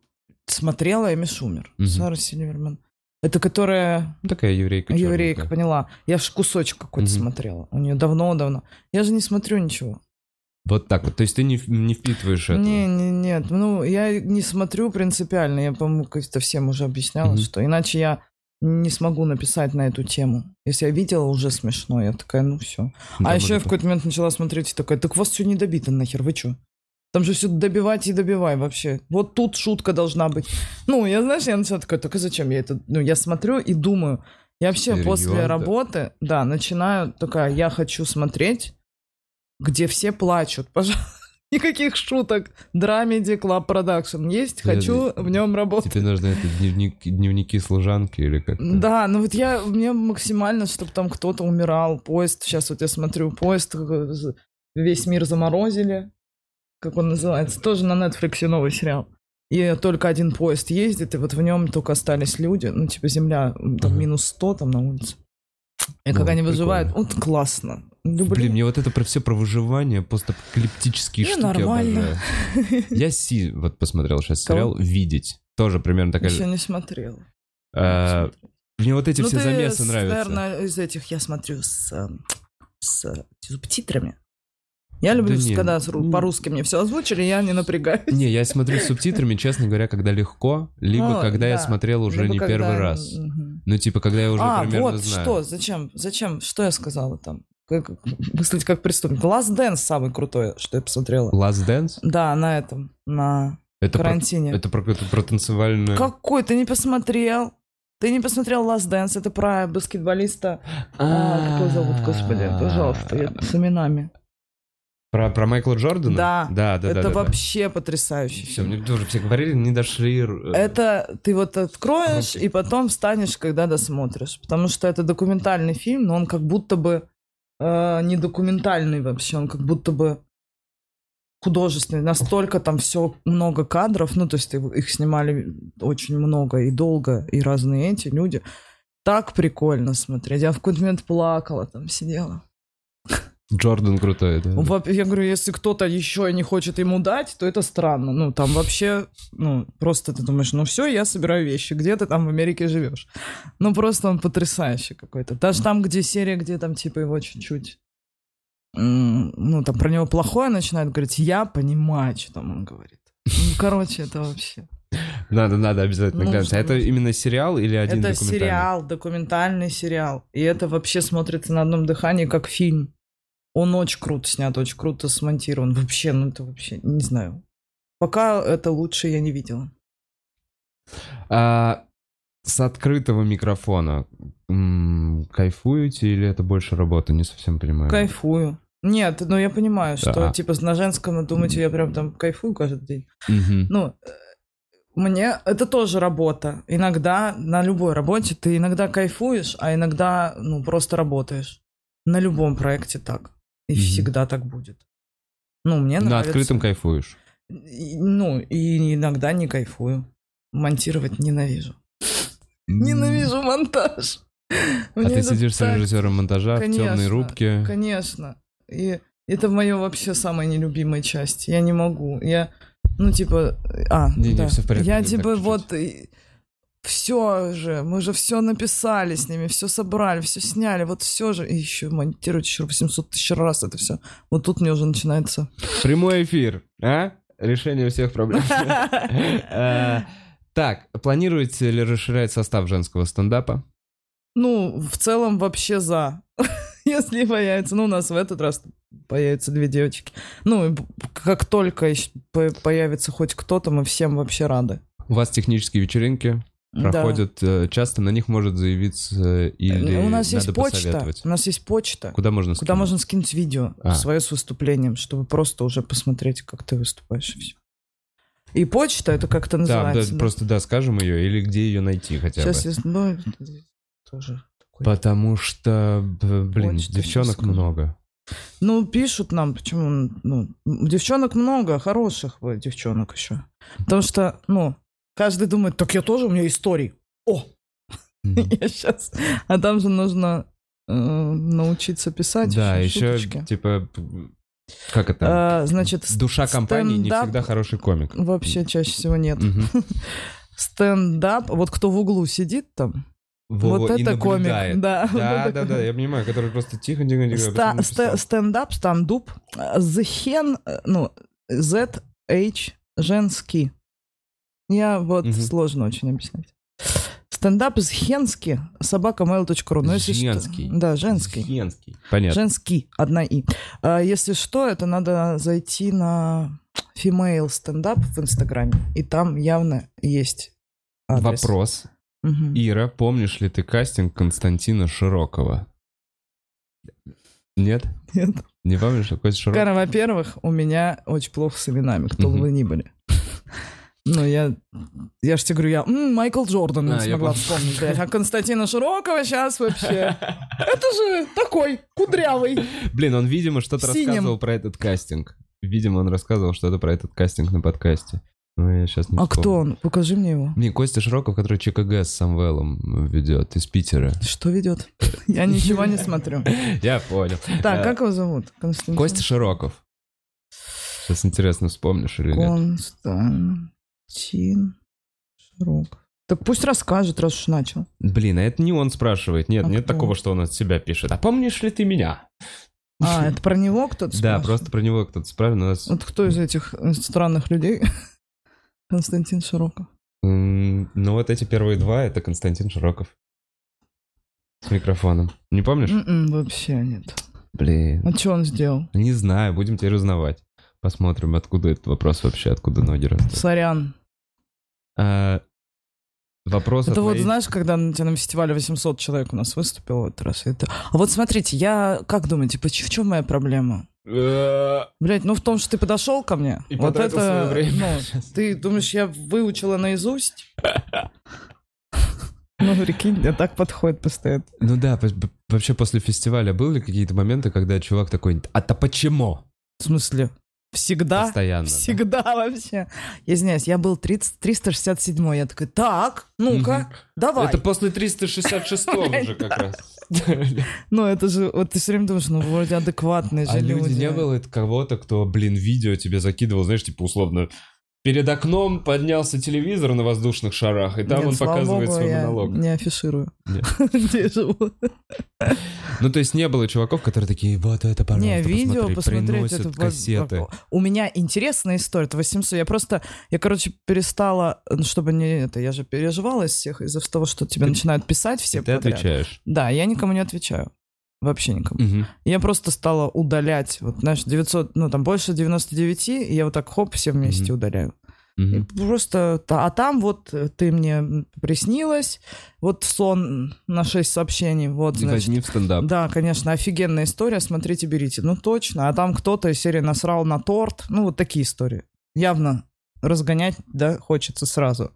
Speaker 2: смотрела Эми Шумер,
Speaker 1: Мгм.
Speaker 2: Сара Сильверман. Это которая
Speaker 1: Ну, такая еврейка.
Speaker 2: еврейка, поняла. Я ж кусочек какой-то
Speaker 1: Мгм.
Speaker 2: смотрела. У нее давно-давно. Я же не смотрю ничего.
Speaker 1: Вот так вот. То есть ты не, не впитываешь это?
Speaker 2: Не, не, нет. Ну, я не смотрю принципиально. Я, по-моему, как-то всем уже объясняла,
Speaker 1: Мгм.
Speaker 2: что иначе я не смогу написать на эту тему. Если я видела уже смешно, я такая, ну все.
Speaker 1: Да,
Speaker 2: а еще я в какой-то момент начала смотреть и такая, так вас все недобито нахер, вы что? Там же все добивать и добивай вообще. Вот тут шутка должна быть. Ну, я, знаешь, я начинаю такая, только зачем я это... Ну, я смотрю и думаю. Я вообще
Speaker 1: Серьезно?
Speaker 2: после работы, да, начинаю такая, я хочу смотреть, где все плачут, пожалуйста. *laughs* Никаких шуток. Драмеди Club Production есть, хочу в нем работать.
Speaker 1: Тебе нужно это дневник, дневники служанки или как
Speaker 2: Да, ну вот я, мне максимально, чтобы там кто-то умирал, поезд, сейчас вот я смотрю, поезд, э, весь мир заморозили, как он называется, тоже на Netflix новый сериал. И только один поезд ездит, и вот в нем только остались люди, ну типа земля, там
Speaker 1: Ага.
Speaker 2: минус 100 там на улице. И
Speaker 1: Ну,
Speaker 2: как они
Speaker 1: прикольно.
Speaker 2: выживают, вот классно. Люблю.
Speaker 1: Блин, мне вот это про все про выживание, постапокалиптические штуки
Speaker 2: нормально.
Speaker 1: обожаю. *laughs* Я Си вот посмотрел сейчас
Speaker 2: Кого?
Speaker 1: сериал «Видеть». Тоже примерно такая
Speaker 2: Еще
Speaker 1: же.
Speaker 2: не смотрел.
Speaker 1: А, Мне вот эти
Speaker 2: Ну,
Speaker 1: все замесы
Speaker 2: с-
Speaker 1: нравятся.
Speaker 2: Наверное, из этих я смотрю с, эм, с субтитрами. Я люблю,
Speaker 1: Да не,
Speaker 2: когда
Speaker 1: ну-
Speaker 2: по-русски мне все озвучили, я не напрягаюсь.
Speaker 1: Не, я смотрю с субтитрами, честно говоря, когда легко, либо
Speaker 2: Ну,
Speaker 1: когда я
Speaker 2: да.
Speaker 1: смотрел уже
Speaker 2: Либо
Speaker 1: не
Speaker 2: когда-
Speaker 1: первый раз.
Speaker 2: Мгм.
Speaker 1: Ну, типа, когда я уже
Speaker 2: а,
Speaker 1: примерно
Speaker 2: вот
Speaker 1: знаю.
Speaker 2: что, зачем, зачем, что я сказала там? Как, мыслить как преступник. Last Dance самый крутой, что я посмотрела.
Speaker 1: Last Dance?
Speaker 2: Да, на этом, на
Speaker 1: Это про,
Speaker 2: карантине.
Speaker 1: это про, это про танцевальную...
Speaker 2: Какой, ты не посмотрел? Ты не посмотрел Last Dance, это про баскетболиста. А, как его зовут, господи, пожалуйста, я с именами.
Speaker 1: Про, про Майкла Джордана?
Speaker 2: Да.
Speaker 1: Да, да, да.
Speaker 2: это
Speaker 1: да, да.
Speaker 2: вообще потрясающий
Speaker 1: Все,
Speaker 2: фильм.
Speaker 1: мне тоже все говорили, не дошли. э,
Speaker 2: Это ты вот откроешь и потом встанешь, когда досмотришь. Потому что это документальный фильм, но он как будто бы э, не документальный вообще, он как будто бы художественный. Настолько там все много кадров, ну то есть их снимали очень много и долго, и разные эти люди. Так прикольно смотреть. Я в какой-то момент плакала, там сидела.
Speaker 1: Джордан крутой, да.
Speaker 2: Я говорю, если кто-то еще не хочет ему дать, то это странно. Ну, там вообще, ну, просто ты думаешь, ну все, я собираю вещи, где ты там в Америке живешь. Ну, просто он потрясающий какой-то. Даже там, где серия, где там типа его чуть-чуть, ну, там про него плохое начинают говорить, я понимаю, что там он говорит. Ну, короче, это вообще.
Speaker 1: Надо, надо обязательно
Speaker 2: Ну,
Speaker 1: глянуть. А это именно сериал или один
Speaker 2: это
Speaker 1: документальный?
Speaker 2: сериал, документальный сериал. И это вообще смотрится на одном дыхании как фильм. Он очень круто снят, очень круто смонтирован. Вообще, ну это вообще, не знаю. Пока это лучше я не видела.
Speaker 1: А, с открытого микрофона м, кайфуете или это больше работа? Не совсем понимаю.
Speaker 2: Кайфую. Нет, ну я понимаю, что
Speaker 1: Да.
Speaker 2: типа на женском, думаете, я прям там кайфую каждый день.
Speaker 1: Мгм.
Speaker 2: Ну, э, мне это тоже работа. Иногда на любой работе ты иногда кайфуешь, а иногда, ну, просто работаешь. На любом проекте так. И
Speaker 1: Мгм.
Speaker 2: всегда так будет. Ну, мне
Speaker 1: На
Speaker 2: нравится.
Speaker 1: открытом кайфуешь.
Speaker 2: И- Ну, и иногда не кайфую. Монтировать ненавижу.
Speaker 1: М.
Speaker 2: Ненавижу монтаж.
Speaker 1: А
Speaker 2: Мне
Speaker 1: ты
Speaker 2: это
Speaker 1: сидишь с
Speaker 2: так-
Speaker 1: режиссером монтажа в темной
Speaker 2: Конечно,
Speaker 1: рубке.
Speaker 2: Конечно. И это моя вообще самая нелюбимая часть. Я не могу. Я, ну, типа... А,
Speaker 1: Не-не,
Speaker 2: да.
Speaker 1: всё в порядке,
Speaker 2: Я, типа, вот... Все же, мы же все написали с ними, все собрали, все сняли, вот все же, и еще монтировать еще 800 тысяч раз это все. Вот тут мне уже начинается.
Speaker 1: Прямой эфир, а? Решение всех проблем. *laughs* Э, Так, планируете ли расширять состав женского стендапа?
Speaker 2: Ну, в целом вообще за. *laughs* Если появится. Ну, у нас в этот раз появятся две девочки. Ну, как только появится хоть кто-то, мы всем вообще рады.
Speaker 1: У вас технические вечеринки. Проходят э, часто, на них может заявиться или
Speaker 2: Э, У нас
Speaker 1: надо
Speaker 2: есть почта. У нас есть почта,
Speaker 1: Куда можно
Speaker 2: куда
Speaker 1: скинуть?
Speaker 2: можно скинуть видео
Speaker 1: А.
Speaker 2: свое с выступлением, чтобы просто уже посмотреть, как ты выступаешь и все. И почта, это как-то
Speaker 1: Да, да,
Speaker 2: называется. да.
Speaker 1: просто да, скажем ее, или где ее найти хотя
Speaker 2: Сейчас
Speaker 1: бы.
Speaker 2: я... Ну, тоже такой.
Speaker 1: Потому что, блин,
Speaker 2: Почта,
Speaker 1: девчонок много.
Speaker 2: Ну, пишут нам, почему, ну, девчонок много, хороших э, девчонок еще. Потому что, ну, каждый думает, так я тоже, у меня истории. О, *laughs* я сейчас. А там же нужно э, научиться писать.
Speaker 1: Да,
Speaker 2: еще
Speaker 1: типа, как это?
Speaker 2: А, значит,
Speaker 1: Душа компании не всегда хороший комик.
Speaker 2: вообще чаще всего нет.
Speaker 1: Мгм. *laughs*
Speaker 2: Стендап, вот кто в углу сидит там,
Speaker 1: Во-
Speaker 2: вот это комик.
Speaker 1: наблюдает.
Speaker 2: Да, *laughs* вот
Speaker 1: Да, да, да,
Speaker 2: комик.
Speaker 1: я понимаю, который просто тихо-тихо-тихо.
Speaker 2: Ста-
Speaker 1: потом
Speaker 2: сте-
Speaker 1: написал.
Speaker 2: Стендап, стандуп, э, hen, э, ну, Z, H, женский. Я вот
Speaker 1: Мгм.
Speaker 2: сложно очень объяснять. Стендап из Хенски, собака mail.ru. Ну, если что-. Да, женский.
Speaker 1: Женский. Понятно.
Speaker 2: Женский, одна и. А, если что, это надо зайти на female стендап в Инстаграме, и там явно есть адрес.
Speaker 1: Вопрос.
Speaker 2: Мгм.
Speaker 1: Ира, помнишь ли ты кастинг Константина Широкого? Нет?
Speaker 2: Нет.
Speaker 1: Не помнишь, какой Широкий?
Speaker 2: Кара, во-первых, у меня очень плохо с именами, кто бы
Speaker 1: Мгм.
Speaker 2: вы ни были. Ну, я, я же тебе говорю, я м, Майкл Джордан не
Speaker 1: А, я
Speaker 2: смогла вспомнить, блядь. А Константина Широкого сейчас вообще... *laughs* Это же такой кудрявый.
Speaker 1: Блин, он, видимо, что-то
Speaker 2: Синим.
Speaker 1: рассказывал про этот кастинг. Видимо, он рассказывал что-то про этот кастинг на подкасте. Ну, я сейчас не
Speaker 2: А
Speaker 1: вспомню.
Speaker 2: кто он? Покажи мне его.
Speaker 1: Не, Костя Широков, который ЧКГ с Самвелом ведет из Питера.
Speaker 2: Что ведет? Я ничего не смотрю. *laughs*
Speaker 1: Я понял.
Speaker 2: Так,
Speaker 1: Э,
Speaker 2: как его зовут?
Speaker 1: Костя Широков. Сейчас интересно, вспомнишь или нет.
Speaker 2: Константин Широков. Так пусть расскажет, раз уж начал.
Speaker 1: Блин, а это не он спрашивает. Нет,
Speaker 2: А
Speaker 1: нет
Speaker 2: кто?
Speaker 1: такого, что он от себя пишет. А помнишь ли ты меня?
Speaker 2: А, это про него кто-то
Speaker 1: Да,
Speaker 2: спрашивает?
Speaker 1: просто про него кто-то спрашивает. нас-
Speaker 2: Вот кто из этих э, странных людей? *laughs* Константин Широков.
Speaker 1: Ну вот эти первые два, это Константин Широков. С микрофоном. Не помнишь?
Speaker 2: М-м, вообще нет.
Speaker 1: Блин.
Speaker 2: А что он сделал?
Speaker 1: Не знаю, будем теперь узнавать. Посмотрим, откуда этот вопрос вообще, откуда ноги растут.
Speaker 2: Сорян.
Speaker 1: А, вопрос
Speaker 2: Это
Speaker 1: от
Speaker 2: вот,
Speaker 1: моей-
Speaker 2: знаешь, когда на, тебя на фестивале 800 человек у нас выступило в этот раз. Это... А вот смотрите, я, как думаете, в чем моя проблема?
Speaker 1: Э,
Speaker 2: Блять, ну в том, что ты подошел ко мне.
Speaker 1: И
Speaker 2: вот это,
Speaker 1: свое время.
Speaker 2: ну, *laughs* ты думаешь, я выучила наизусть? *laughs* Ну, прикинь, мне так подходит постоянно.
Speaker 1: Ну да, вообще после фестиваля были какие-то моменты, когда чувак такой, а-то почему?
Speaker 2: В смысле? Всегда?
Speaker 1: Постоянно. да.
Speaker 2: Всегда *laughs* вообще. Я извиняюсь, я был 30, 367 я такой, так, ну-ка,
Speaker 1: Мгм.
Speaker 2: давай.
Speaker 1: Это после 366 *laughs* уже как раз. *laughs*
Speaker 2: Ну, это же, вот ты все время думаешь, ну, вроде адекватные же
Speaker 1: А
Speaker 2: люди.
Speaker 1: люди, не было кого-то, кто, блин, видео тебе закидывал, знаешь, типа условно, перед окном поднялся телевизор на воздушных шарах, и там
Speaker 2: Нет,
Speaker 1: он показывает
Speaker 2: богу,
Speaker 1: свой
Speaker 2: я
Speaker 1: монолог.
Speaker 2: не афиширую, *laughs* где я живу.
Speaker 1: Ну, то есть не было чуваков, которые такие, вот это, пожалуйста,
Speaker 2: Не, видео посмотреть, это...
Speaker 1: кассеты.
Speaker 2: У меня интересная история, это 800. Я просто, я, короче, перестала, ну, чтобы не это, я же переживала из всех из-за того, что тебе начинают писать все
Speaker 1: ты отвечаешь.
Speaker 2: Да, я никому не отвечаю. Вообще никому.
Speaker 1: Мгм.
Speaker 2: Я просто стала удалять, вот, знаешь, 900, ну, там, больше 99, и я вот так, хоп, все вместе
Speaker 1: Мгм.
Speaker 2: удаляю.
Speaker 1: Мгм.
Speaker 2: просто, а там вот э, ты мне приснилась, вот сон на 6 сообщений, вот, значит.
Speaker 1: возьми в стендап.
Speaker 2: Да, конечно, офигенная история, смотрите, берите. Ну, точно. А там кто-то из серии насрал на торт. Ну, вот такие истории. Явно разгонять, да, хочется сразу.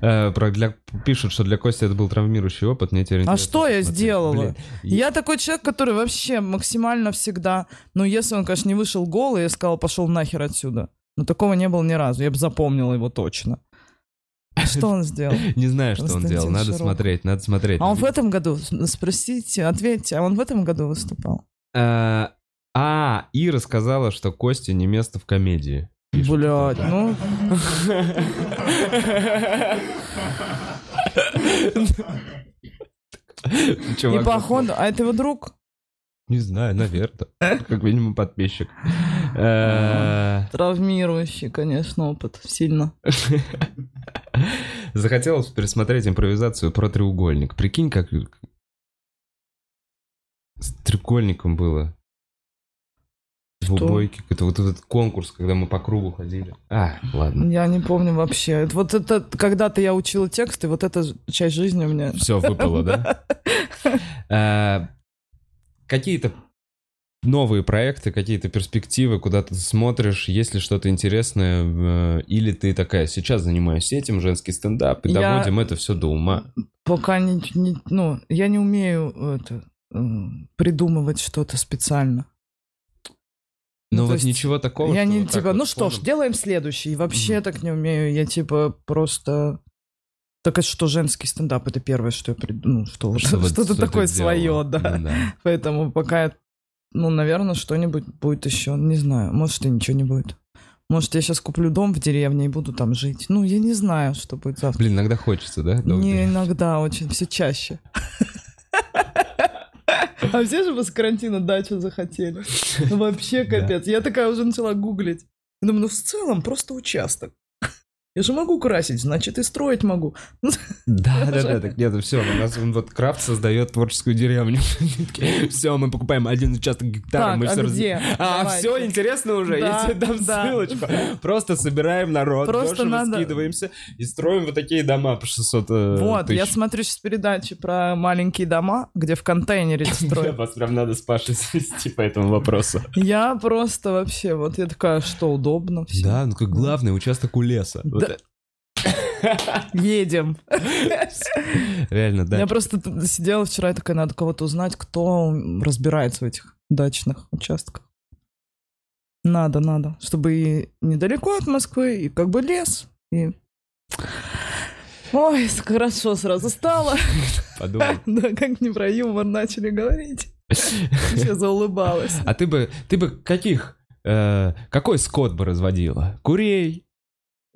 Speaker 1: Э, про для... Пишут, что для Кости это был травмирующий опыт. Мне теперь
Speaker 2: А что я
Speaker 1: посмотреть.
Speaker 2: сделала?
Speaker 1: Блин,
Speaker 2: Я такой человек, который вообще максимально всегда... Ну, если он, конечно, не вышел голый и сказал, пошел нахер отсюда. Но такого не было ни разу. Я бы запомнила его точно. Что он сделал? *laughs*
Speaker 1: Не знаю, что он делал. Надо смотреть, надо смотреть.
Speaker 2: А он в этом году, спросите, ответьте, а он в этом году выступал?
Speaker 1: Э, А, Ира сказала, что Костя не место в комедии.
Speaker 2: Блядь, ну... И походу... А это его друг?
Speaker 1: Не знаю, наверное. Как минимум подписчик. Э,
Speaker 2: Травмирующий, конечно, опыт. Сильно.
Speaker 1: Захотелось пересмотреть импровизацию про треугольник. Прикинь, как с треугольником было. В убойке. Это вот этот конкурс, когда мы по кругу ходили. А, ладно.
Speaker 2: Я не помню вообще. Это Вот это, когда-то я учила текст, и вот эта часть жизни у меня...
Speaker 1: Все выпало, да? *laughs* Э, Какие-то новые проекты, какие-то перспективы, куда ты смотришь, есть ли что-то интересное, э, или ты такая, сейчас занимаюсь этим, женский стендап, и
Speaker 2: Я-
Speaker 1: доводим это все до ума.
Speaker 2: Пока не, не- Ну, я не умею это, придумывать что-то специально. Ну, то
Speaker 1: вот
Speaker 2: есть
Speaker 1: ничего такого.
Speaker 2: я не
Speaker 1: вот
Speaker 2: типа,
Speaker 1: вот
Speaker 2: ну что ж, делаем следующий. Вообще
Speaker 1: Мгм.
Speaker 2: так не умею. Я типа просто... Так это что, женский стендап, это первое, что я придумал. Ну, что, вот-
Speaker 1: Что вот- *laughs*
Speaker 2: что-то
Speaker 1: что
Speaker 2: такое свое, да.
Speaker 1: Ну да.
Speaker 2: Поэтому пока, я- ну, наверное, что-нибудь будет еще. Не знаю, может, и ничего не будет. Может, я сейчас куплю дом в деревне и буду там жить. Ну, я не знаю, что будет завтра.
Speaker 1: Блин, иногда хочется, да? долго?
Speaker 2: Не *laughs* иногда, очень, все чаще. *laughs* А все же после карантина дачу захотели. *laughs* Вообще капец. Я такая уже начала гуглить. Я думаю, ну в целом просто участок. Я же могу красить, значит и строить могу.
Speaker 1: Да, *laughs* да, да, так нет, все, у нас вот Крафт создает творческую деревню. *laughs* Все, мы покупаем один участок гектара, мы
Speaker 2: а
Speaker 1: все
Speaker 2: где?
Speaker 1: А, все, интересно уже, я тебе дам
Speaker 2: да.
Speaker 1: ссылочку. Просто собираем народ,
Speaker 2: Просто
Speaker 1: скидываемся и строим вот такие дома по 600 э,
Speaker 2: Вот, я смотрю сейчас передачи про маленькие дома, где в контейнере *laughs* строят.
Speaker 1: Вас прям надо с Пашей свести по этому вопросу.
Speaker 2: Я просто вообще, вот я такая, что удобно.
Speaker 1: Да, ну как главный участок у леса.
Speaker 2: Да. Едем.
Speaker 1: Реально, да.
Speaker 2: Я просто сидела вчера и такая, надо кого-то узнать, кто разбирается в этих дачных участках. Надо, надо. Чтобы и недалеко от Москвы, и как бы лес. И... Ой, хорошо сразу стало.
Speaker 1: Подумай. *laughs*
Speaker 2: Да, как не про юмор начали говорить. Я *laughs* заулыбалась.
Speaker 1: А ты бы, ты бы каких, э, какой скот бы разводила? Курей,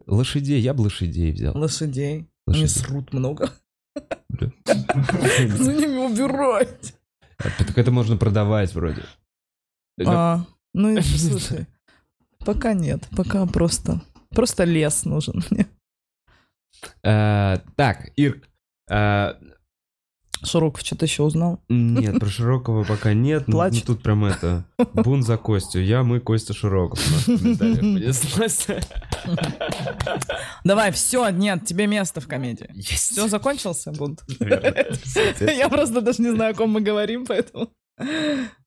Speaker 1: лошадей, я бы лошадей взял.
Speaker 2: Лошадей. Они
Speaker 1: Лошадей.
Speaker 2: срут много. За *laughs* ними убирать.
Speaker 1: Так это можно продавать вроде.
Speaker 2: А, ну, и слушай, пока нет, пока просто, просто лес нужен мне.
Speaker 1: Э, Так, Ир, э,
Speaker 2: Широков что-то еще узнал.
Speaker 1: нет, про Широкого пока нет. Ну, ну, тут прям это, бун за Костю. Я, мы, Костя Широков. *laughs*
Speaker 2: Давай, все, нет, тебе место в комедии.
Speaker 1: Есть.
Speaker 2: Все, закончился бунт. Я просто даже не знаю, о ком мы говорим, поэтому...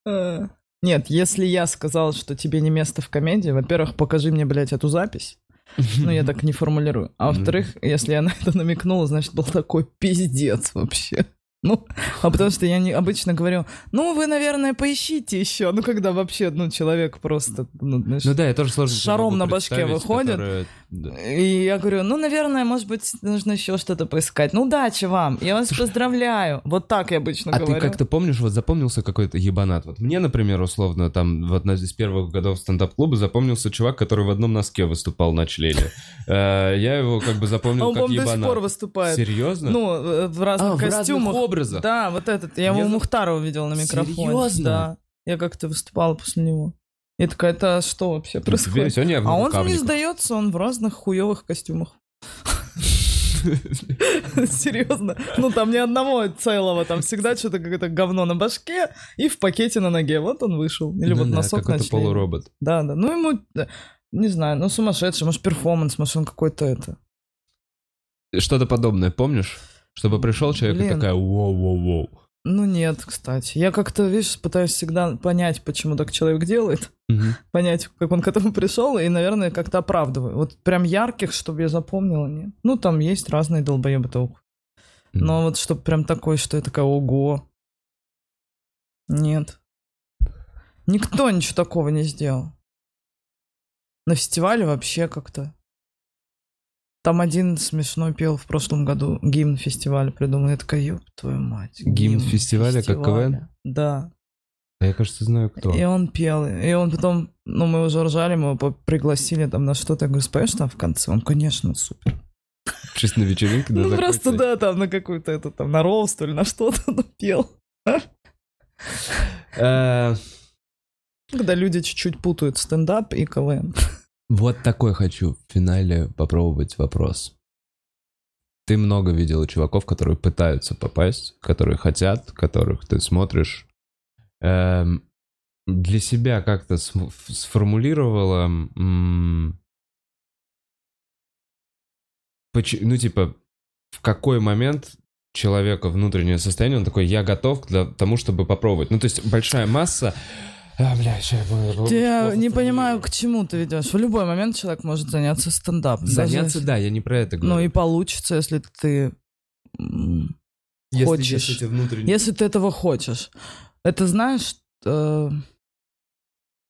Speaker 2: Э, Нет, если я сказал, что тебе не место в комедии, во-первых, покажи мне, блядь, эту запись. Ну, я так не формулирую. А во-вторых, если я на это намекнула, значит, был такой пиздец вообще. Ну, а потому что я не, обычно говорю, ну, вы, наверное, поищите еще. Ну, когда вообще, ну, человек просто, ну, знаешь,
Speaker 1: Ну да, я тоже сложно
Speaker 2: шаром на башке выходит.
Speaker 1: Да.
Speaker 2: И я говорю, ну, наверное, может быть, нужно еще что-то поискать. Ну, удачи вам, я вас поздравляю. Вот так я обычно
Speaker 1: А
Speaker 2: говорю.
Speaker 1: ты как-то помнишь, вот запомнился какой-то ебанат? Вот мне, например, условно, там, в одном из первых годов стендап-клуба запомнился чувак, который в одном носке выступал на члене. Э, Я его как бы
Speaker 2: А
Speaker 1: запомнил
Speaker 2: он,
Speaker 1: как
Speaker 2: по-моему, до сих пор
Speaker 1: ебанат.
Speaker 2: выступает.
Speaker 1: Серьезно?
Speaker 2: Ну, э, в разных
Speaker 1: А, в разных
Speaker 2: костюмах.
Speaker 1: образах?
Speaker 2: Да, вот этот. Я его у Мухтарова видела на микрофоне.
Speaker 1: Серьезно?
Speaker 2: Да. Я как-то выступала после него. Я такая, это что вообще
Speaker 1: Тебе
Speaker 2: происходит?
Speaker 1: сегодня я в
Speaker 2: А он не
Speaker 1: нарукавниках.
Speaker 2: сдается, он в разных хуевых костюмах. *laughs* Серьезно. Ну, там ни одного целого, там всегда что-то какое-то говно на башке и в пакете на ноге. Вот он вышел. Или вот носок на члене.
Speaker 1: полуробот.
Speaker 2: Да, да. Ну, ему, не знаю, ну, сумасшедший, может, перформанс, может, он какой-то это.
Speaker 1: Что-то подобное, помнишь? Чтобы пришел человек и такая воу-воу-воу.
Speaker 2: Ну, нет, кстати. Я как-то, видишь, пытаюсь всегда понять, почему так человек делает.
Speaker 1: Мгм.
Speaker 2: Понять, как он к этому пришел, и, наверное, как-то оправдываю. Вот прям ярких, чтобы я запомнила, нет. Ну, там есть разные долбоебы толк. Но вот чтобы прям такой, что я такая, ого. Нет. Никто ничего такого не сделал. На фестивале вообще как-то. Там один смешной пел в прошлом году гимн фестиваля придумал. Я такая, ёб твою мать.
Speaker 1: Гимн фестиваля, как КВН?
Speaker 2: Да.
Speaker 1: А Я, кажется, знаю, кто.
Speaker 2: И он пел. И он потом, ну, мы уже ржали, мы его пригласили там на что-то. Я говорю, споешь там в конце? Он, конечно, супер.
Speaker 1: Чисто на вечеринке, да,
Speaker 2: ну, просто, да, там на какую-то, это, там, на рост или на что-то он пел.
Speaker 1: Э,
Speaker 2: Когда люди чуть-чуть путают стендап и КВН.
Speaker 1: Вот такой хочу в финале попробовать вопрос. Ты много видела чуваков, которые пытаются попасть, которые хотят, которых ты смотришь. Эм, для себя как-то сформулировала, ну типа, в какой момент человека внутреннее состояние, он такой, я готов к тому, чтобы попробовать. Ну то есть большая масса... А, бля, я буду-
Speaker 2: Я
Speaker 1: плохо
Speaker 2: не понимаю, к чему ты ведешь. В любой момент человек может заняться стендапом. Даже
Speaker 1: Заняться,
Speaker 2: если-
Speaker 1: да, я не про это говорю.
Speaker 2: Ну и получится, если ты
Speaker 1: Если
Speaker 2: хочешь.
Speaker 1: эти внутренние...
Speaker 2: Если ты этого хочешь. Это знаешь, э,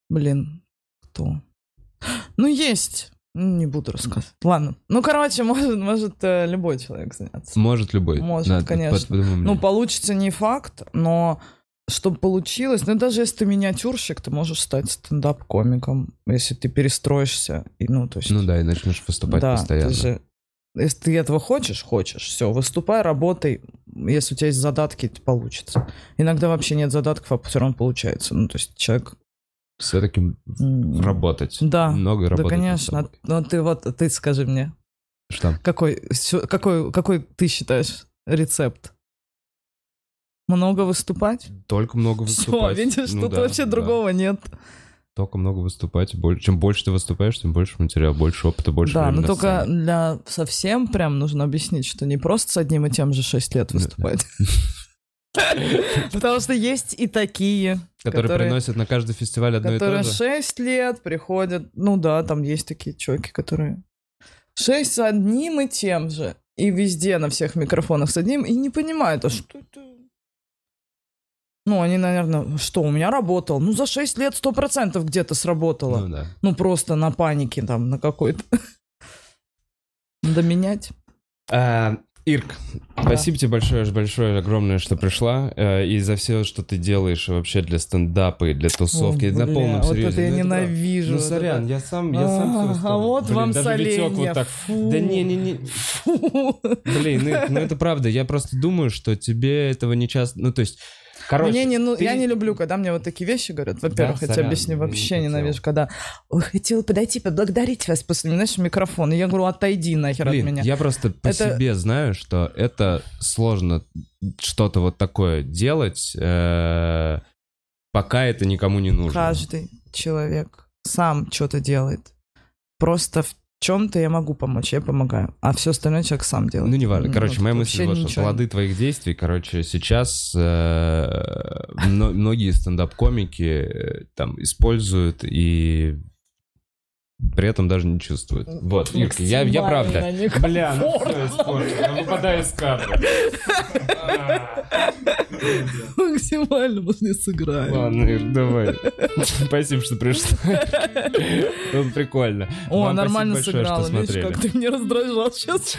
Speaker 2: блин, кто? Ну, есть. Ну, Не буду рассказывать. Ладно. Ну, короче, *laughs* может, может э, любой человек заняться.
Speaker 1: Может любой.
Speaker 2: Может,
Speaker 1: Да,
Speaker 2: конечно.
Speaker 1: под-.
Speaker 2: Ну, получится не факт, но чтобы получилось, ну, даже если ты миниатюрщик, ты можешь стать стендап-комиком, если ты перестроишься. И, ну, то есть...
Speaker 1: Ну да, и начнешь выступать
Speaker 2: да,
Speaker 1: постоянно.
Speaker 2: Ты же, если ты этого хочешь, хочешь, все, выступай, работай. Если у тебя есть задатки, это получится. Иногда вообще нет задатков, а все равно получается. Ну, то есть человек...
Speaker 1: Все-таки работать.
Speaker 2: Да,
Speaker 1: Много
Speaker 2: да,
Speaker 1: работать. над
Speaker 2: конечно. Ну, ты вот, ты скажи мне.
Speaker 1: Что?
Speaker 2: Какой, какой, какой ты считаешь рецепт? Много выступать?
Speaker 1: Только много
Speaker 2: Все,
Speaker 1: выступать.
Speaker 2: видишь,
Speaker 1: Ну
Speaker 2: тут
Speaker 1: да,
Speaker 2: вообще
Speaker 1: да.
Speaker 2: другого нет.
Speaker 1: Только много выступать. Чем больше ты выступаешь, тем больше материала, больше опыта, больше
Speaker 2: да, но только
Speaker 1: сцене.
Speaker 2: для совсем прям нужно объяснить, что не просто с одним и тем же 6 лет выступать. *laughs* Потому что есть и такие,
Speaker 1: Которые,
Speaker 2: которые-
Speaker 1: приносят на каждый фестиваль одно и то
Speaker 2: которые
Speaker 1: же.
Speaker 2: 6 лет приходят. Ну да, там есть такие чуваки, которые 6 с одним и тем же. И везде на всех микрофонах с одним, и не понимают, а что это? Ну, они, наверное, что, у меня работал? Ну, за 6 лет 100% где-то сработало.
Speaker 1: Ну да.
Speaker 2: Ну, просто на панике там, на какой-то. Надо менять.
Speaker 1: А, Ирк, спасибо тебе большое, большое, огромное, что пришла, э, и за все, что ты делаешь вообще для стендапа и для тусовки.
Speaker 2: О,
Speaker 1: на
Speaker 2: бля,
Speaker 1: полном
Speaker 2: вот
Speaker 1: серьезе.
Speaker 2: это я
Speaker 1: Ну,
Speaker 2: ненавижу.
Speaker 1: Ну,
Speaker 2: вот
Speaker 1: сорян,
Speaker 2: это.
Speaker 1: я сам, я сам
Speaker 2: А,
Speaker 1: всё расстал.
Speaker 2: а вот
Speaker 1: Блин,
Speaker 2: вам
Speaker 1: даже
Speaker 2: соленья.
Speaker 1: вот так.
Speaker 2: Фу.
Speaker 1: Да не-не-не,
Speaker 2: Фу.
Speaker 1: блин, ну, ну это правда, я просто думаю, что тебе этого не часто, ну то есть, короче,
Speaker 2: Мне не, ну,
Speaker 1: ты-
Speaker 2: Я не люблю, когда мне вот такие вещи говорят. Во-первых,
Speaker 1: Да,
Speaker 2: я тебе объясню,
Speaker 1: не
Speaker 2: вообще
Speaker 1: хотел.
Speaker 2: ненавижу, когда «Ой, хотела подойти, поблагодарить вас после, знаешь, микрофон. И я говорю, отойди нахер
Speaker 1: Блин,
Speaker 2: от меня.
Speaker 1: я просто по
Speaker 2: Это-
Speaker 1: себе знаю, что это сложно что-то вот такое делать, э, пока это никому не нужно.
Speaker 2: Каждый человек сам что-то делает. Просто в чем-то я могу помочь, я помогаю. А все остальное человек сам делает.
Speaker 1: Ну, не важно. Короче,
Speaker 2: вот
Speaker 1: моя мысль вот, что плоды твоих действий, короче, сейчас э, мно- многие стендап-комики э, там используют и при этом даже не чувствуют. Вот, Ирка, я, я правда. Бля, ну все испортил, я выпадаю из карты.
Speaker 2: Максимально мы не сыграем.
Speaker 1: Ладно, Ир, давай. Спасибо, что пришла. Было прикольно.
Speaker 2: О, нормально сыграла. Видишь, как ты меня раздражал сейчас.